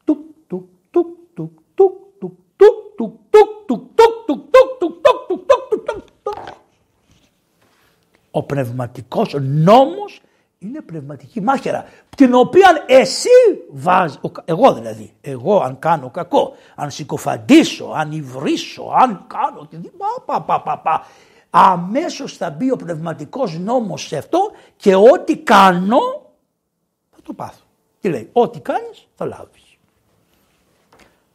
Τουκ, τουκ, τουκ, τουκ, τουκ, τουκ, τουκ, τουκ, τουκ, τουκ, τουκ, τουκ, τουκ, τουκ, Ο πνευματικός νόμος είναι πνευματική μάχαιρα, την οποία εσύ βάζει, εγώ δηλαδή, εγώ αν κάνω κακό, αν συκοφαντήσω, αν υβρίσω, αν κάνω πα, πα, πα, πα, αμέσως θα μπει ο πνευματικός νόμος σε αυτό και ό,τι κάνω θα το πάθω. Τι λέει, ό,τι κάνεις θα λάβεις.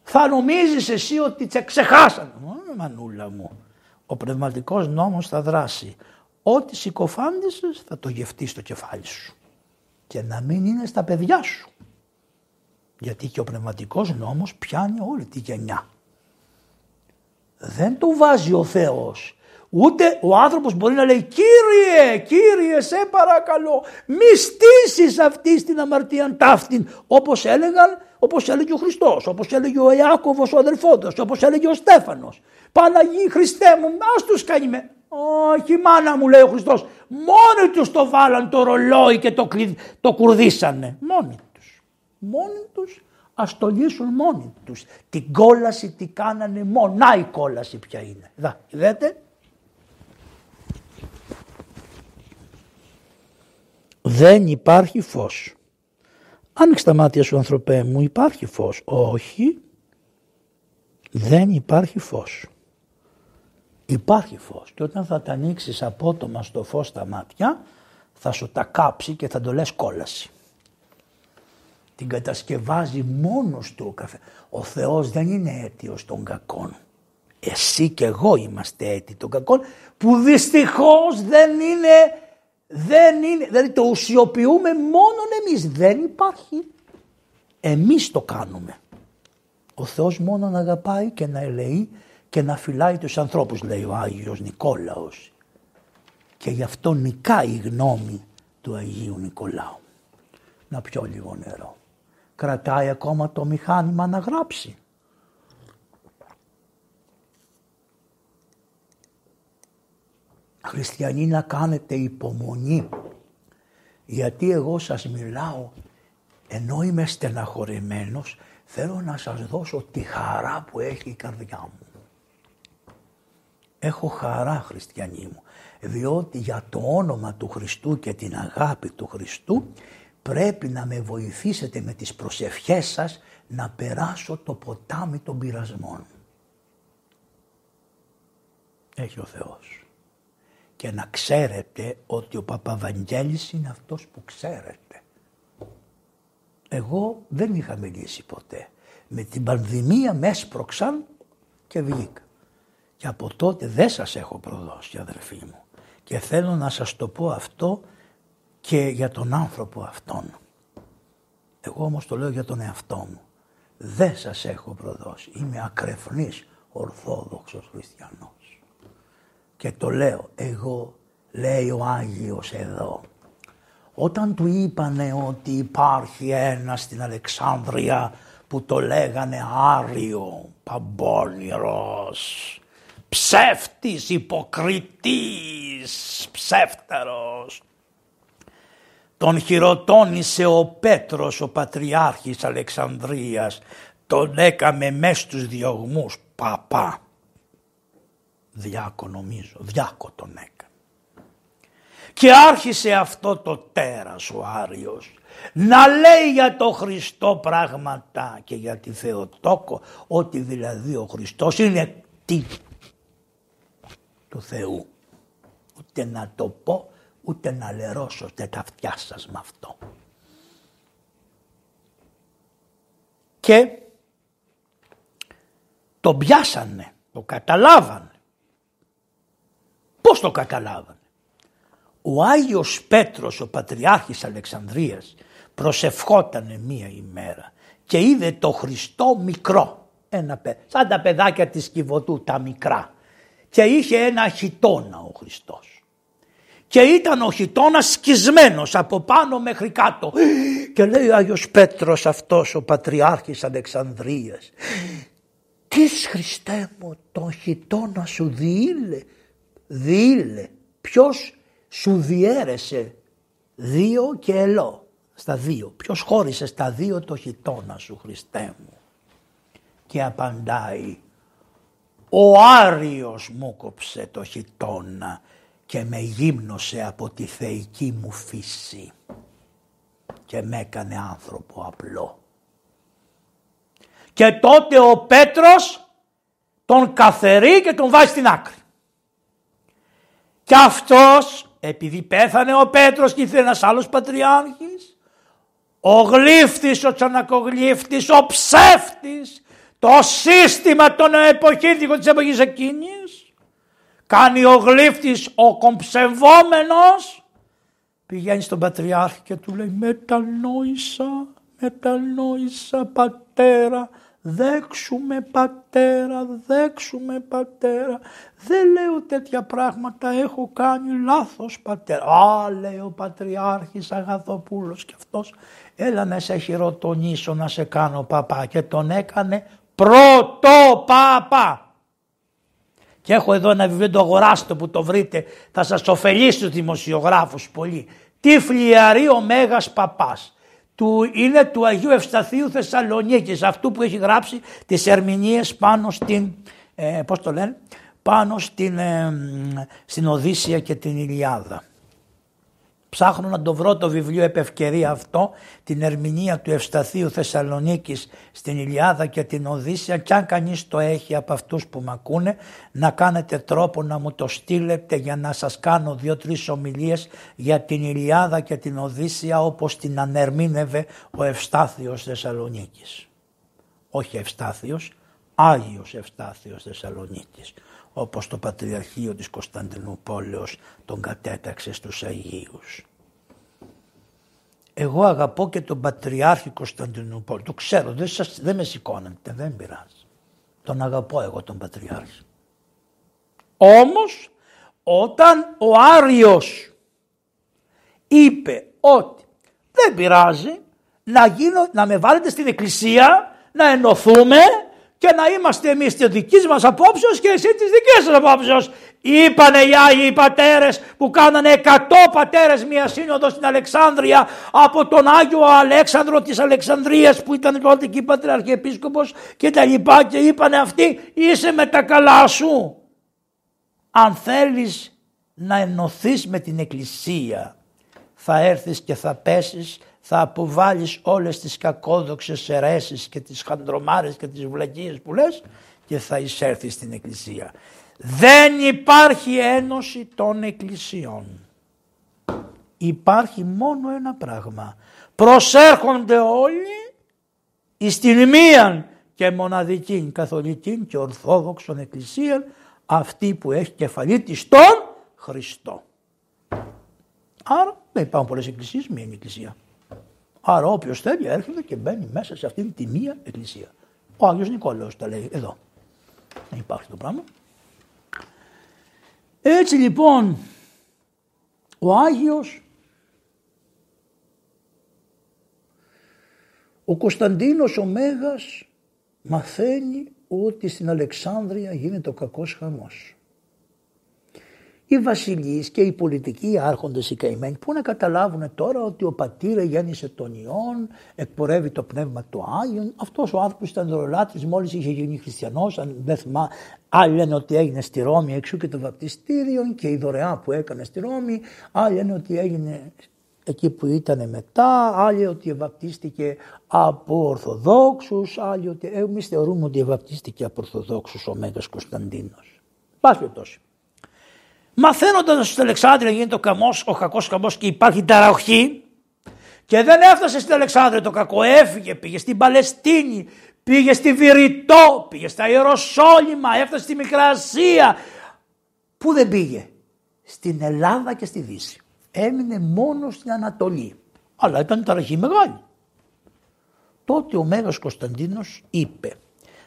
Θα νομίζεις εσύ ότι τσε ξεχάσανε. Μανούλα μου, ο πνευματικός νόμος θα δράσει. Ό,τι συκοφάντησες θα το γευτείς στο κεφάλι σου. Και να μην είναι στα παιδιά σου. Γιατί και ο πνευματικός νόμος πιάνει όλη τη γενιά. Δεν το βάζει ο Θεός. Ούτε ο άνθρωπος μπορεί να λέει «Κύριε, Κύριε, σε παρακαλώ, μη στήσεις αυτή στην αμαρτία ταύτην» όπως έλεγαν, όπως έλεγε ο Χριστός, όπως έλεγε ο Ιάκωβος ο αδελφόντος, όπως έλεγε ο Στέφανος. Παναγί Χριστέ μου, ας τους κάνει με... Όχι μάνα μου λέει ο Χριστός, μόνοι τους το βάλαν το ρολόι και το, το κουρδίσανε. Μόνοι τους. Μόνοι τους ας το λύσουν μόνοι τους. Την κόλαση τι κάνανε μονά η κόλαση ποια είναι. Δα, είδατε. Δεν υπάρχει φως. Άνοιξε τα μάτια σου ανθρωπέ μου, υπάρχει φως. Όχι, δεν υπάρχει φως υπάρχει φως και όταν θα τα ανοίξεις απότομα στο φως στα μάτια θα σου τα κάψει και θα το λες κόλαση. Την κατασκευάζει μόνος του ο καφέ. Ο Θεός δεν είναι αίτιος των κακών. Εσύ και εγώ είμαστε αίτιοι των κακών που δυστυχώς δεν είναι, δεν είναι, δηλαδή το ουσιοποιούμε μόνον εμείς. Δεν υπάρχει. Εμείς το κάνουμε. Ο Θεός μόνο να αγαπάει και να ελεεί και να φυλάει τους ανθρώπους λέει ο Άγιος Νικόλαος και γι' αυτό νικάει η γνώμη του Αγίου Νικολάου. Να πιω λίγο νερό. Κρατάει ακόμα το μηχάνημα να γράψει. Χριστιανοί να κάνετε υπομονή γιατί εγώ σας μιλάω ενώ είμαι στεναχωρημένος θέλω να σας δώσω τη χαρά που έχει η καρδιά μου. Έχω χαρά χριστιανοί μου, διότι για το όνομα του Χριστού και την αγάπη του Χριστού πρέπει να με βοηθήσετε με τις προσευχές σας να περάσω το ποτάμι των πειρασμών. Έχει ο Θεός. Και να ξέρετε ότι ο Παπαβαγγέλης είναι αυτός που ξέρετε. Εγώ δεν είχα μιλήσει ποτέ. Με την πανδημία με έσπρωξαν και βγήκα. Και από τότε δεν σας έχω προδώσει αδερφοί μου. Και θέλω να σας το πω αυτό και για τον άνθρωπο αυτόν. Εγώ όμως το λέω για τον εαυτό μου. Δεν σας έχω προδώσει. Είμαι ακρεφνής ορθόδοξος χριστιανός. Και το λέω εγώ, λέει ο Άγιος εδώ. Όταν του είπανε ότι υπάρχει ένα στην Αλεξάνδρεια που το λέγανε Άριο, Παμπώνηρος, ψεύτης, υποκριτής, ψεύτερος. Τον χειροτώνησε ο Πέτρος, ο πατριάρχης Αλεξανδρίας, τον έκαμε μες στους διωγμούς παπά. Διάκο νομίζω, διάκο τον έκανε. Και άρχισε αυτό το τέρας ο Άριος να λέει για το Χριστό πράγματα και για τη Θεοτόκο ότι δηλαδή ο Χριστός είναι τι; Του Θεού. Ούτε να το πω, ούτε να λερώσω τα αυτιά σας με αυτό. Και το πιάσανε, το καταλάβανε. Πώς το καταλάβανε; Ο Άγιος Πέτρος, ο Πατριάρχης Αλεξανδρίας, προσευχότανε μία ημέρα και είδε το Χριστό μικρό. Ένα, σαν τα παιδάκια της Κιβωτού, τα μικρά και είχε ένα χιτόνα ο Χριστός. Και ήταν ο χιτώνας σκισμένος από πάνω μέχρι κάτω. Και λέει ο Άγιος Πέτρος αυτός ο Πατριάρχης Αλεξανδρίας. Τις Χριστέ μου τον χιτόνα σου διήλε. Διήλε. Ποιος σου διέρεσε δύο και ελό. Στα δύο. Ποιος χώρισε στα δύο το χιτόνα σου Χριστέ μου. Και απαντάει ο Άριος μου κόψε το χιτόνα και με γύμνωσε από τη θεϊκή μου φύση και με έκανε άνθρωπο απλό. Και τότε ο Πέτρος τον καθερεί και τον βάζει στην άκρη. Και αυτός επειδή πέθανε ο Πέτρος και ήθελε ένας άλλος πατριάρχης ο γλύφτης, ο τσανακογλύφτης, ο ψεύτης το σύστημα των εποχήθικων της εποχής εκείνης κάνει ο γλύφτης ο κομψευόμενος πηγαίνει στον Πατριάρχη και του λέει μετανόησα, μετανόησα πατέρα, δέξουμε πατέρα, δέξουμε πατέρα, δεν λέω τέτοια πράγματα, έχω κάνει λάθος πατέρα. Α, λέει ο Πατριάρχης Αγαθοπούλος και αυτός, έλα να σε χειροτονήσω να σε κάνω παπά και τον έκανε πρώτο παπά. Και έχω εδώ ένα βιβλίο, το αγοράστε που το βρείτε, θα σας ωφελήσει τους δημοσιογράφους πολύ. Τι φλιαρεί ο Μέγας Παπάς. Του, είναι του Αγίου Ευσταθείου Θεσσαλονίκης, αυτού που έχει γράψει τις ερμηνείες πάνω στην, ε, πώς το λένε, πάνω στην, ε, στην Οδύσσια και την Ηλιάδα. Ψάχνω να το βρω το βιβλίο επευκαιρία αυτό, την ερμηνεία του Ευσταθείου Θεσσαλονίκης στην Ηλιάδα και την Οδύσσια και αν κανείς το έχει από αυτούς που με ακούνε να κάνετε τρόπο να μου το στείλετε για να σας κάνω δύο-τρεις ομιλίες για την Ηλιάδα και την Οδύσσια όπως την ανερμήνευε ο Ευστάθιος Θεσσαλονίκης. Όχι Ευστάθιος, Άγιος Ευστάθιος Θεσσαλονίκης όπως το Πατριαρχείο της Κωνσταντινούπολεως τον κατέταξε στους Αγίους. Εγώ αγαπώ και τον Πατριάρχη Κωνσταντινούπολη. Το ξέρω, δεν, σας, δεν με σηκώνετε, δεν πειράζει. Τον αγαπώ εγώ τον Πατριάρχη. Όμως όταν ο Άριος είπε ότι δεν πειράζει να, γίνω, να με βάλετε στην εκκλησία, να ενωθούμε και να είμαστε εμείς της δικής μας απόψεως και εσύ της δικής σας απόψεως. Είπανε οι Άγιοι πατέρες που κάνανε 100 πατέρες μια σύνοδο στην Αλεξάνδρεια από τον Άγιο Αλέξανδρο της Αλεξανδρίας που ήταν τότε εκεί πατριαρχιεπίσκοπος και τα λοιπά και είπανε αυτοί είσαι με τα καλά σου. Αν θέλεις να ενωθείς με την Εκκλησία θα έρθεις και θα πέσεις θα αποβάλεις όλες τις κακόδοξες αιρέσεις και τις χαντρομάρες και τις βλακίες που λες και θα εισέρθεις στην εκκλησία. Δεν υπάρχει ένωση των εκκλησιών. Υπάρχει μόνο ένα πράγμα. Προσέρχονται όλοι εις την μία και μοναδική καθολική και ορθόδοξον εκκλησία αυτή που έχει κεφαλή της τον Χριστό. Άρα δεν υπάρχουν πολλές εκκλησίες, μία εκκλησία. Άρα όποιος θέλει έρχεται και μπαίνει μέσα σε αυτήν τη μία εκκλησία. Ο Άγιος Νικόλαος τα λέει εδώ. Δεν υπάρχει το πράγμα. Έτσι λοιπόν ο Άγιος ο Κωνσταντίνος ο Μέγας μαθαίνει ότι στην Αλεξάνδρεια γίνεται ο κακός χαμός οι βασιλείς και οι πολιτικοί άρχοντες οι καημένοι που να καταλάβουν τώρα ότι ο πατήρ γέννησε τον Υιόν, εκπορεύει το πνεύμα του Άγιον. Αυτός ο άνθρωπος ήταν δωρολάτρης μόλις είχε γίνει χριστιανός, αν δεν θυμά, άλλοι λένε ότι έγινε στη Ρώμη εξού και το βαπτιστήριο και η δωρεά που έκανε στη Ρώμη, άλλοι λένε ότι έγινε εκεί που ήταν μετά, άλλοι ότι βαπτίστηκε από Ορθοδόξους, άλλοι ότι εμείς θεωρούμε ότι βαπτίστηκε από Ορθοδόξους ο Μέγας Κωνσταντίνος. Πάση περιπτώσει. Μαθαίνοντας στην Αλεξάνδρεια γίνεται ο, καμός, ο κακός καμός και υπάρχει ταραχή και δεν έφτασε στην Αλεξάνδρεια το κακό, έφυγε, πήγε στην Παλαιστίνη, πήγε στη Βηρητό, πήγε στα Ιεροσόλυμα, έφτασε στη Μικρά Ασία. Πού δεν πήγε, στην Ελλάδα και στη Δύση. Έμεινε μόνο στην Ανατολή, αλλά ήταν ταραχή μεγάλη. Τότε ο Μέγας Κωνσταντίνος είπε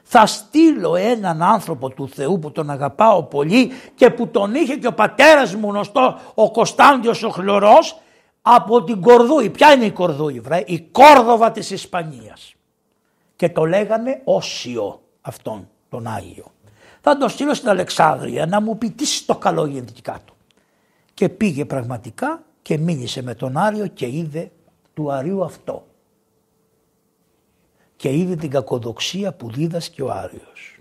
θα στείλω έναν άνθρωπο του Θεού που τον αγαπάω πολύ και που τον είχε και ο πατέρας μου γνωστό ο Κωνσταντιος ο Χλωρός από την Κορδούη. Ποια είναι η Κορδούη βρε, η Κόρδοβα της Ισπανίας. Και το λέγανε Όσιο αυτόν τον Άγιο. Θα τον στείλω στην Αλεξάνδρεια να μου πει τι στο καλό γίνεται εκεί κάτω. Και πήγε πραγματικά και μίλησε με τον Άριο και είδε του Αρίου αυτό και είδε την κακοδοξία που δίδασκε ο Άριος.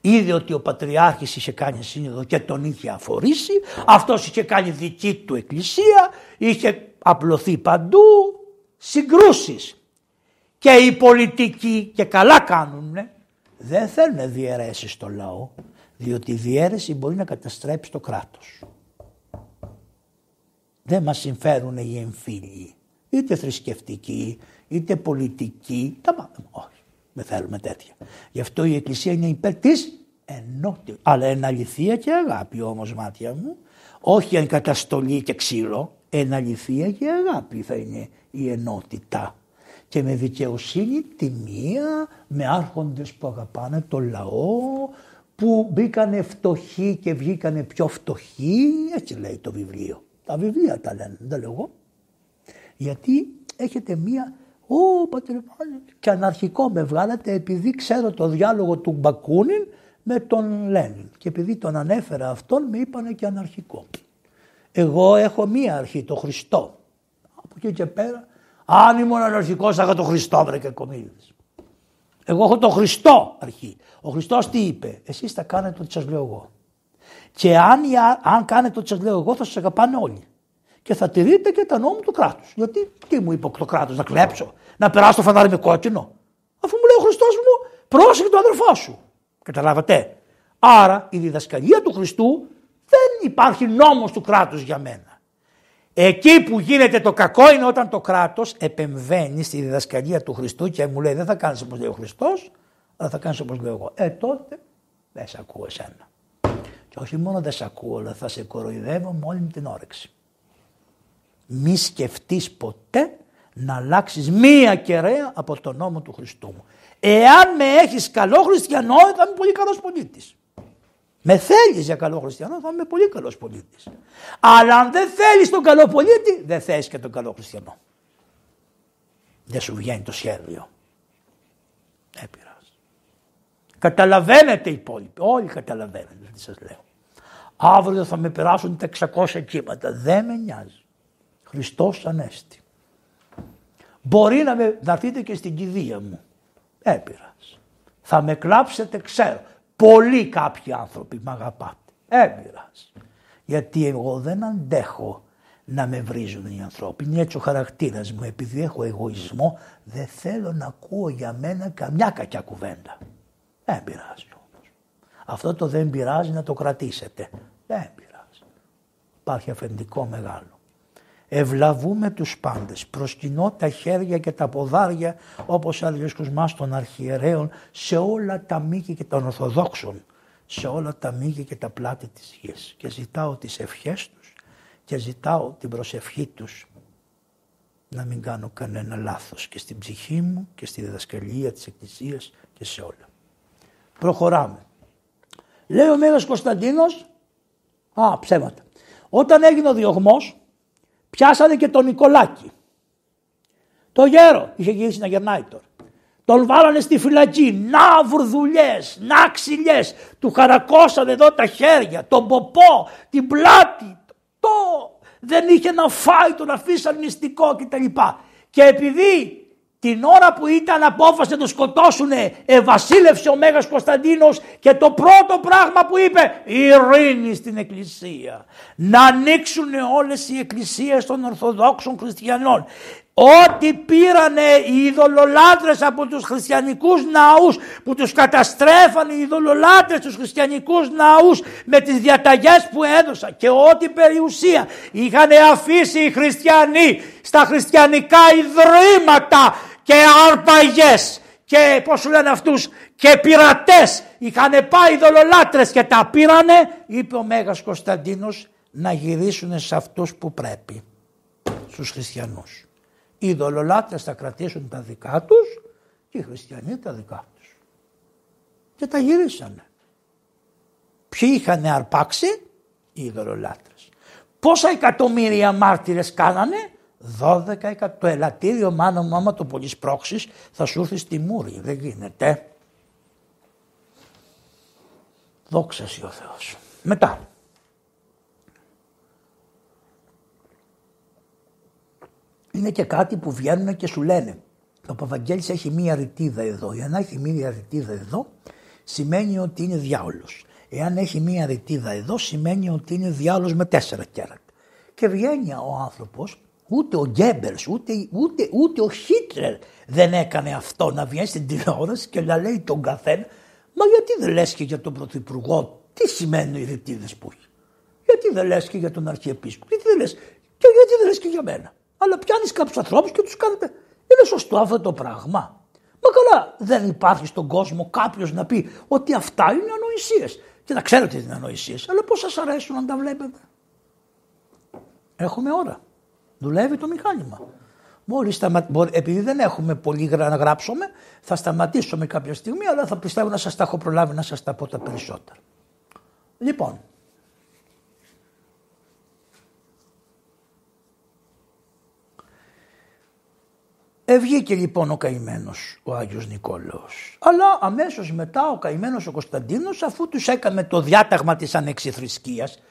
Είδε ότι ο Πατριάρχης είχε κάνει σύνοδο και τον είχε αφορήσει, αυτός είχε κάνει δική του εκκλησία, είχε απλωθεί παντού συγκρούσεις. και οι πολιτικοί και καλά κάνουν δεν θέλουν διαιρέσεις στο λαό διότι η διαίρεση μπορεί να καταστρέψει το κράτος. Δεν μας συμφέρουν οι εμφύλοι, είτε θρησκευτικοί, είτε πολιτικοί, τα πάμε. Όχι, δεν θέλουμε τέτοια. Γι' αυτό η Εκκλησία είναι υπέρ της ενότητας. Αλλά εν αληθεία και αγάπη όμως μάτια μου, όχι εν καταστολή και ξύλο, εν αληθεία και αγάπη θα είναι η ενότητα. Και με δικαιοσύνη τιμία, με άρχοντες που αγαπάνε το λαό, που μπήκανε φτωχοί και βγήκανε πιο φτωχοί, έτσι λέει το βιβλίο. Τα βιβλία τα λένε, δεν τα λέω εγώ. Γιατί έχετε μία, ω πατέρα, και αναρχικό με βγάλατε επειδή ξέρω το διάλογο του Μπακούνιν με τον Λένιν. Και επειδή τον ανέφερα αυτόν με είπανε και αναρχικό. Εγώ έχω μία αρχή, το Χριστό. Από εκεί και πέρα, αν ήμουν αναρχικός θα είχα το Χριστό βρε και κομίλης. Εγώ έχω το Χριστό αρχή. Ο Χριστός τι είπε, εσείς θα κάνετε ό,τι σας λέω εγώ. Και αν, αν κάνετε ό,τι σας λέω εγώ θα σας αγαπάνε όλοι. Και θα τηρείτε και τα νόμου του κράτους. Γιατί τι μου είπε το κράτος, να κλέψω, να περάσω το φανάρι με κόκκινο; Αφού μου λέει ο Χριστός μου, πρόσεχε τον αδερφό σου. Καταλάβατε. Άρα η διδασκαλία του Χριστού δεν υπάρχει νόμος του κράτους για μένα. Εκεί που γίνεται το κακό είναι όταν το κράτος επεμβαίνει στη διδασκαλία του Χριστού και μου λέει δεν θα κάνεις όπως λέει ο Χριστός, αλλά θα κάνεις όπως λέω εγώ. Ε τότε δεν σε ακούω εσένα. Και όχι μόνο δεν σε ακούω, αλλά θα σε κοροϊδεύω με όλη την όρεξη. Μη σκεφτείς ποτέ να αλλάξεις μία κεραία από τον νόμο του Χριστού μου. Εάν με έχεις καλό χριστιανό θα είμαι πολύ καλός πολίτης. Με θέλεις για καλό χριστιανό θα είμαι πολύ καλός πολίτης. Αλλά αν δεν θέλεις τον καλό πολίτη δεν θες και τον καλό χριστιανό. Δεν σου βγαίνει το σχέδιο. Δεν πειράζει. Καταλαβαίνετε οι υπόλοιποι. Όλοι καταλαβαίνετε τι σας λέω. Αύριο θα με περάσουν τα 600 κύματα. Δεν με νοιάζει. Χριστός Ανέστη. Μπορεί να, με, να έρθετε και στην κηδεία μου. Έπειρα. Θα με κλάψετε, ξέρω. Πολλοί κάποιοι άνθρωποι με αγαπάτε. Έπειρα. Γιατί εγώ δεν αντέχω να με βρίζουν οι ανθρώποι. Είναι έτσι ο χαρακτήρας μου. Επειδή έχω εγωισμό, δεν θέλω να ακούω για μένα καμιά κακιά κουβέντα. Δεν πειράζει όμως. Αυτό το δεν πειράζει να το κρατήσετε. Δεν πειράζει. Υπάρχει αφεντικό μεγάλο ευλαβούμε τους πάντες, προσκυνώ τα χέρια και τα ποδάρια όπως μας των αρχιερέων σε όλα τα μήκη και των Ορθοδόξων, σε όλα τα μήκη και τα πλάτη της γης και ζητάω τις ευχές τους και ζητάω την προσευχή τους να μην κάνω κανένα λάθος και στην ψυχή μου και στη διδασκαλία της Εκκλησίας και σε όλα. Προχωράμε. Λέει ο Μέγας Κωνσταντίνος, α ψέματα, όταν έγινε ο διωγμός Πιάσανε και τον Νικολάκη. Το γέρο είχε γυρίσει να γερνάει τώρα. Τον βάλανε στη φυλακή. Να βουρδουλιές, να ξυλιές. Του χαρακώσανε εδώ τα χέρια, τον ποπό, την πλάτη. Το δεν είχε να φάει, τον αφήσαν μυστικό κτλ. Και επειδή την ώρα που ήταν απόφαση να το σκοτώσουνε ευασίλευσε ο Μέγας Κωνσταντίνος και το πρώτο πράγμα που είπε ειρήνη στην εκκλησία. Να ανοίξουν όλες οι εκκλησίες των Ορθοδόξων Χριστιανών. Ό,τι πήρανε οι ειδωλολάτρες από τους χριστιανικούς ναούς που τους καταστρέφανε οι ειδωλολάτρες τους χριστιανικούς ναούς με τις διαταγές που έδωσαν και ό,τι περιουσία είχαν αφήσει οι χριστιανοί στα χριστιανικά ιδρύματα και αρπαγές και πώς σου λένε αυτούς και πειρατές είχαν πάει δολολάτρες και τα πήρανε είπε ο Μέγας Κωνσταντίνος να γυρίσουν σε αυτούς που πρέπει στους χριστιανούς. Οι δολολάτρες θα κρατήσουν τα δικά τους και οι χριστιανοί τα δικά τους. Και τα γυρίσανε. Ποιοι είχαν αρπάξει; Οι δολολάτρες. Πόσα εκατομμύρια μάρτυρες κάνανε; 12 το ελαττήριο μάνα μου άμα το πολύ σπρώξεις θα σου έρθει στη μούρη. Δεν γίνεται. Δόξα ο Θεός. Μετά. Είναι και κάτι που βγαίνουν και σου λένε. Ο Παπαγγέλης έχει μία ρητίδα εδώ. Για να έχει μία ρητίδα εδώ σημαίνει ότι είναι διάολος. Εάν έχει μία ρητίδα εδώ σημαίνει ότι είναι διάολος με τέσσερα κέρατα. Και βγαίνει ο άνθρωπος Ούτε ο Γκέμπερς, ούτε, ούτε, ούτε ο Χίτλερ δεν έκανε αυτό να βγαίνει στην τηλεόραση και να λέει τον καθένα Μα γιατί δεν λες και για τον Πρωθυπουργό τι σημαίνουν οι ρητίδες που έχει; Γιατί δεν λες και για τον Αρχιεπίσκοπο, γιατί δεν λες και γιατί δεν λες και για μένα; Αλλά πιάνεις κάποιους ανθρώπους και τους κάνετε. Είναι σωστό αυτό το πράγμα. Μα καλά δεν υπάρχει στον κόσμο κάποιος να πει ότι αυτά είναι ανοησίες. Και να ξέρω ότι είναι ανοησίες, αλλά πώς σας αρέσουν να τα βλέπετε; Έχουμε ώρα. Δουλεύει το μηχάνημα. Μόλις σταμα... επειδή δεν έχουμε πολύ να γράψουμε, θα σταματήσουμε κάποια στιγμή, αλλά θα πιστεύω να σας τα έχω προλάβει να σας τα πω τα περισσότερα. Λοιπόν, Ευγήκε λοιπόν ο καημένος ο Άγιος Νικόλαος. Αλλά αμέσως μετά ο καημένος ο Κωνσταντίνος αφού τους έκανε το διάταγμα της ανεξιθρησκείας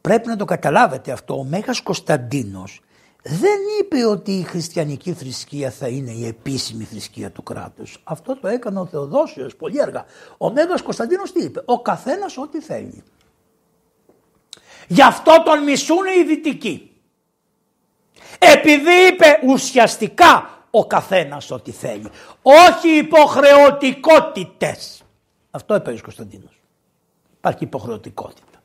πρέπει να το καταλάβετε αυτό ο Μέγας Κωνσταντίνος δεν είπε ότι η χριστιανική θρησκεία θα είναι η επίσημη θρησκεία του κράτους. Αυτό το έκανε ο Θεοδόσιος πολύ έργα. Ο Μέγας Κωνσταντίνος τι είπε, ο καθένας ό,τι θέλει. Γι' αυτό τον μισούν οι δυτικοί. Επειδή είπε ουσιαστικά ο καθένας ό,τι θέλει. Όχι υποχρεωτικότητες. Αυτό είπε ο Κωνσταντίνος. Υπάρχει υποχρεωτικότητα.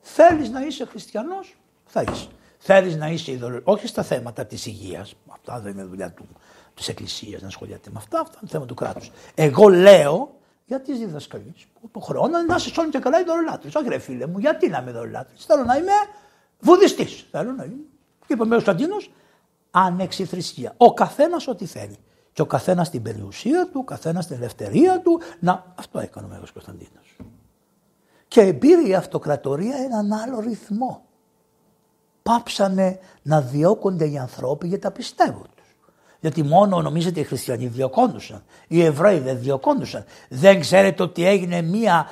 Θέλεις να είσαι χριστιανός, θα είσαι. Θέλεις να είσαι ιδεολογικό, όχι στα θέματα της υγείας. Αυτά δεν είναι δουλειά του, της Εκκλησίας να ασχολιάται με αυτά. Αυτά είναι θέμα του κράτους. Εγώ λέω για τι διδασκαλίε που υποχρεώνω να είσαι όλοι και καλά ιδεολάτρε. Όχι, ρε φίλε μου, γιατί να είμαι ιδεολάτρε. Θέλω να είμαι βουδιστής. Θέλω να είμαι. Και είπε ο Κωνσταντίνο, άνεξη θρησκεία. Ο καθένας ό,τι θέλει. Και ο καθένας την περιουσία του, ο καθένας την ελευθερία του. Να, αυτό έκανε ο Μέγα Κωνσταντίνος. Και πήρε η αυτοκρατορία έναν άλλο ρυθμό πάψανε να διώκονται οι ανθρώποι για τα πιστεύω τους. Γιατί μόνο νομίζετε οι χριστιανοί διωκόντουσαν, οι Εβραίοι δεν διωκόντουσαν. Δεν ξέρετε ότι έγινε μια,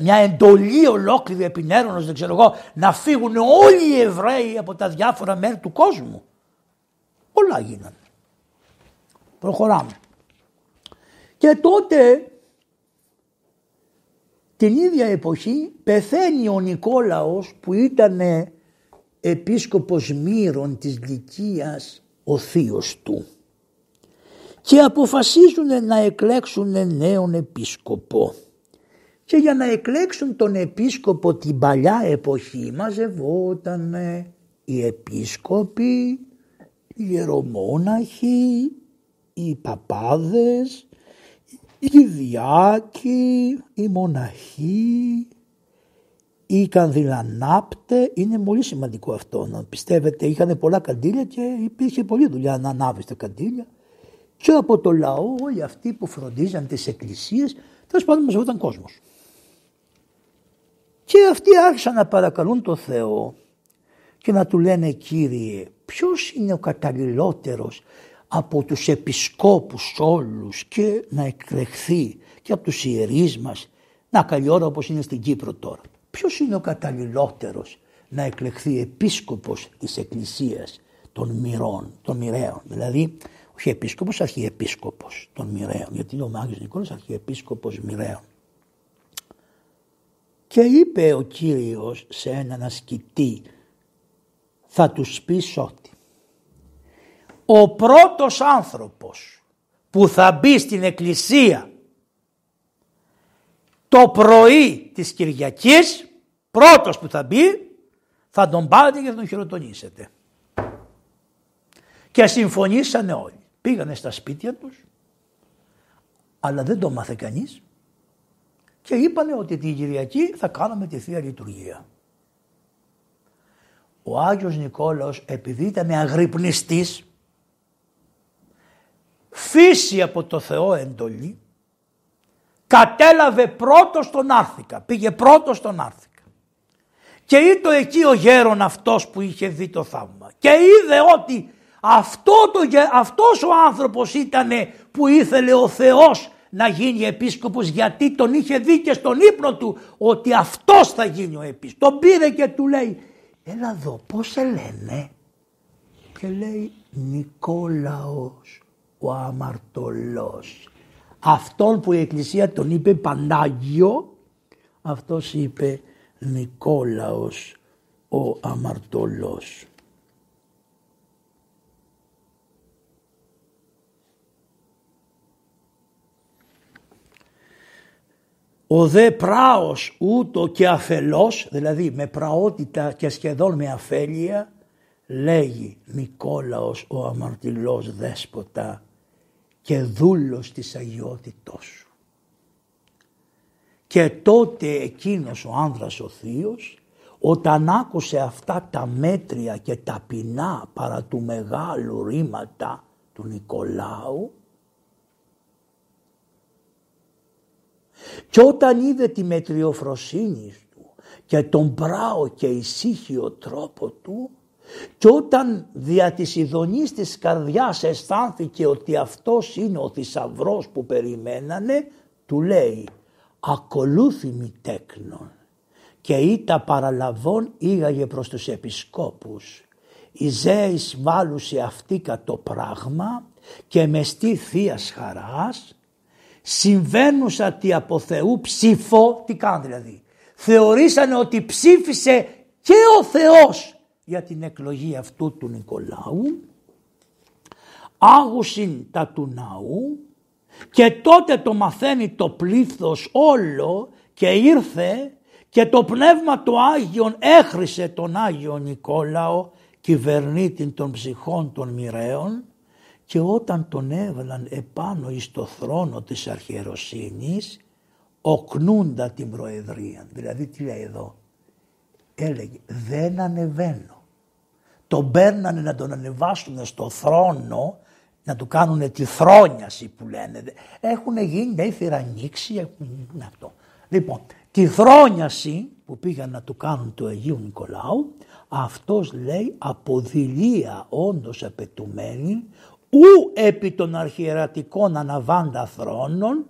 μια εντολή ολόκληρη επινέρωνος, δεν ξέρω εγώ, να φύγουν όλοι οι Εβραίοι από τα διάφορα μέρη του κόσμου. Όλα γίνανε. Προχωράμε. Και τότε την ίδια εποχή πεθαίνει ο Νικόλαος που ήταν επίσκοπος Μύρων της Λυκίας ο θείος του και αποφασίζουν να εκλέξουν νέον επίσκοπο. Και για να εκλέξουν τον επίσκοπο την παλιά εποχή μαζευόταν οι επίσκοποι, οι ιερομόναχοι, οι παπάδες, οι διάκοι, οι μοναχοί, οι κανδυλανάπτε, είναι πολύ σημαντικό αυτό να πιστεύετε. Είχαν πολλά καντήλια και υπήρχε πολλή δουλειά να ανάβεις τα καντήλια. Και από το λαό όλοι αυτοί που φροντίζαν τις εκκλησίες, τέλος πάντων μαζευόταν κόσμος. Και αυτοί άρχισαν να παρακαλούν το Θεό και να του λένε Κύριε ποιος είναι ο καταλληλότερος από τους επισκόπους όλους και να εκλεχθεί και από τους ιερείς μας. Να καλή ώρα όπως είναι στην Κύπρο τώρα ποιος είναι ο καταλληλότερος να εκλεχθεί επίσκοπος της Εκκλησίας των μοιρών, των μοιραίων; Δηλαδή, όχι επίσκοπος, αρχιεπίσκοπος των μοιραίων. Γιατί ο Μάγιος Νικόλας αρχιεπίσκοπος μοιραίων. Και είπε ο Κύριος σε έναν ασκητή, θα τους πεις ότι ο πρώτος άνθρωπος που θα μπει στην εκκλησία το πρωί της Κυριακής πρώτος που θα μπει θα τον πάρετε και θα τον χειροτονήσετε. Και συμφωνήσανε όλοι. Πήγανε στα σπίτια τους αλλά δεν το μάθε κανείς και είπανε ότι την Κυριακή θα κάνουμε τη Θεία Λειτουργία. Ο Άγιος Νικόλαος επειδή ήταν αγρυπνιστής φύση από το Θεό εντολή κατέλαβε πρώτος στον Άρθικα. Πήγε πρώτος στον Άρθικα. Και ήρθε εκεί ο γέρον αυτός που είχε δει το θαύμα. Και είδε ότι αυτό το, αυτός ο άνθρωπος ήταν που ήθελε ο Θεός να γίνει επίσκοπος γιατί τον είχε δει και στον ύπνο του ότι αυτός θα γίνει ο επίσκοπος. Τον πήρε και του λέει έλα εδώ πώς σε λένε; Και λέει Νικόλαος ο αμαρτωλός. Αυτόν που η Εκκλησία τον είπε Πανάγιο αυτός είπε Νικόλαος ο αμαρτωλός. Ο δε πράος ούτω και αφελός, δηλαδή με πραότητα και σχεδόν με αφέλεια, λέγει Νικόλαος ο αμαρτυλός δέσποτα και δούλος της αγιότητός. Και τότε εκείνος ο άνδρας ο θείος όταν άκουσε αυτά τα μέτρια και ταπεινά παρά του μεγάλου ρήματα του Νικολάου και όταν είδε τη μετριοφροσύνη του και τον πράο και ησύχιο τρόπο του και όταν δια της ειδονής της καρδιάς αισθάνθηκε ότι αυτός είναι ο θησαυρός που περιμένανε, του λέει «Ακολούθη μη τέκνον» και ήτα παραλαβών ήγαγε προς τους επισκόπους. Η Ζέης βάλουσε αυτή το πράγμα και με στή θείας χαράς συμβαίνουσα τι από Θεού ψήφο, τι κάνει δηλαδή. Θεωρήσανε ότι ψήφισε και ο Θεός για την εκλογή αυτού του Νικολάου, άγουσιν τα του ναού και τότε το μαθαίνει το πλήθος όλο και ήρθε και το πνεύμα του Άγιον έχρισε τον Άγιο Νικόλαο κυβερνήτη των ψυχών των μοιραίων και όταν τον έβαλαν επάνω εις το θρόνο της αρχιεροσύνης οκνούντα την προεδρία. Δηλαδή τι λέει εδώ; Έλεγε δεν ανεβαίνω τον παίρνανε να τον ανεβάσουν στο θρόνο, να του κάνουν τη θρόνιαση που λένε. Έχουν γίνει, έχει ανοίξει, αυτό. Λοιπόν, τη θρόνιαση που πήγαν να του κάνουν του Αγίου Νικολάου, αυτός λέει αποδηλία όντως απαιτουμένη, ου επί των αρχιερατικών αναβάντα θρόνων,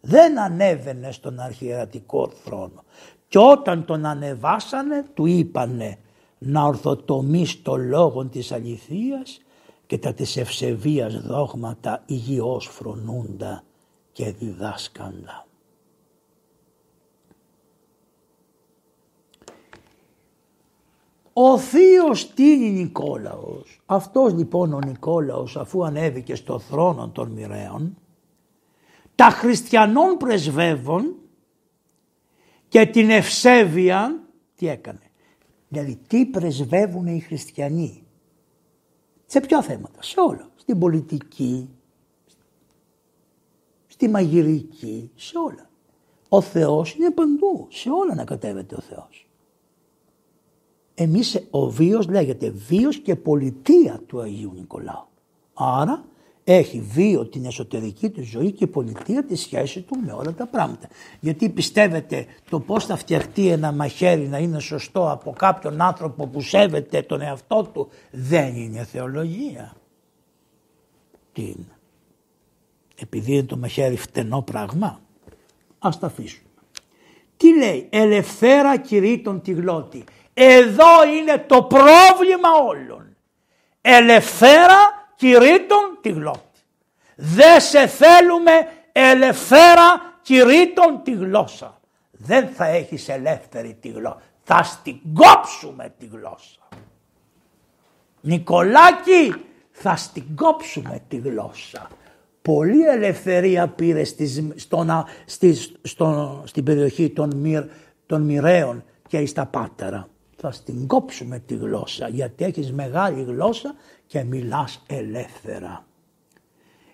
δεν ανέβαινε στον αρχιερατικό θρόνο. Και όταν τον ανεβάσανε του είπανε να ορθοτομείς το λόγο της αληθείας και τα της ευσεβίας δόγματα υγιώς φρονούντα και διδάσκαντα. Ο θείος τίνει Νικόλαος; Αυτός λοιπόν ο Νικόλαος αφού ανέβηκε στο θρόνο των μοιραίων τα χριστιανών πρεσβεύων και την ευσέβεια τι έκανε; Δηλαδή τι πρεσβεύουν οι χριστιανοί; Σε ποια θέματα, σε όλα. Στην πολιτική, στη μαγειρική, σε όλα. Ο Θεός είναι παντού, σε όλα να κατέβεται ο Θεός. Εμείς, ο βίος λέγεται βίος και πολιτεία του Αγίου Νικολάου. Άρα έχει βίο την εσωτερική του ζωή και πολιτεία τη σχέση του με όλα τα πράγματα. Γιατί πιστεύετε το πώς θα φτιαχτεί ένα μαχαίρι να είναι σωστό από κάποιον άνθρωπο που σέβεται τον εαυτό του δεν είναι θεολογία. Τι είναι; Επειδή είναι το μαχαίρι φτενό πράγμα. Ας τα αφήσουμε. Τι λέει; Ελευθέρα κηρύττων τη γλώτη. Εδώ είναι το πρόβλημα όλων. Ελευθέρα κηρύττων τη γλώτη. Δεν σε θέλουμε ελευθέρα κηρύττων τη γλώσσα. Δεν θα έχεις ελεύθερη τη γλώσσα. Θα στην κόψουμε τη γλώσσα. Νικολάκη θα στην κόψουμε τη γλώσσα. Πολύ ελευθερία πήρε στις, στο, στο, στην περιοχή των, μυρ, των μοιραίων και στα πάτερα. Θα στην κόψουμε τη γλώσσα γιατί έχεις μεγάλη γλώσσα και μιλάς ελεύθερα.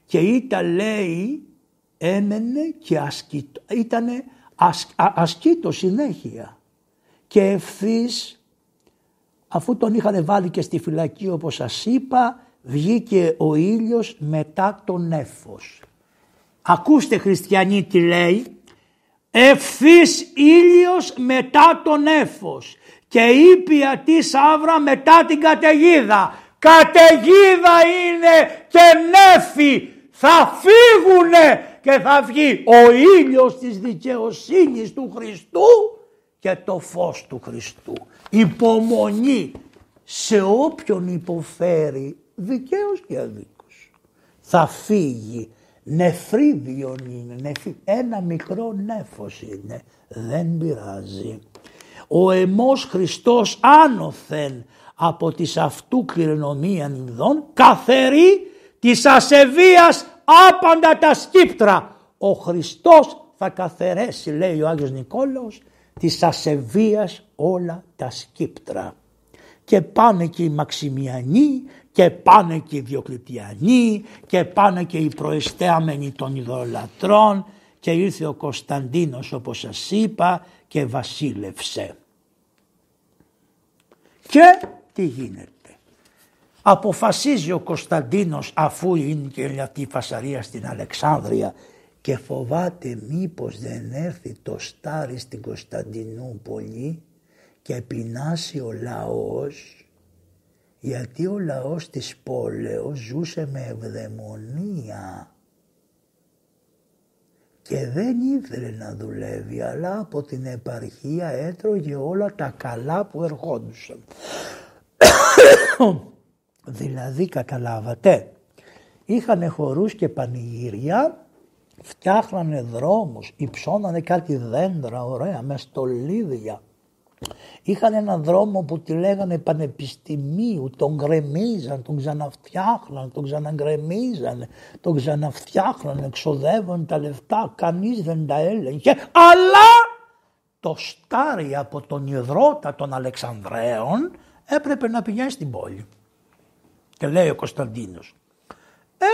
Και ήταν λέει έμενε και ασκήτο, ήτανε ασκήτο συνέχεια και ευθύς αφού τον είχαν βάλει και στη φυλακή όπως σας είπα βγήκε ο ήλιος μετά τον νέφος. Ακούστε χριστιανοί τι λέει ευθύς ήλιος μετά τον έφος και ήπια τη άβρα μετά την καταιγίδα καταιγίδα είναι και νέφη θα φύγουνε και θα βγει ο ήλιος της δικαιοσύνης του Χριστού και το φως του Χριστού. Υπομονή σε όποιον υποφέρει δικαίως και αδίκως. Θα φύγει νεφρίδιον είναι, ένα μικρό νέφος είναι, δεν πειράζει. Ο εμός Χριστός άνωθεν από τις αυτού κληρονομίαν ειδών καθερή της ασεβίας άπαντα τα σκύπτρα. Ο Χριστός θα καθαρέσει λέει ο Άγιος Νικόλαος της ασεβίας όλα τα σκύπτρα. Και πάνε και οι Μαξιμιανοί και πάνε και οι Διοκλητιανοί και πάνε και οι προεστέαμενοι των ιδωλατρών και ήρθε ο Κωνσταντίνος όπως σας είπα και βασίλευσε. Και τι γίνεται; Αποφασίζει ο Κωνσταντίνος αφού είναι και αυτή η φασαρία στην Αλεξάνδρεια και φοβάται μήπως δεν έρθει το στάρι στην Κωνσταντινούπολη και πεινάσει ο λαός γιατί ο λαός της πόλεως ζούσε με ευδαιμονία και δεν ήθελε να δουλεύει αλλά από την επαρχία έτρωγε όλα τα καλά που ερχόντουσαν. δηλαδή καταλάβατε είχαν χορούς και πανηγύρια φτιάχνανε δρόμους, υψώνανε κάτι δέντρα ωραία μες στολίδια. Είχαν έναν δρόμο που τη λέγανε πανεπιστημίου, τον γκρεμίζαν, τον ξαναφτιάχναν, τον ξαναγκρεμίζαν, τον ξαναφτιάχναν, εξοδεύαν τα λεφτά, κανείς δεν τα έλεγχε, αλλά το στάρι από τον υδρότα των Αλεξανδρέων έπρεπε να πηγαίνει στην πόλη. Και λέει ο Κωνσταντίνος,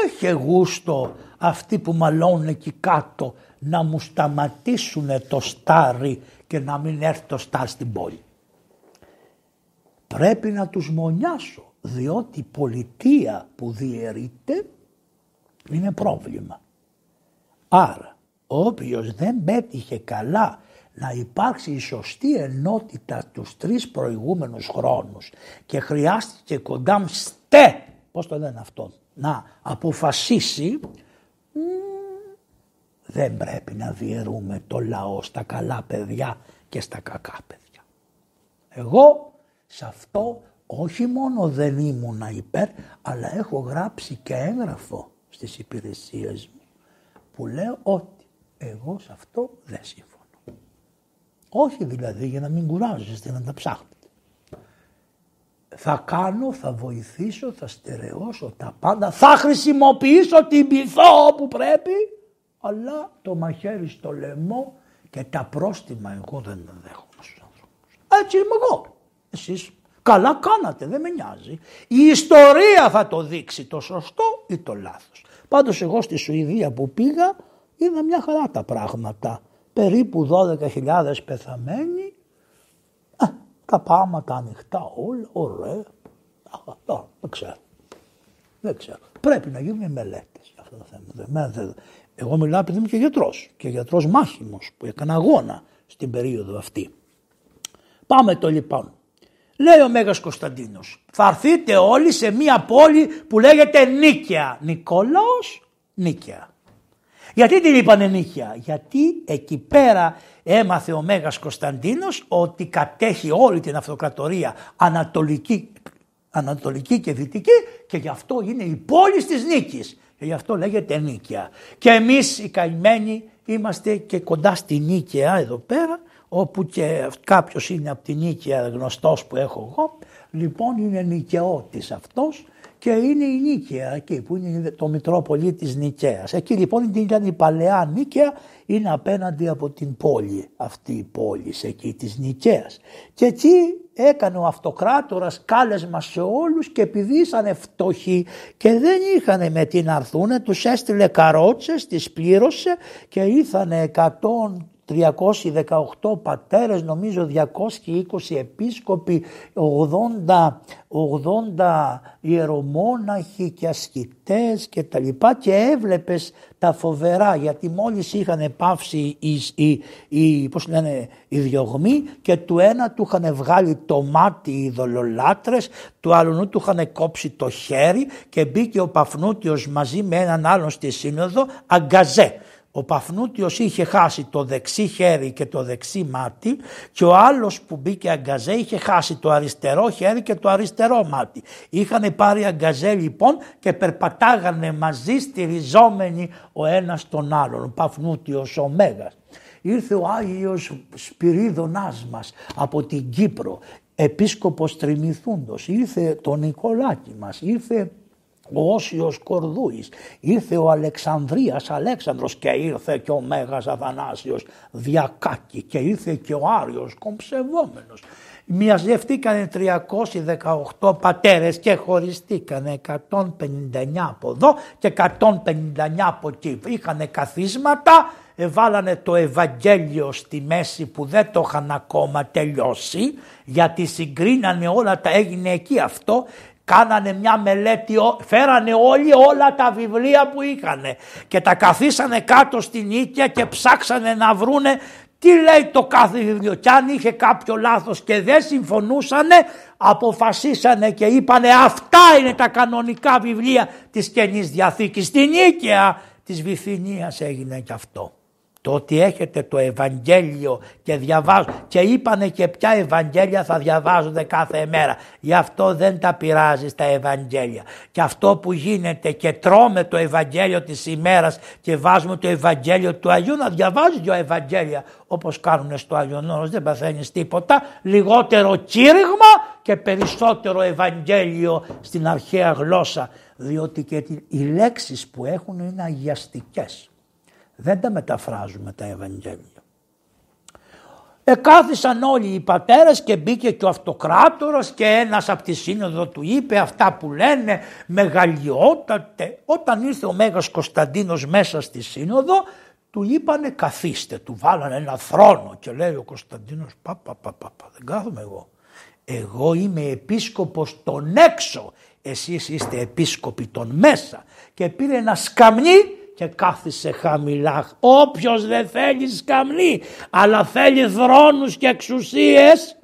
έχει γούστο αυτοί που μαλώνουν εκεί κάτω να μου σταματήσουν το στάρι και να μην έρθει το στάρι στην πόλη. Πρέπει να τους μονιάσω διότι η πολιτεία που διαιρείται είναι πρόβλημα. Άρα όποιος δεν πέτυχε καλά να υπάρξει η σωστή ενότητα τους τρεις προηγούμενους χρόνους και χρειάστηκε κοντά στε, πώς το λένε αυτό, να αποφασίσει δεν πρέπει να διαιρούμε το λαό στα καλά παιδιά και στα κακά παιδιά. Εγώ σε αυτό όχι μόνο δεν ήμουν υπέρ, αλλά έχω γράψει και έγγραφο στις υπηρεσίες μου που λέω ότι εγώ σε αυτό δεν συμφωνώ. Όχι δηλαδή για να μην κουράζεστε να τα ψάχνετε. Θα κάνω, θα βοηθήσω, θα στερεώσω τα πάντα, θα χρησιμοποιήσω την πυθό που πρέπει αλλά το μαχαίρι στο λαιμό και τα πρόστιμα εγώ δεν τα δέχομαι στους ανθρώπους. Έτσι είμαι εγώ. Εσείς καλά κάνατε, δεν με νοιάζει. Η ιστορία θα το δείξει το σωστό ή το λάθος. Πάντως εγώ στη Σουηδία που πήγα είδα μια χαρά τα πράγματα. Περίπου 12.000 πεθαμένοι, α, τα πάματα ανοιχτά όλα, ωραία. Α, δεν ξέρω. Δεν ξέρω. Πρέπει να γίνουν μελέτες για αυτό το θέμα. Εγώ μιλάω επειδή είμαι και γιατρός και γιατρός μάχημος που έκανα αγώνα στην περίοδο αυτή. Πάμε το λοιπόν. Λέει ο Μέγας Κωνσταντίνος, θα έρθείτε όλοι σε μία πόλη που λέγεται Νίκαια. Νικόλαος; Νίκαια. Γιατί την είπανε Νίκαια, γιατί εκεί πέρα έμαθε ο Μέγας Κωνσταντίνος ότι κατέχει όλη την αυτοκρατορία ανατολική, ανατολική και δυτική και γι' αυτό είναι η πόλη της Νίκης. Και γι' αυτό λέγεται νίκαια. Και εμείς οι καημένοι είμαστε και κοντά στη νίκαια εδώ πέρα, όπου και κάποιος είναι από τη νίκαια γνωστός που έχω εγώ, λοιπόν είναι νοικαιώτης αυτός και είναι η Νίκαια εκεί που είναι το Μητρόπολη της Νικαίας. Εκεί λοιπόν ήταν η παλαιά Νίκαια, είναι απέναντι από την πόλη αυτή η πόλη εκεί της Νικαίας. Και εκεί έκανε ο αυτοκράτορας κάλεσμα σε όλους και επειδή ήσαν φτωχοί και δεν είχαν με τι να έρθουνε τους έστειλε καρότσες, τις πλήρωσε και ήρθανε 100 318 πατέρες, νομίζω 220 επίσκοποι, 80, 80 ιερομόναχοι και ασκητές και τα λοιπά και έβλεπες τα φοβερά γιατί μόλις είχαν πάυσει οι, οι, οι, πώς λένε, οι διωγμοί και του ένα του είχαν βγάλει το μάτι οι δολολάτρες, του άλλου του είχαν κόψει το χέρι και μπήκε ο Παφνούτιος μαζί με έναν άλλον στη σύνοδο αγκαζέ. Ο Παφνούτιος είχε χάσει το δεξί χέρι και το δεξί μάτι και ο άλλος που μπήκε αγκαζέ είχε χάσει το αριστερό χέρι και το αριστερό μάτι. Είχαν πάρει αγκαζέ λοιπόν και περπατάγανε μαζί στηριζόμενοι ο ένας τον άλλον, ο Παφνούτιος ο Μέγας. Ήρθε ο Άγιος Σπυρίδωνάς μας από την Κύπρο, επίσκοπος Τριμηθούντος, ήρθε το Νικολάκη μας, ήρθε ο Όσιος Κορδούης, ήρθε ο Αλεξανδρίας Αλέξανδρος και ήρθε και ο Μέγας Αθανάσιος Διακάκη και ήρθε και ο Άριος Κομψευόμενος. Μοιαζευτήκανε 318 πατέρες και χωριστήκανε 159 από εδώ και 159 από εκεί. Είχαν καθίσματα βάλανε το Ευαγγέλιο στη μέση που δεν το είχαν ακόμα τελειώσει γιατί συγκρίνανε όλα τα έγινε εκεί αυτό κάνανε μια μελέτη, φέρανε όλοι όλα τα βιβλία που είχαν και τα καθίσανε κάτω στην οίκια και ψάξανε να βρούνε τι λέει το κάθε βιβλίο και αν είχε κάποιο λάθος και δεν συμφωνούσανε αποφασίσανε και είπανε αυτά είναι τα κανονικά βιβλία της Καινής Διαθήκης. Στην οίκαια της Βυθινίας έγινε και αυτό το ότι έχετε το Ευαγγέλιο και διαβάζουν και είπανε και ποια Ευαγγέλια θα διαβάζονται κάθε μέρα. Γι' αυτό δεν τα πειράζει τα Ευαγγέλια. Και αυτό που γίνεται και τρώμε το Ευαγγέλιο της ημέρας και βάζουμε το Ευαγγέλιο του Αγίου να διαβάζει δυο Ευαγγέλια όπως κάνουν στο Άγιο Νόρος δεν παθαίνεις τίποτα. Λιγότερο κήρυγμα και περισσότερο Ευαγγέλιο στην αρχαία γλώσσα διότι και οι λέξεις που έχουν είναι αγιαστικές. Δεν τα μεταφράζουμε τα Ευαγγέλια. Εκάθισαν όλοι οι πατέρες και μπήκε και ο αυτοκράτορας και ένας από τη σύνοδο του είπε αυτά που λένε μεγαλειότατε. Όταν ήρθε ο Μέγας Κωνσταντίνος μέσα στη σύνοδο του είπανε καθίστε, του βάλανε ένα θρόνο και λέει ο Κωνσταντίνος πα πα πα πα, πα δεν κάθομαι εγώ. Εγώ είμαι επίσκοπος των έξω, εσείς είστε επίσκοποι των μέσα και πήρε ένα σκαμνί και κάθισε χαμηλά. Όποιος δεν θέλει σκαμνί αλλά θέλει θρόνους και εξουσίες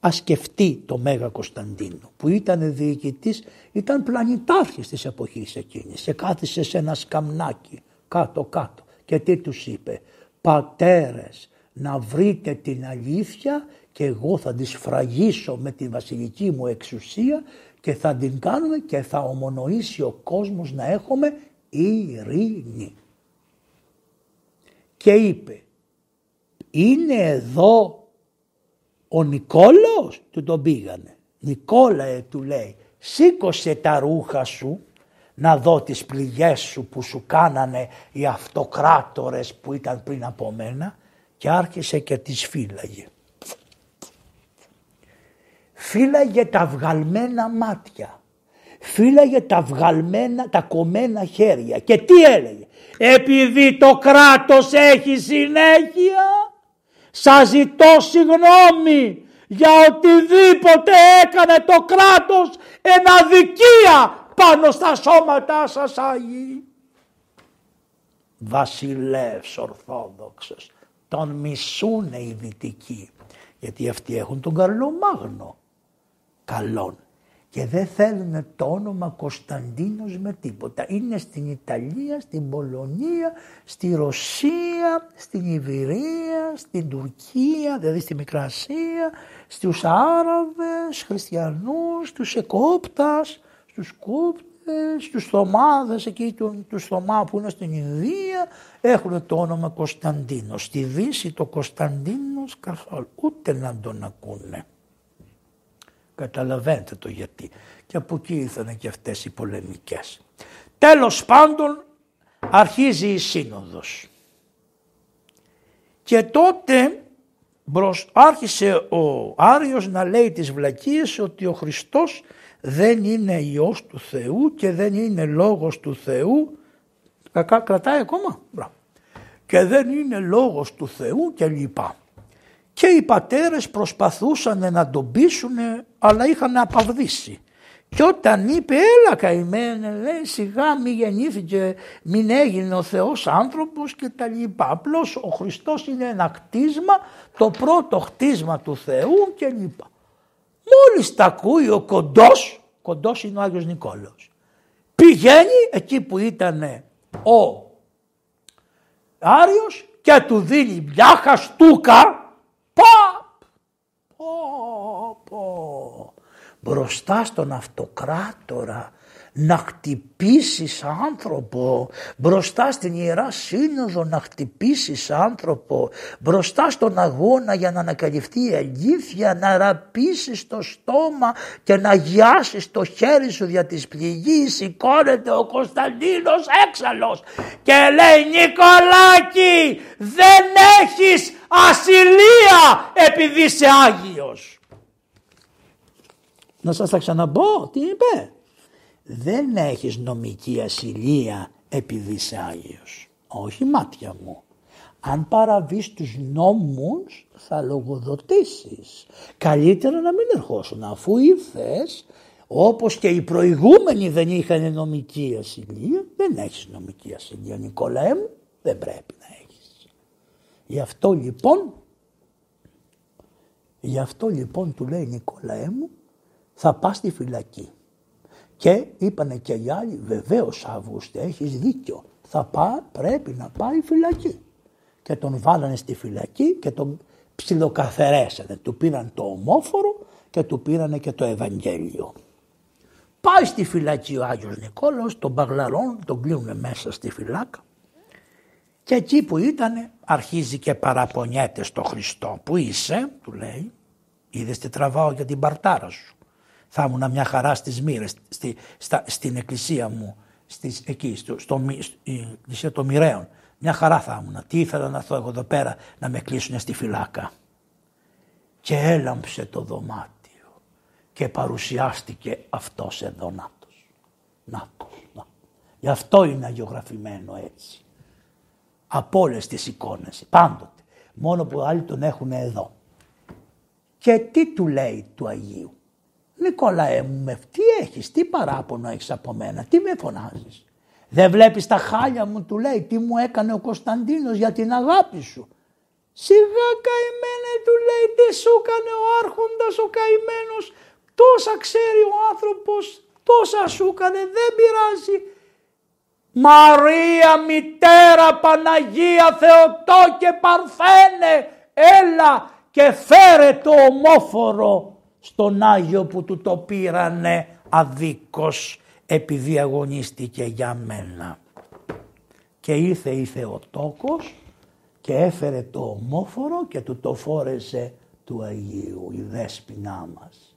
ας σκεφτεί το Μέγα Κωνσταντίνο που ήταν διοικητής, ήταν πλανητάρχης της εποχής εκείνης και κάθισε σε ένα σκαμνάκι κάτω κάτω και τι τους είπε; Πατέρες να βρείτε την αλήθεια και εγώ θα τη σφραγίσω με τη βασιλική μου εξουσία και θα την κάνουμε και θα ομονοήσει ο κόσμος να έχουμε ειρήνη. Και είπε, είναι εδώ ο Νικόλαος, του τον πήγανε. Νικόλαε του λέει, σήκωσε τα ρούχα σου να δω τις πληγές σου που σου κάνανε οι αυτοκράτορες που ήταν πριν από μένα και άρχισε και τις φύλαγε φύλαγε τα βγαλμένα μάτια, φύλαγε τα βγαλμένα, τα κομμένα χέρια και τι έλεγε; Επειδή το κράτος έχει συνέχεια, σας ζητώ συγγνώμη για οτιδήποτε έκανε το κράτος ένα δικία πάνω στα σώματά σας Άγιοι. Βασιλεύς Ορθόδοξος, τον μισούνε οι δυτικοί, γιατί αυτοί έχουν τον Καρλομάγνο καλών. Και δεν θέλουν το όνομα Κωνσταντίνος με τίποτα. Είναι στην Ιταλία, στην Πολωνία, στη Ρωσία, στην Ιβυρία, στην Τουρκία, δηλαδή στη Μικρασία, στους Άραβες, χριστιανούς, στους Εκόπτας, στους Κόπτες, στους Θωμάδες, εκεί του, τους Θωμά που είναι στην Ινδία, έχουν το όνομα Κωνσταντίνος. Στη Δύση το Κωνσταντίνος καθόλου, ούτε να τον ακούνε. Καταλαβαίνετε το γιατί. Και από εκεί ήρθαν και αυτές οι πολεμικές. Τέλος πάντων αρχίζει η σύνοδος. Και τότε μπρος, άρχισε ο Άριος να λέει τις βλακίες ότι ο Χριστός δεν είναι Υιός του Θεού και δεν είναι Λόγος του Θεού. Κακά κρατάει ακόμα. Και δεν είναι Λόγος του Θεού και λοιπά. Και οι πατέρες προσπαθούσαν να τον πείσουν αλλά είχαν απαυδίσει. Και όταν είπε έλα καημένε λέει σιγά μη γεννήθηκε, μην έγινε ο Θεός άνθρωπος και τα λοιπά. Απλώς ο Χριστός είναι ένα κτίσμα, το πρώτο κτίσμα του Θεού και λοιπά. Μόλις τα ακούει ο κοντός, κοντός είναι ο Άγιος Νικόλαος, πηγαίνει εκεί που ήταν ο Άριος και του δίνει μια χαστούκα πω, πω. Μπροστά στον αυτοκράτορα να χτυπήσεις άνθρωπο μπροστά στην Ιερά Σύνοδο να χτυπήσεις άνθρωπο μπροστά στον αγώνα για να ανακαλυφθεί η αλήθεια να ραπήσεις το στόμα και να γιάσεις το χέρι σου δια της πληγής σηκώνεται ο Κωνσταντίνος έξαλλος και λέει Νικολάκη δεν έχεις ασυλία επειδή είσαι Άγιος. Να σας τα ξαναπώ τι είπε δεν έχεις νομική ασυλία επειδή είσαι Άγιος. Όχι μάτια μου. Αν παραβείς τους νόμους θα λογοδοτήσεις. Καλύτερα να μην ερχόσουν αφού ήρθες όπως και οι προηγούμενοι δεν είχαν νομική ασυλία. Δεν έχεις νομική ασυλία Νικόλαέ μου. Δεν πρέπει να έχεις. Γι' αυτό λοιπόν Γι' αυτό λοιπόν του λέει Νικόλαέ μου θα πας στη φυλακή. Και είπανε και οι άλλοι, βεβαίως Αύγουστε, έχεις δίκιο. Θα πά, πρέπει να πάει φυλακή. Και τον βάλανε στη φυλακή και τον ψιλοκαθερέσανε. Του πήραν το ομόφορο και του πήρανε και το Ευαγγέλιο. Πάει στη φυλακή ο Άγιος Νικόλαος, τον παγλαρών, τον κλείνουν μέσα στη φυλάκα. Και εκεί που ήταν αρχίζει και παραπονιέται στο Χριστό. Που είσαι, του λέει, είδες τι τραβάω για την παρτάρα σου θα ήμουν μια χαρά στις μοίρες, στη, στην εκκλησία μου, στις, εκεί, στο, στο, στην εκκλησία των μοιραίων. Μια χαρά θα ήμουν. Τι ήθελα να έρθω εγώ εδώ πέρα να με κλείσουν στη φυλάκα. Και έλαμψε το δωμάτιο και παρουσιάστηκε αυτός εδώ νάτος. Νάτος. Να. Γι' αυτό είναι αγιογραφημένο έτσι. Από όλες τις εικόνες, πάντοτε. Μόνο που άλλοι τον έχουν εδώ. Και τι του λέει του Αγίου; Νικόλαέ μου, με τι έχεις, τι παράπονο έχεις από μένα, τι με φωνάζεις; Δεν βλέπεις τα χάλια μου, του λέει, τι μου έκανε ο Κωνσταντίνος για την αγάπη σου; Σιγά καημένε, του λέει, τι σου έκανε ο άρχοντας ο καημένος, τόσα ξέρει ο άνθρωπος, τόσα σου έκανε, δεν πειράζει. Μαρία, μητέρα, Παναγία, Θεοτό και Παρθένε, έλα και φέρε το ομόφορο στον Άγιο που του το πήρανε αδίκως επειδή αγωνίστηκε για μένα. Και ήρθε η Θεοτόκος και έφερε το ομόφορο και του το φόρεσε του Αγίου, η δέσποινά μας.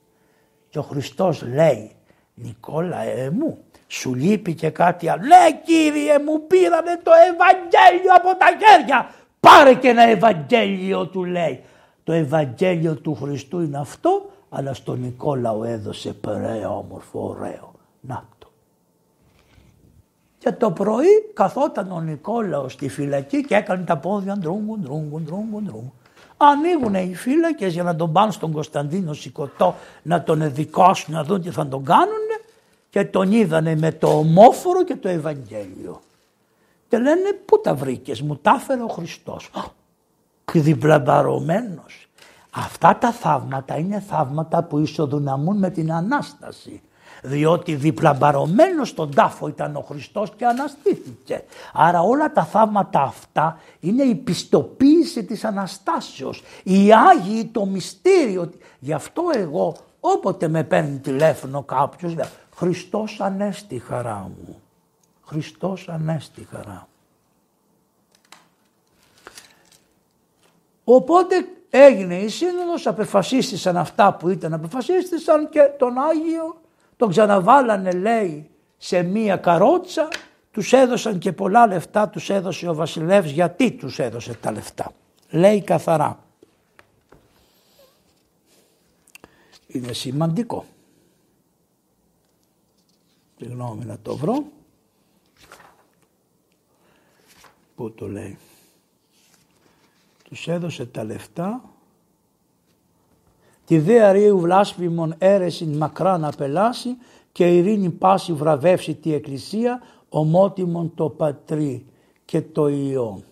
Και ο Χριστός λέει, Νικόλα ε, μου, σου λείπει και κάτι άλλο. Ναι Κύριε μου πήρανε το Ευαγγέλιο από τα χέρια. Πάρε και ένα Ευαγγέλιο του λέει. Το Ευαγγέλιο του Χριστού είναι αυτό αλλά στον Νικόλαο έδωσε περαία όμορφο ωραίο. Να το. Και το πρωί καθόταν ο Νικόλαος στη φυλακή και έκανε τα πόδια ντρούγκουν, ντρούγκουν, ντρούγκουν, ντρούγκουν. Ανοίγουν οι φύλακες για να τον πάνε στον Κωνσταντίνο Σικωτό να τον εδικώσουν να δουν τι θα τον κάνουν και τον είδανε με το ομόφορο και το Ευαγγέλιο. Και λένε πού τα βρήκες, μου τα έφερε ο Χριστός. Διπλαμπαρωμένος. Αυτά τα θαύματα είναι θαύματα που ισοδυναμούν με την Ανάσταση. Διότι διπλαμπαρωμένος στον τάφο ήταν ο Χριστός και αναστήθηκε. Άρα όλα τα θαύματα αυτά είναι η πιστοποίηση της Αναστάσεως. Οι Άγιοι το μυστήριο. Γι' αυτό εγώ όποτε με παίρνει τηλέφωνο κάποιος λέει Χριστός ανέστη χαρά μου. Χριστός ανέστη χαρά μου. Οπότε Έγινε η σύνοδος, απεφασίστησαν αυτά που ήταν απεφασίστησαν και τον Άγιο τον ξαναβάλανε λέει σε μία καρότσα, τους έδωσαν και πολλά λεφτά, τους έδωσε ο βασιλεύς γιατί τους έδωσε τα λεφτά; Λέει καθαρά. Είναι σημαντικό. Συγγνώμη να το βρω. Πού το λέει; Τους έδωσε τα λεφτά. Τη δε αρίου βλάσφημον αίρεσιν μακρά να πελάσει και ειρήνη πάση βραβεύσει τη εκκλησία ομότιμον το πατρί και το ιό.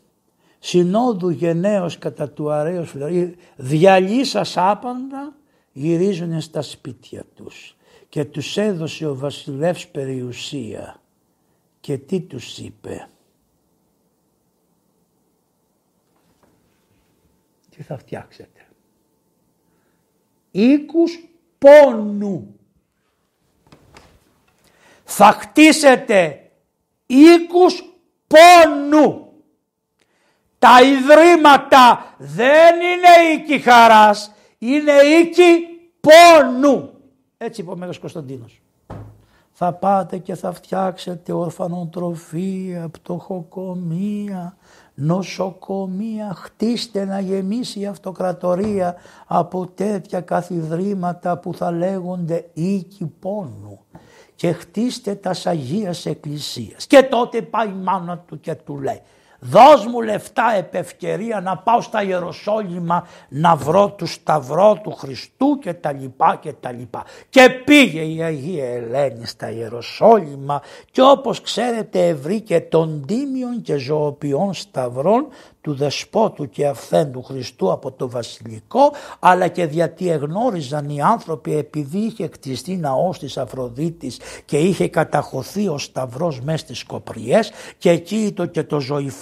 Συνόδου γενναίος κατά του αρέως δηλαδή διαλύσας άπαντα γυρίζουν στα σπίτια τους. Και τους έδωσε ο βασιλεύς περιουσία και τι τους είπε; Τι θα φτιάξετε. Οίκους πόνου. θα χτίσετε οίκους πόνου. Τα ιδρύματα δεν είναι οίκοι χαράς, είναι οίκοι πόνου. Έτσι είπε ο Μέγας Κωνσταντίνος. Θα πάτε και θα φτιάξετε ορφανοτροφία, πτωχοκομεία, νοσοκομεία, χτίστε να γεμίσει η αυτοκρατορία από τέτοια καθιδρύματα που θα λέγονται οίκοι πόνου και χτίστε τα Αγίας Εκκλησίας. Και τότε πάει η μάνα του και του λέει Δώσ' μου λεφτά επ' ευκαιρία να πάω στα Ιεροσόλυμα να βρω του σταυρό του Χριστού και τα λοιπά και τα λοιπά. Και πήγε η Αγία Ελένη στα Ιεροσόλυμα και όπως ξέρετε βρήκε τον τίμιον και ζωοποιών σταυρών του δεσπότου και αυθέντου Χριστού από το βασιλικό αλλά και γιατί εγνώριζαν οι άνθρωποι επειδή είχε κτιστεί ναός της Αφροδίτης και είχε καταχωθεί ο σταυρός μέσα στις κοπριές και εκεί ήταν και το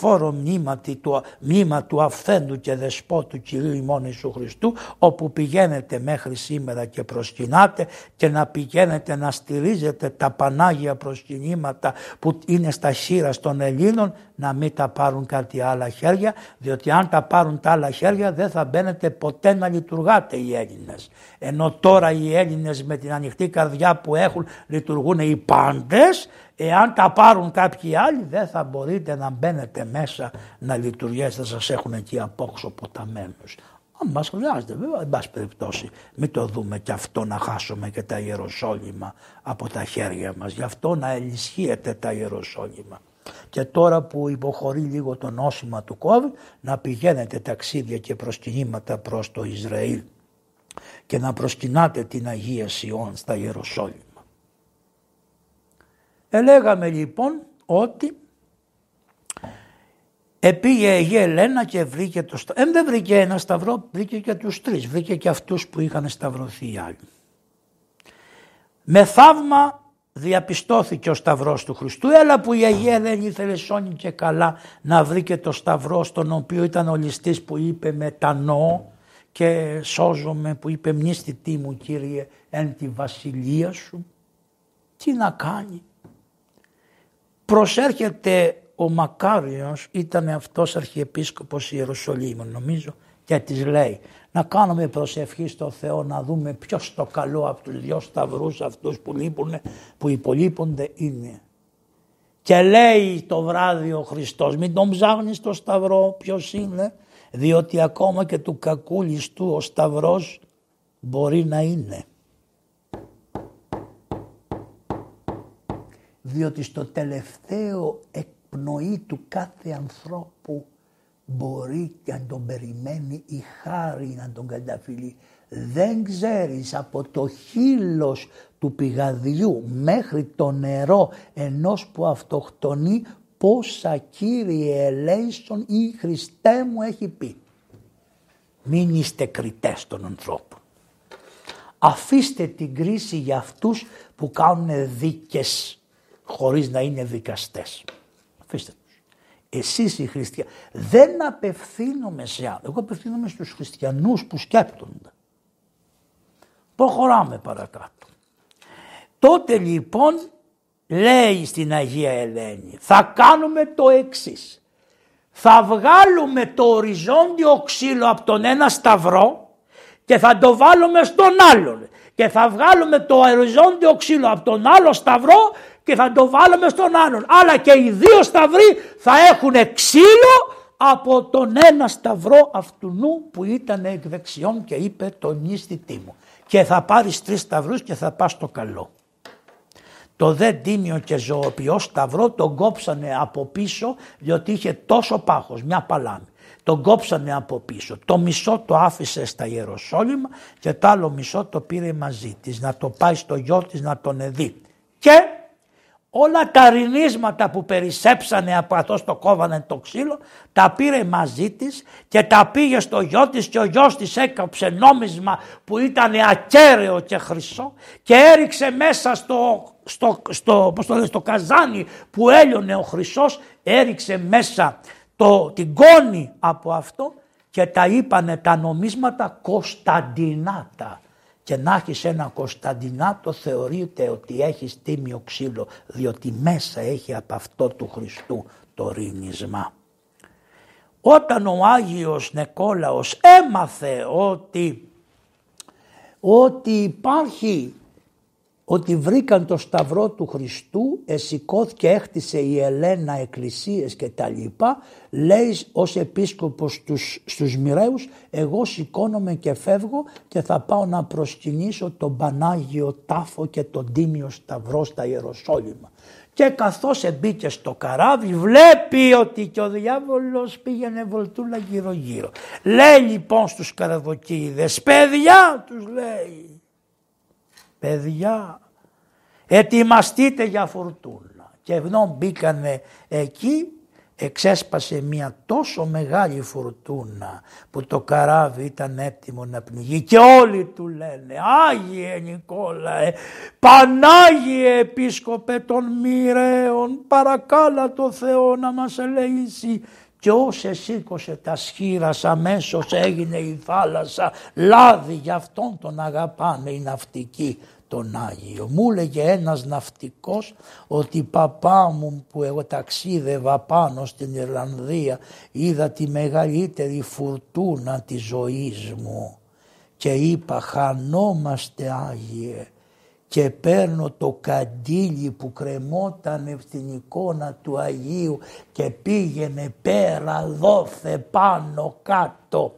ζωηφόρο μνήμα του, μνήμα του αυθέντου και δεσπότου Κυρίου ημών Ιησού Χριστού όπου πηγαίνετε μέχρι σήμερα και προσκυνάτε και να πηγαίνετε να στηρίζετε τα Πανάγια προσκυνήματα που είναι στα χείρα των Ελλήνων να μην τα πάρουν κάτι άλλα χέρια διότι αν τα πάρουν τα άλλα χέρια δεν θα μπαίνετε ποτέ να λειτουργάτε οι Έλληνες. Ενώ τώρα οι Έλληνες με την ανοιχτή καρδιά που έχουν λειτουργούν οι πάντες εάν τα πάρουν κάποιοι άλλοι δεν θα μπορείτε να μπαίνετε μέσα να λειτουργήσετε, θα σας έχουν εκεί απόξω ποταμένους. Αν μας χρειάζεται βέβαια, εν πάση περιπτώσει, μην το δούμε και αυτό να χάσουμε και τα Ιεροσόλυμα από τα χέρια μας. Γι' αυτό να ενισχύεται τα Ιεροσόλυμα και τώρα που υποχωρεί λίγο το νόσημα του COVID να πηγαίνετε ταξίδια και προσκυνήματα προς το Ισραήλ και να προσκυνάτε την Αγία Σιών στα Ιεροσόλυμα. Ελέγαμε λοιπόν ότι επήγε η Αγία Ελένα και βρήκε το σταυρό. Ε, δεν βρήκε ένα σταυρό, βρήκε και τους τρεις. Βρήκε και αυτούς που είχαν σταυρωθεί οι άλλοι. Με θαύμα διαπιστώθηκε ο Σταυρός του Χριστού έλα που η Αγία δεν ήθελε σώνει και καλά να βρει και το Σταυρό στον οποίο ήταν ο ληστής που είπε μετανοώ και σώζομαι που είπε μνήστητή μου Κύριε εν τη βασιλεία σου τι να κάνει. Προσέρχεται ο Μακάριος ήταν αυτός αρχιεπίσκοπος Ιερουσαλήμ νομίζω και της λέει να κάνουμε προσευχή στο Θεό να δούμε ποιος το καλό από τους δυο σταυρούς αυτούς που, λείπουν, που υπολείπονται είναι. Και λέει το βράδυ ο Χριστός μην τον ψάχνεις το σταυρό ποιος είναι διότι ακόμα και του κακού ληστού ο σταυρός μπορεί να είναι. Διότι στο τελευταίο εκπνοή του κάθε ανθρώπου μπορεί και αν τον περιμένει η χάρη να τον καταφυλεί. Δεν ξέρεις από το χείλος του πηγαδιού μέχρι το νερό ενός που αυτοκτονεί πόσα Κύριε ελέησον ή Χριστέ μου έχει πει. Μην είστε κριτές των ανθρώπων. Αφήστε την κρίση για αυτούς που κάνουν δίκες χωρίς να είναι δικαστές. Αφήστε εσείς οι χριστιανοί. Δεν απευθύνομαι σε άλλους. Εγώ απευθύνομαι στους χριστιανούς που σκέπτονται. Προχωράμε παρακάτω. Τότε λοιπόν λέει στην Αγία Ελένη θα κάνουμε το εξής. Θα βγάλουμε το οριζόντιο ξύλο από τον ένα σταυρό και θα το βάλουμε στον άλλον. Και θα βγάλουμε το οριζόντιο ξύλο από τον άλλο σταυρό και θα το βάλουμε στον άλλον. Αλλά και οι δύο σταυροί θα έχουν ξύλο από τον ένα σταυρό αυτού που ήταν εκ δεξιών και είπε τον νηστητή μου. Και θα πάρεις τρεις σταυρούς και θα πας στο καλό. Το δε τίμιο και ζωοποιό σταυρό τον κόψανε από πίσω διότι είχε τόσο πάχος, μια παλάμη. Τον κόψανε από πίσω. Το μισό το άφησε στα Ιεροσόλυμα και το άλλο μισό το πήρε μαζί της να το πάει στο γιο της να τον δει. Και όλα τα ρινίσματα που περισσέψανε από αυτός το κόβανε το ξύλο τα πήρε μαζί της και τα πήγε στο γιο της και ο γιος της έκαψε νόμισμα που ήταν ακέραιο και χρυσό και έριξε μέσα στο, στο, στο, πώς το λέει, στο καζάνι που έλειωνε ο χρυσός έριξε μέσα το, την κόνη από αυτό και τα είπανε τα νομίσματα Κωνσταντινάτα και να έχεις ένα Κωνσταντινάτο θεωρείται ότι έχεις τίμιο ξύλο διότι μέσα έχει από αυτό του Χριστού το ρήνισμα. Όταν ο Άγιος Νεκόλαος έμαθε ότι, ότι υπάρχει ότι βρήκαν το σταυρό του Χριστού, εσηκώθηκε, έχτισε η Ελένα εκκλησίες και τα λοιπά, λέει ως επίσκοπος στους, στους μοιραίους, εγώ σηκώνομαι και φεύγω και θα πάω να προσκυνήσω τον Πανάγιο Τάφο και τον Τίμιο Σταυρό στα Ιεροσόλυμα. Και καθώς εμπήκε στο καράβι βλέπει ότι και ο διάβολος πήγαινε βολτούλα γύρω γύρω. Λέει λοιπόν στους καραδοκίδες, παιδιά τους λέει, παιδιά ετοιμαστείτε για φουρτούνα. Και ενώ μπήκανε εκεί εξέσπασε μια τόσο μεγάλη φουρτούνα που το καράβι ήταν έτοιμο να πνιγεί και όλοι του λένε Άγιε Νικόλαε, Πανάγιε Επίσκοπε των Μοιραίων παρακάλα το Θεό να μας ελέγξει και όσε σήκωσε τα σχήρα αμέσως έγινε η θάλασσα λάδι για αυτόν τον αγαπάνε οι ναυτικοί τον Άγιο. Μου έλεγε ένας ναυτικός ότι παπά μου που εγώ ταξίδευα πάνω στην Ιρλανδία είδα τη μεγαλύτερη φουρτούνα της ζωής μου και είπα χανόμαστε Άγιε και παίρνω το καντήλι που κρεμόταν στην εικόνα του Αγίου και πήγαινε πέρα δόθε πάνω κάτω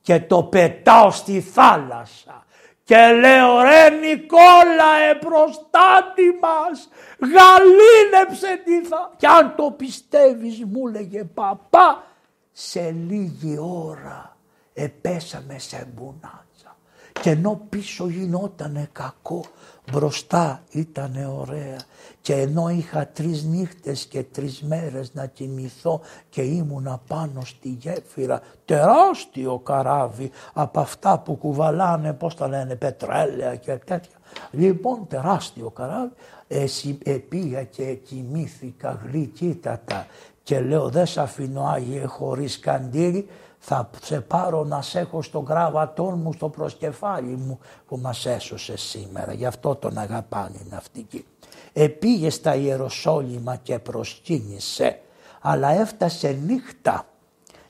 και το πετάω στη θάλασσα και λέω ρε Νικόλα προστάτη μας γαλήνεψε τη θα... Και αν το πιστεύεις μου λέγε παπά σε λίγη ώρα επέσαμε σε μπουνάτσα. Και ενώ πίσω γινότανε κακό μπροστά ήτανε ωραία. Και ενώ είχα τρεις νύχτες και τρεις μέρες να κοιμηθώ και ήμουνα πάνω στη γέφυρα τεράστιο καράβι από αυτά που κουβαλάνε πώς τα λένε πετρέλαια και τέτοια. Λοιπόν τεράστιο καράβι. Εσύ πήγα και κοιμήθηκα γλυκύτατα. Και λέω δεν σ' αφήνω Άγιε χωρίς καντήρι θα σε πάρω να σε έχω στο γράβατόν μου, στο προσκεφάλι μου που μας έσωσε σήμερα. Γι' αυτό τον αγαπάνε οι ναυτικοί. Επήγε στα Ιεροσόλυμα και προσκύνησε, αλλά έφτασε νύχτα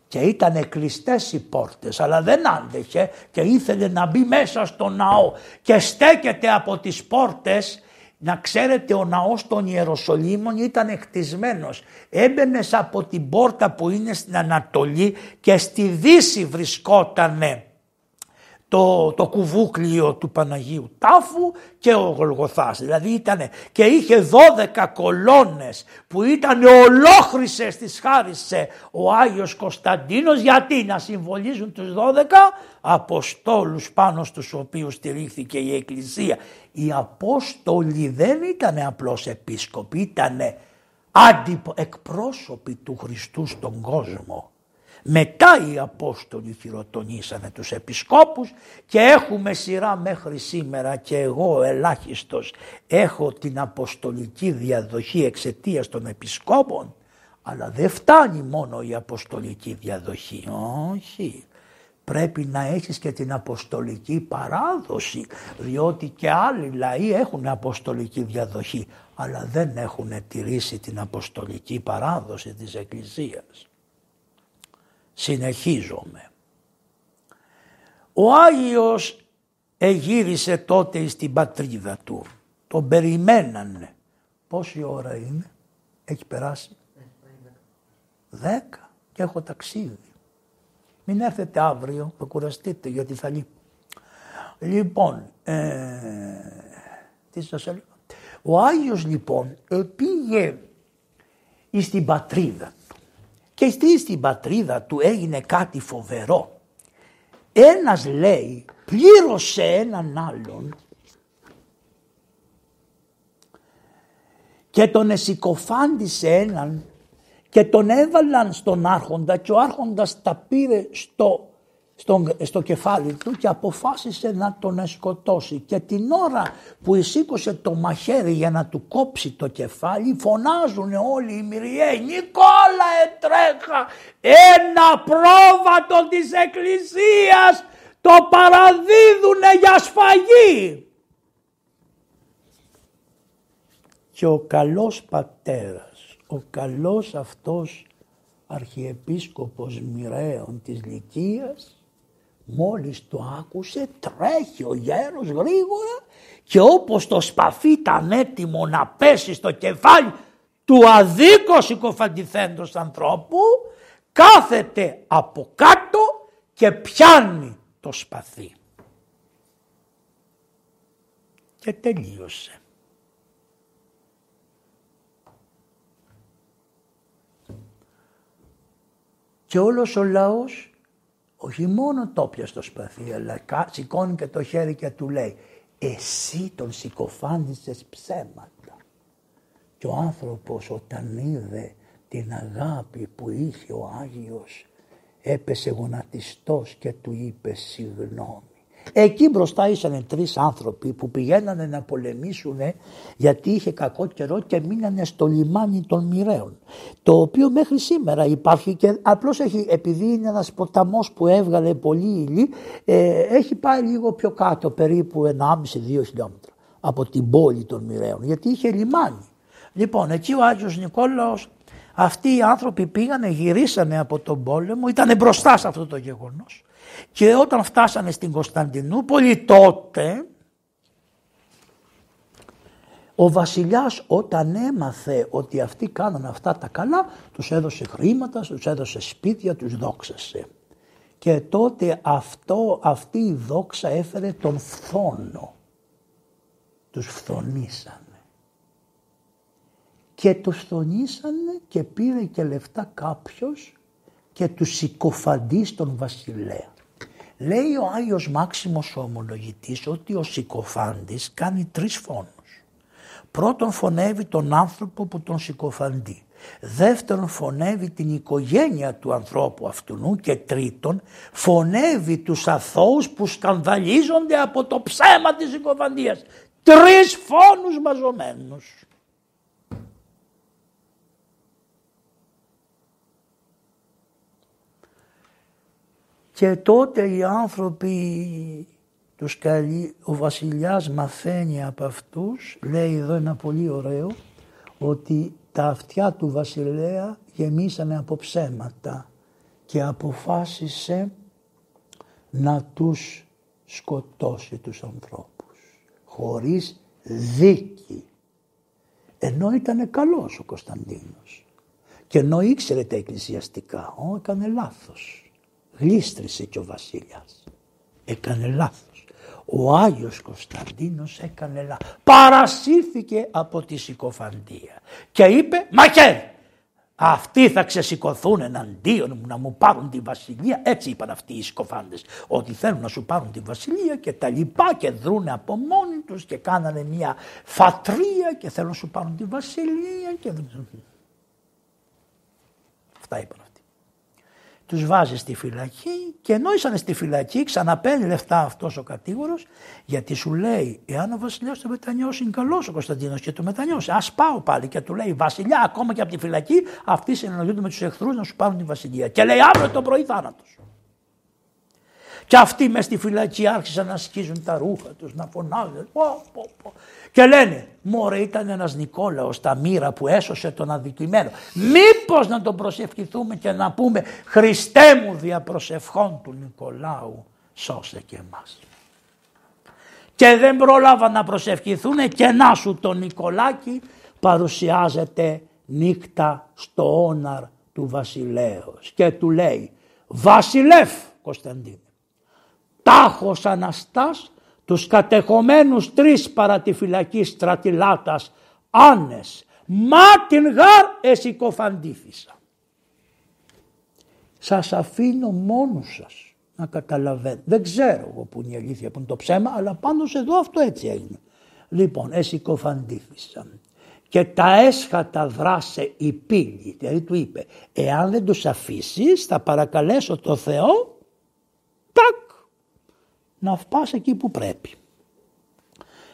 και ήταν κλειστές οι πόρτες αλλά δεν άντεχε και ήθελε να μπει μέσα στο ναό και στέκεται από τις πόρτες να ξέρετε ο ναός των Ιεροσολύμων ήταν χτισμένος. Έμπαινε από την πόρτα που είναι στην Ανατολή και στη Δύση βρισκότανε το, το κουβούκλιο του Παναγίου Τάφου και ο Γολγοθάς. Δηλαδή ήταν και είχε 12 κολόνες που ήταν ολόχρυσες τις χάρισε ο Άγιος Κωνσταντίνος γιατί; Να συμβολίζουν τους 12 Αποστόλους πάνω στους οποίους στηρίχθηκε η Εκκλησία. Οι Απόστολοι δεν ήταν απλώς επίσκοποι, ήταν εκπρόσωποι του Χριστού στον κόσμο. Μετά οι Απόστολοι χειροτονήσανε τους επισκόπους και έχουμε σειρά μέχρι σήμερα και εγώ ελάχιστος έχω την αποστολική διαδοχή εξαιτίας των επισκόπων αλλά δεν φτάνει μόνο η αποστολική διαδοχή, όχι. Πρέπει να έχεις και την αποστολική παράδοση διότι και άλλοι λαοί έχουν αποστολική διαδοχή αλλά δεν έχουν τηρήσει την αποστολική παράδοση της Εκκλησίας. Συνεχίζομαι. Ο Άγιος εγύρισε τότε στην πατρίδα του. Τον περιμένανε. Πόση ώρα είναι; Έχει περάσει; Δέκα. Και έχω ταξίδι. Μην έρθετε αύριο, θα κουραστείτε γιατί θα λείπει. Λοιπόν, ε, τι σας έλεγα; Ο Άγιος λοιπόν πήγε στην πατρίδα και στη στην πατρίδα του έγινε κάτι φοβερό. Ένας λέει πλήρωσε έναν άλλον και τον εσυκοφάντησε έναν και τον έβαλαν στον άρχοντα και ο άρχοντας τα πήρε στο στο κεφάλι του και αποφάσισε να τον σκοτώσει και την ώρα που εισήκωσε το μαχαίρι για να του κόψει το κεφάλι φωνάζουν όλοι οι μυριαίοι Νικόλα ετρέχα ένα πρόβατο της εκκλησίας το παραδίδουνε για σφαγή. Και ο καλός πατέρας, ο καλός αυτός αρχιεπίσκοπος Μοιραίων της Λυκίας, μόλις το άκουσε τρέχει ο γέρος γρήγορα και όπως το σπαθί ήταν έτοιμο να πέσει στο κεφάλι του αδίκως συκοφαντηθέντος ανθρώπου κάθεται από κάτω και πιάνει το σπαθί. Και τελείωσε. Και όλος ο λαός όχι μόνο το πιασε το σπαθί αλλά σηκώνει και το χέρι και του λέει εσύ τον συκοφάντησες ψέματα. Και ο άνθρωπος όταν είδε την αγάπη που είχε ο Άγιος έπεσε γονατιστός και του είπε συγγνώμη. Εκεί μπροστά ήσαν τρεις άνθρωποι που πηγαίνανε να πολεμήσουν γιατί είχε κακό καιρό και μείνανε στο λιμάνι των Μοιραίων. Το οποίο μέχρι σήμερα υπάρχει και απλώς έχει, επειδή είναι ένας ποταμός που έβγαλε πολύ ύλη, ε, έχει πάει λίγο πιο κάτω, περίπου 1,5-2 χιλιόμετρα από την πόλη των Μοιραίων, γιατί είχε λιμάνι. Λοιπόν, εκεί ο Άγιος Νικόλαος αυτοί οι άνθρωποι πήγανε, γυρίσανε από τον πόλεμο, ήταν μπροστά σε αυτό το γεγονός και όταν φτάσανε στην Κωνσταντινούπολη τότε ο βασιλιάς όταν έμαθε ότι αυτοί κάνανε αυτά τα καλά τους έδωσε χρήματα, τους έδωσε σπίτια, τους δόξασε. Και τότε αυτό, αυτή η δόξα έφερε τον φθόνο. Τους φθονήσανε. Και τους φθονήσανε και πήρε και λεφτά κάποιος και τους συκοφαντεί στον βασιλέα. Λέει ο Άγιος Μάξιμος ο ομολογητής ότι ο συκοφάντης κάνει τρεις φόνους. Πρώτον φωνεύει τον άνθρωπο που τον συκοφαντεί. Δεύτερον φωνεύει την οικογένεια του ανθρώπου αυτού και τρίτον φωνεύει τους αθώους που σκανδαλίζονται από το ψέμα της συκοφαντίας. Τρεις φόνους μαζωμένους. Και τότε οι άνθρωποι τους καλεί, ο βασιλιάς μαθαίνει από αυτούς, λέει εδώ ένα πολύ ωραίο, ότι τα αυτιά του βασιλέα γεμίσανε από ψέματα και αποφάσισε να τους σκοτώσει τους ανθρώπους χωρίς δίκη. Ενώ ήταν καλός ο Κωνσταντίνος και ενώ ήξερε τα εκκλησιαστικά, ό, έκανε λάθος γλίστρησε και ο βασιλιάς. Έκανε λάθος. Ο Άγιος Κωνσταντίνος έκανε λάθος. Παρασύρθηκε από τη συκοφαντία και είπε μαχαίρι. Αυτοί θα ξεσηκωθούν εναντίον μου να μου πάρουν τη βασιλεία. Έτσι είπαν αυτοί οι συκοφάντες. Ότι θέλουν να σου πάρουν τη βασιλεία και τα λοιπά και δρούνε από μόνοι τους και κάνανε μια φατρία και θέλουν να σου πάρουν τη βασιλεία. Και... Αυτά είπαν τους βάζει στη φυλακή και ενώ ήσαν στη φυλακή ξαναπαίνει λεφτά αυτός ο κατήγορος γιατί σου λέει εάν ο βασιλιάς το μετανιώσει είναι καλός ο Κωνσταντίνος και το μετανιώσει ας πάω πάλι και του λέει βασιλιά ακόμα και από τη φυλακή αυτοί συνεννοιούνται με τους εχθρούς να σου πάρουν τη βασιλεία και λέει αύριο το πρωί θάνατος. Και αυτοί μες στη φυλακή άρχισαν να σκίζουν τα ρούχα τους, να φωνάζουν. Πω, πω, πω. Και λένε, μωρέ ήταν ένας Νικόλαος τα μοίρα που έσωσε τον αδικημένο. Μήπως να τον προσευχηθούμε και να πούμε Χριστέ μου δια προσευχών του Νικολάου σώσε και εμάς. Και δεν πρόλαβαν να προσευχηθούν και να σου τον Νικολάκη παρουσιάζεται νύχτα στο όναρ του βασιλέως και του λέει Βασιλεύ Κωνσταντίνε τάχος Αναστάς τους κατεχομένους τρεις παρά τη φυλακή στρατιλάτας άνες μα την γάρ εσυκοφαντήθησα. Σας αφήνω μόνους σας να καταλαβαίνετε. Δεν ξέρω εγώ που είναι η αλήθεια που είναι το ψέμα αλλά πάνω σε εδώ αυτό έτσι έγινε. Λοιπόν εσυκοφαντήθησα και τα έσχατα δράσε η πύλη. Δηλαδή του είπε εάν δεν τους αφήσεις θα παρακαλέσω το Θεό τάκ να πας εκεί που πρέπει.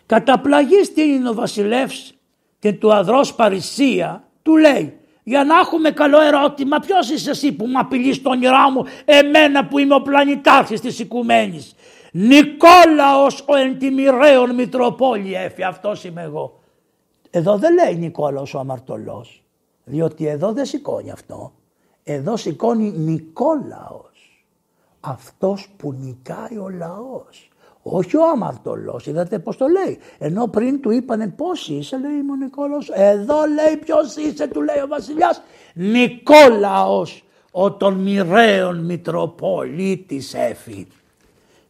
Καταπλαγής τι είναι ο βασιλεύς και του αδρός Παρισία του λέει για να έχουμε καλό ερώτημα. Ποιος είσαι εσύ που μου απειλείς το όνειρά μου, εμένα που είμαι ο πλανητάρχης της οικουμένης. Νικόλαος ο εντιμηρέων Μητροπόλη έφη, αυτός είμαι εγώ. Εδώ δεν λέει Νικόλαος ο αμαρτωλός, διότι εδώ δεν σηκώνει αυτό. Εδώ σηκώνει Νικόλαος, αυτός που νικάει ο λαός. Όχι ο αμαρτωλός, είδατε πώς το λέει. Ενώ πριν του είπανε πώς είσαι, λέει ο Νικόλαος; Εδώ λέει ποιος είσαι, του λέει ο βασιλιάς. Νικόλαος, ο των μοιραίων Μητροπολίτης έφη.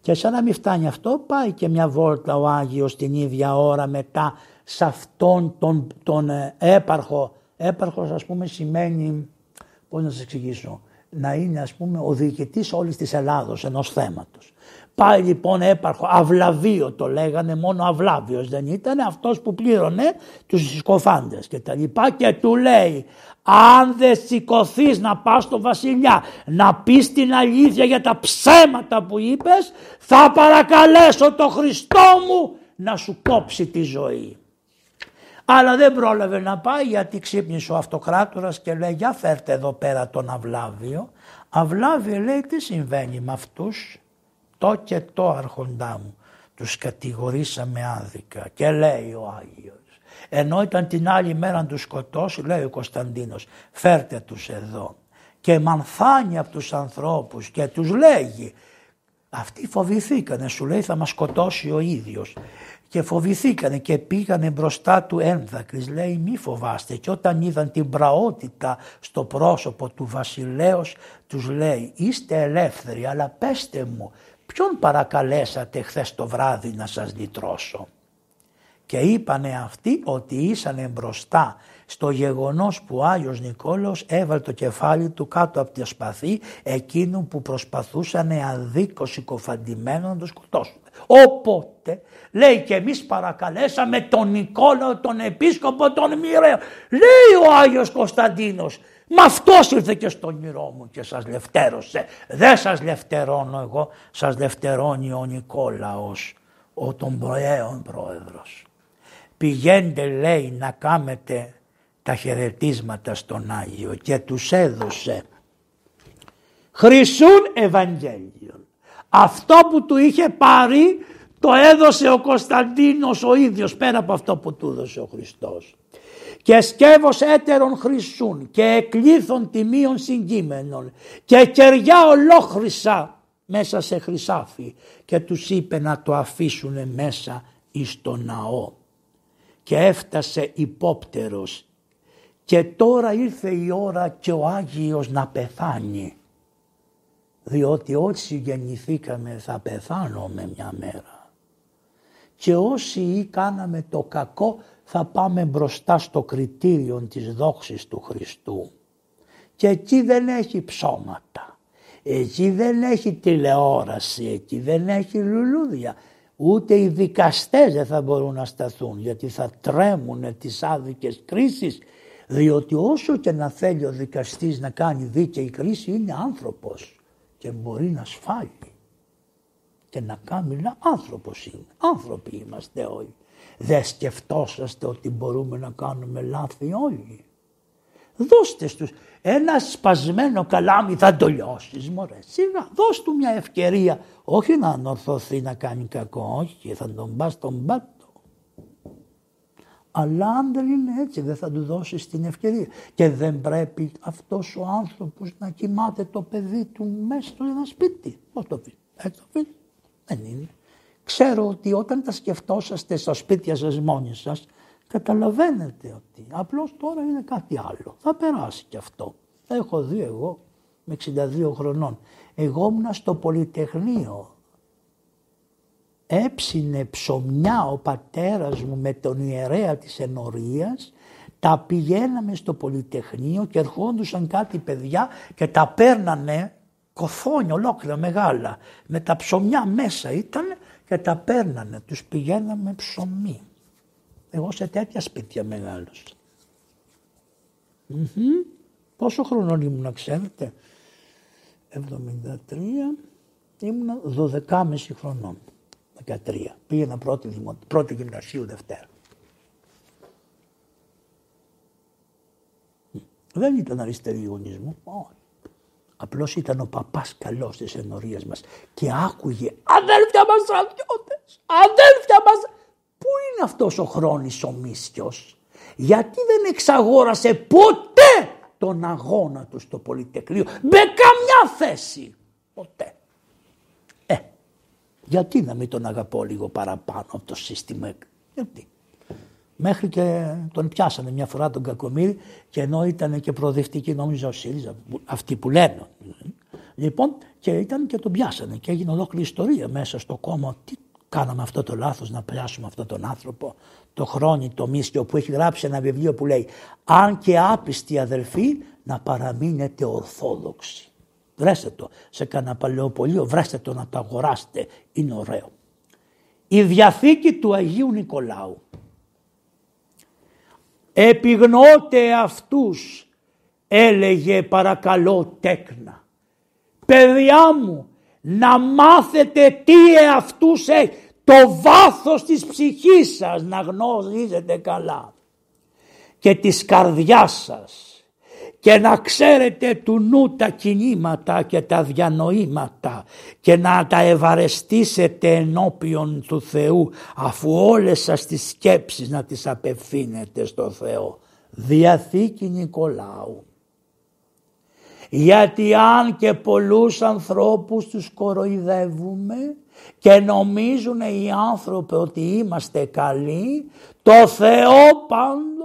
Και σαν να μην φτάνει αυτό πάει και μια βόλτα ο Άγιος την ίδια ώρα μετά σε αυτόν τον, τον ε, έπαρχο. Έπαρχος ας πούμε σημαίνει, πώς να σας εξηγήσω, να είναι ας πούμε ο διοικητής όλης της Ελλάδος ενός θέματος. Πάει λοιπόν έπαρχο, αυλαβείο το λέγανε, μόνο αυλάβιος δεν ήταν, αυτός που πλήρωνε τους σκοφάντες και τα λοιπά και του λέει αν δεν σηκωθείς να πας στο βασιλιά να πεις την αλήθεια για τα ψέματα που είπες θα παρακαλέσω το Χριστό μου να σου κόψει τη ζωή. Αλλά δεν πρόλαβε να πάει γιατί ξύπνησε ο αυτοκράτορας και λέει για φέρτε εδώ πέρα τον Αυλάβιο. Αυλάβιο λέει τι συμβαίνει με αυτούς; Το και το αρχοντά μου. Τους κατηγορήσαμε άδικα και λέει ο Άγιος. Ενώ ήταν την άλλη μέρα να τους σκοτώσει λέει ο Κωνσταντίνος φέρτε τους εδώ. Και μανθάνει από τους ανθρώπους και τους λέγει αυτοί φοβηθήκανε σου λέει θα μας σκοτώσει ο ίδιος και φοβηθήκανε και πήγανε μπροστά του ένδακρης. Λέει μη φοβάστε και όταν είδαν την πραότητα στο πρόσωπο του βασιλέως τους λέει είστε ελεύθεροι αλλά πέστε μου ποιον παρακαλέσατε χθες το βράδυ να σας λυτρώσω; Και είπανε αυτοί ότι ήσανε μπροστά στο γεγονός που ο Άγιος Νικόλαος έβαλε το κεφάλι του κάτω από τη σπαθή εκείνου που προσπαθούσαν αδίκως συκοφαντημένο να το σκοτώσουν. Οπότε λέει και εμείς παρακαλέσαμε τον Νικόλαο τον επίσκοπο τον Μοιραίο. Λέει ο Άγιος Κωνσταντίνος Μα αυτός ήρθε και στο όνειρό μου και σας λευτέρωσε. Δεν σας λευτερώνω εγώ, σας λευτερώνει ο Νικόλαος, ο των προαίων πρόεδρος. Πηγαίνετε λέει να κάμετε τα χαιρετίσματα στον Άγιο και τους έδωσε χρυσούν Ευαγγέλιον. Αυτό που του είχε πάρει το έδωσε ο Κωνσταντίνος ο ίδιος πέρα από αυτό που του έδωσε ο Χριστός. Και σκεύος έτερων χρυσούν και εκλήθων τιμίων συγκείμενων και κεριά ολόχρυσα μέσα σε χρυσάφι και τους είπε να το αφήσουν μέσα εις το ναό. Και έφτασε υπόπτερος. Και τώρα ήρθε η ώρα και ο Άγιος να πεθάνει. Διότι όσοι γεννηθήκαμε θα πεθάνουμε μια μέρα και όσοι κάναμε το κακό θα πάμε μπροστά στο κριτήριο της δόξης του Χριστού. Και εκεί δεν έχει ψώματα, εκεί δεν έχει τηλεόραση, εκεί δεν έχει λουλούδια. Ούτε οι δικαστές δεν θα μπορούν να σταθούν γιατί θα τρέμουν τις άδικες κρίσεις διότι όσο και να θέλει ο δικαστής να κάνει δίκαιη κρίση είναι άνθρωπος και μπορεί να σφάλει και να κάνει ένα άνθρωπος είναι. Άνθρωποι είμαστε όλοι. Δεν σκεφτόσαστε ότι μπορούμε να κάνουμε λάθη όλοι. Δώστε στους ένα σπασμένο καλάμι θα το λιώσεις μωρέ. Σιγά δώσ' του μια ευκαιρία. Όχι να ανορθωθεί να κάνει κακό. Όχι θα τον πας στον πάτο. Αλλά αν δεν είναι έτσι δεν θα του δώσεις την ευκαιρία. Και δεν πρέπει αυτός ο άνθρωπος να κοιμάται το παιδί του μέσα στο ένα σπίτι. Πώς το πεις; Έτσι το πεις. Δεν είναι. Ξέρω ότι όταν τα σκεφτόσαστε στα σπίτια σας μόνοι σας, καταλαβαίνετε ότι απλώς τώρα είναι κάτι άλλο. Θα περάσει κι αυτό. Έχω δει εγώ με 62 χρονών. Εγώ ήμουν στο Πολυτεχνείο. Έψινε ψωμιά ο πατέρας μου με τον ιερέα της ενορίας τα πηγαίναμε στο Πολυτεχνείο και ερχόντουσαν κάτι παιδιά και τα παίρνανε κοφόνια ολόκληρα μεγάλα με τα ψωμιά μέσα ήταν και τα παίρνανε, τους πηγαίναμε ψωμί. Εγώ σε τέτοια σπίτια μεγάλωσα. Mm-hmm. Πόσο χρονών ήμουν ξέρετε; 73 ήμουν 12,5 χρονών. 13. Πήγαινα πρώτη, δημο... πρώτη γυμνασίου Δευτέρα. Δεν ήταν αριστερή γονισμού. Όχι. Απλώς ήταν ο παπάς καλός της ενορίας μας και άκουγε αδέλφια μας στρατιώτες, αδέλφια μας. Πού είναι αυτός ο χρόνης ο Μίσιος, γιατί δεν εξαγόρασε ποτέ τον αγώνα του στο Πολυτεχνείο με καμιά θέση. Ποτέ. Ε, γιατί να μην τον αγαπώ λίγο παραπάνω από το σύστημα. Γιατί; Μέχρι και τον πιάσανε μια φορά τον Κακομύρη και ενώ ήταν και προοδευτική νόμιζα ο ΣΥΡΙΖΑ, αυτοί που λένε. Λοιπόν και ήταν και τον πιάσανε και έγινε ολόκληρη ιστορία μέσα στο κόμμα. Τι κάναμε αυτό το λάθος να πιάσουμε αυτόν τον άνθρωπο, το χρόνι, το μίσιο που έχει γράψει ένα βιβλίο που λέει «Αν και άπιστοι αδελφοί να παραμείνετε ορθόδοξοι». Βρέστε το σε κανένα παλαιοπολείο, βρέστε το να το αγοράσετε, είναι ωραίο. Η Διαθήκη του Αγίου Νικολάου επιγνώτε αυτούς έλεγε παρακαλώ τέκνα. Παιδιά μου να μάθετε τι εαυτούς έχει. Το βάθος της ψυχής σας να γνωρίζετε καλά και της καρδιάς σας και να ξέρετε του νου τα κινήματα και τα διανοήματα και να τα ευαρεστήσετε ενώπιον του Θεού αφού όλες σας τις σκέψεις να τις απευθύνετε στο Θεό. Διαθήκη Νικολάου. Γιατί αν και πολλούς ανθρώπους τους κοροϊδεύουμε και νομίζουν οι άνθρωποι ότι είμαστε καλοί, το Θεό πάντως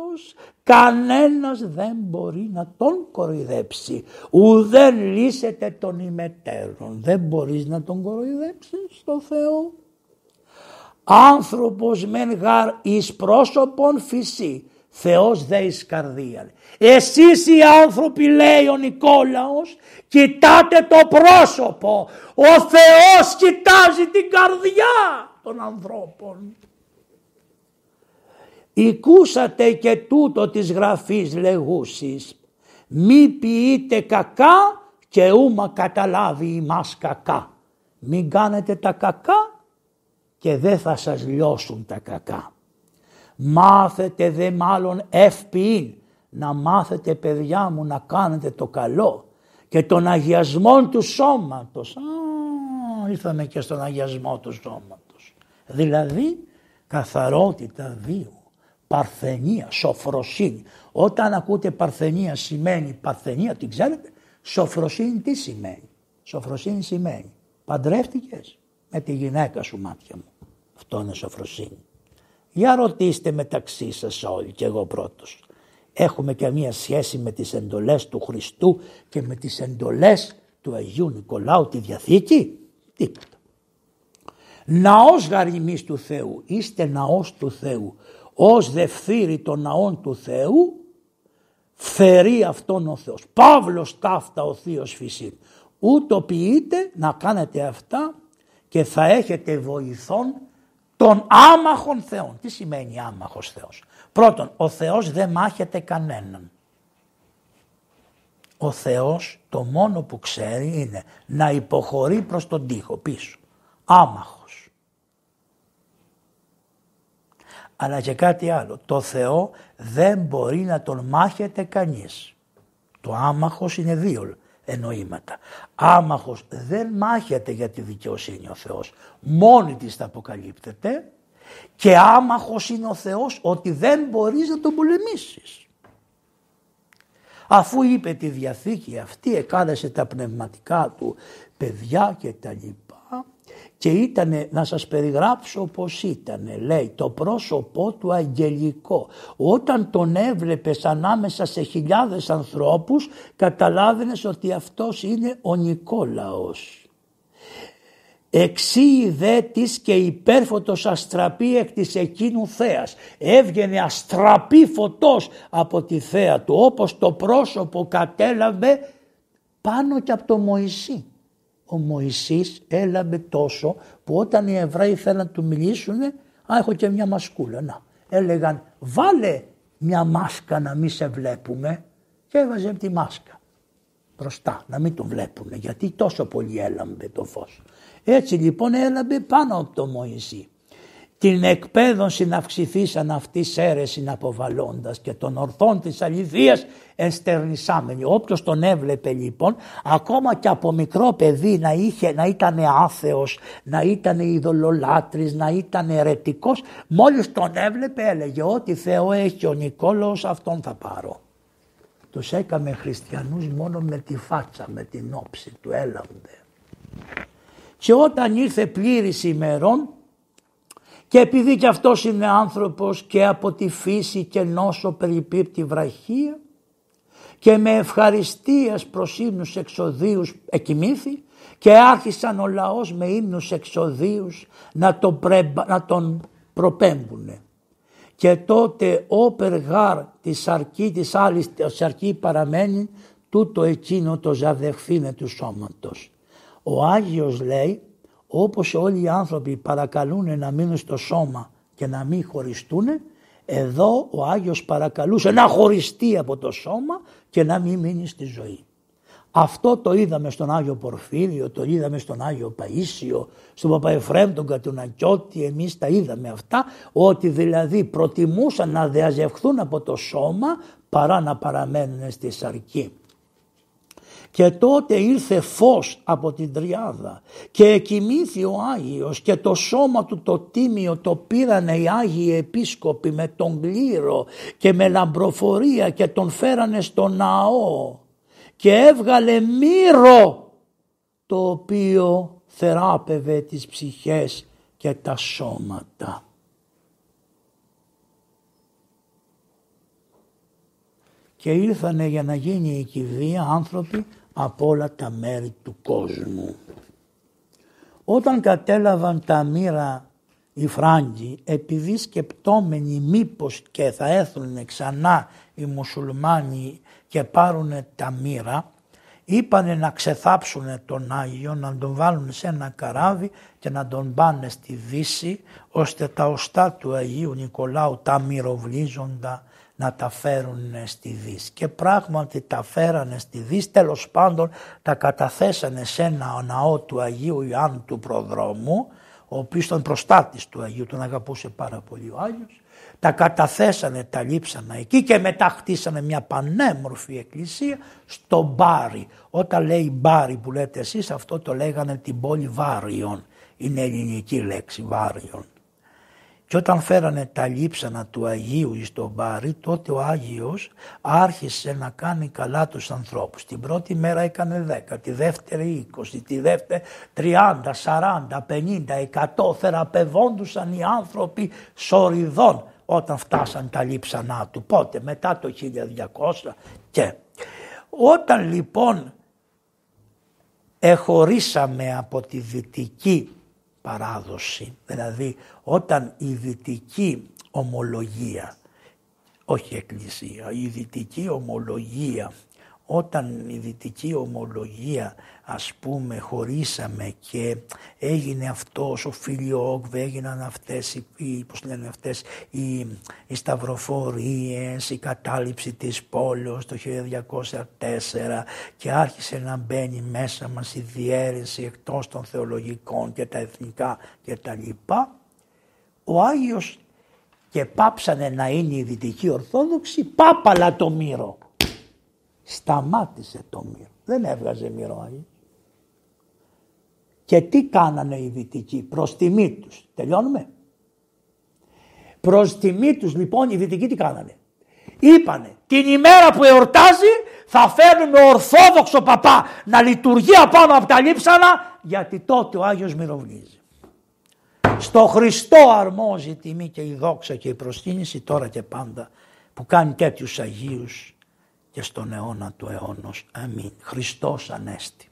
Κανένας δεν μπορεί να τον κοροϊδέψει. Ουδέν λύσεται τον ημετέρων. Δεν μπορείς να τον κοροϊδέψεις στο Θεό. Άνθρωπος μεν γάρ εις πρόσωπον φυσί. Θεός δε εις καρδία. Εσείς οι άνθρωποι λέει ο Νικόλαος κοιτάτε το πρόσωπο. Ο Θεός κοιτάζει την καρδιά των ανθρώπων. Οικούσατε και τούτο της γραφής λεγούσης. Μη ποιείτε κακά και ούμα καταλάβει ημάς κακά. Μην κάνετε τα κακά και δεν θα σας λιώσουν τα κακά. Μάθετε δε μάλλον ευποιήν να μάθετε παιδιά μου να κάνετε το καλό και τον αγιασμό του σώματος. Α, ήρθαμε και στον αγιασμό του σώματος. Δηλαδή καθαρότητα βίου παρθενία, σοφροσύνη. Όταν ακούτε παρθενία σημαίνει παρθενία, την ξέρετε. Σοφροσύνη τι σημαίνει; Σοφροσύνη σημαίνει παντρεύτηκες με τη γυναίκα σου μάτια μου. Αυτό είναι σοφροσύνη. Για ρωτήστε μεταξύ σας όλοι και εγώ πρώτος. Έχουμε και μία σχέση με τις εντολές του Χριστού και με τις εντολές του Αγίου Νικολάου τη Διαθήκη; Τίποτα. Ναός γαριμής του Θεού. Είστε ναός του Θεού ως δευθύρη των ναών του Θεού φερεί αυτόν ο Θεός. Παύλος ταύτα ο Θείος φυσί. Ούτω ποιείτε να κάνετε αυτά και θα έχετε βοηθόν των άμαχων Θεών. Τι σημαίνει άμαχος Θεός; Πρώτον, ο Θεός δεν μάχεται κανέναν. Ο Θεός το μόνο που ξέρει είναι να υποχωρεί προς τον τοίχο πίσω. Άμαχος. Αλλά και κάτι άλλο. Το Θεό δεν μπορεί να τον μάχεται κανείς. Το άμαχος είναι δύο εννοήματα. Άμαχος δεν μάχεται για τη δικαιοσύνη ο Θεός. Μόνη της θα αποκαλύπτεται και άμαχος είναι ο Θεός ότι δεν μπορείς να τον πολεμήσεις. Αφού είπε τη Διαθήκη αυτή εκάλεσε τα πνευματικά του παιδιά και τα λοιπά και ήταν να σας περιγράψω πως ήταν λέει το πρόσωπό του αγγελικό όταν τον έβλεπες ανάμεσα σε χιλιάδες ανθρώπους καταλάβαινες ότι αυτός είναι ο Νικόλαος. Εξή δε της και υπέρφωτος αστραπή εκ της εκείνου θέας. Έβγαινε αστραπή φωτός από τη θέα του όπως το πρόσωπο κατέλαβε πάνω και από το Μωυσή ο Μωυσής έλαβε τόσο που όταν οι Εβραίοι θέλαν να του μιλήσουν, α έχω και μια μασκούλα, να. Έλεγαν βάλε μια μάσκα να μην σε βλέπουμε και έβαζε τη μάσκα μπροστά να μην τον βλέπουν γιατί τόσο πολύ έλαμπε το φως. Έτσι λοιπόν έλαμπε πάνω από το Μωυσή. Την εκπαίδωση να αυξηθεί σαν αυτή αίρεση αποβαλώντα και των ορθών της αληθείας εστερνισάμενοι. Όποιος τον έβλεπε λοιπόν ακόμα και από μικρό παιδί να, είχε, να ήταν άθεος, να ήταν ειδωλολάτρης, να ήταν ερετικός μόλις τον έβλεπε έλεγε ότι Θεό έχει ο Νικόλαος αυτόν θα πάρω. Τους έκαμε χριστιανούς μόνο με τη φάτσα, με την όψη του έλαβε. Και όταν ήρθε πλήρης ημερών και επειδή κι αυτός είναι άνθρωπος και από τη φύση και νόσο περιπίπτει βραχία και με ευχαριστίας προς ύμνους εξοδίους εκοιμήθη και άρχισαν ο λαός με ύμνους εξοδίους να τον, να τον προπέμπουνε. Και τότε ο περγάρ της αρκή της άλλης της αρκή παραμένει τούτο εκείνο το ζαδεχθήνε του σώματος. Ο Άγιος λέει όπως όλοι οι άνθρωποι παρακαλούν να μείνουν στο σώμα και να μην χωριστούν, εδώ ο Άγιος παρακαλούσε να χωριστεί από το σώμα και να μην μείνει στη ζωή. Αυτό το είδαμε στον Άγιο Πορφύριο, το είδαμε στον Άγιο Παΐσιο, στον Παπαεφρέμ, τον Κατουνακιώτη, εμείς τα είδαμε αυτά, ότι δηλαδή προτιμούσαν να διαζευχθούν από το σώμα παρά να παραμένουν στη σαρκή. Και τότε ήρθε φως από την τριάδα και εκοιμήθη ο Άγιος και το σώμα του το τίμιο το πήρανε οι Άγιοι Επίσκοποι με τον κλήρο και με λαμπροφορία και τον φέρανε στο ναό και έβγαλε μύρο το οποίο θεράπευε τις ψυχές και τα σώματα. Και ήρθανε για να γίνει η κηδεία άνθρωποι από όλα τα μέρη του κόσμου. Όταν κατέλαβαν τα μοίρα οι Φράγκοι επειδή σκεπτόμενοι μήπως και θα έρθουν ξανά οι μουσουλμάνοι και πάρουν τα μοίρα είπανε να ξεθάψουν τον Άγιο, να τον βάλουν σε ένα καράβι και να τον πάνε στη Δύση ώστε τα οστά του Αγίου Νικολάου τα μυροβλίζοντα να τα φέρουν στη Δύση. Και πράγματι τα φέρανε στη Δύση, τέλος πάντων τα καταθέσανε σε ένα ναό του Αγίου Ιωάννου του Προδρόμου, ο οποίος ήταν προστάτης του Αγίου, τον αγαπούσε πάρα πολύ ο Άγιος. Τα καταθέσανε, τα λείψανε εκεί και μετά χτίσανε μια πανέμορφη εκκλησία στο Μπάρι. Όταν λέει Μπάρι που λέτε εσείς αυτό το λέγανε την πόλη Βάριον. Είναι ελληνική λέξη Βάριον. Και όταν φέρανε τα λείψανα του Αγίου εις τον Πάρη, τότε ο Άγιος άρχισε να κάνει καλά τους ανθρώπους. Την πρώτη μέρα έκανε δέκα, τη δεύτερη είκοσι, τη δεύτερη τριάντα, σαράντα, πενήντα, εκατό. Θεραπευόντουσαν οι άνθρωποι σοριδών όταν φτάσαν τα λείψανά του. Πότε, μετά το 1200 και. Όταν λοιπόν εχωρίσαμε από τη δυτική παράδοση. Δηλαδή όταν η δυτική ομολογία, όχι εκκλησία, η δυτική ομολογία όταν η δυτική ομολογία ας πούμε χωρίσαμε και έγινε αυτός ο φιλιόγκβ, έγιναν αυτές οι, πώς λένε αυτές, οι, οι σταυροφορίες, η κατάληψη της πόλεως το 1204 και άρχισε να μπαίνει μέσα μας η διαίρεση εκτός των θεολογικών και τα εθνικά και τα λοιπά, ο Άγιος και πάψανε να είναι η Δυτική Ορθόδοξη, πάπαλα το μύρο. Σταμάτησε το μύρο. Δεν έβγαζε μύρο Και τι κάνανε οι δυτικοί; Προς τιμή τους. Τελειώνουμε. Προς τιμή τους λοιπόν οι δυτικοί τι κάνανε; Είπανε την ημέρα που εορτάζει θα φέρνουμε ορθόδοξο παπά να λειτουργεί απάνω από τα λείψανα γιατί τότε ο Άγιος μυροβλίζει. Στο Χριστό αρμόζει η τιμή και η δόξα και η προσκύνηση τώρα και πάντα που κάνει τέτοιους Αγίους και στον αιώνα του αιώνος. Αμήν. Χριστός Ανέστη.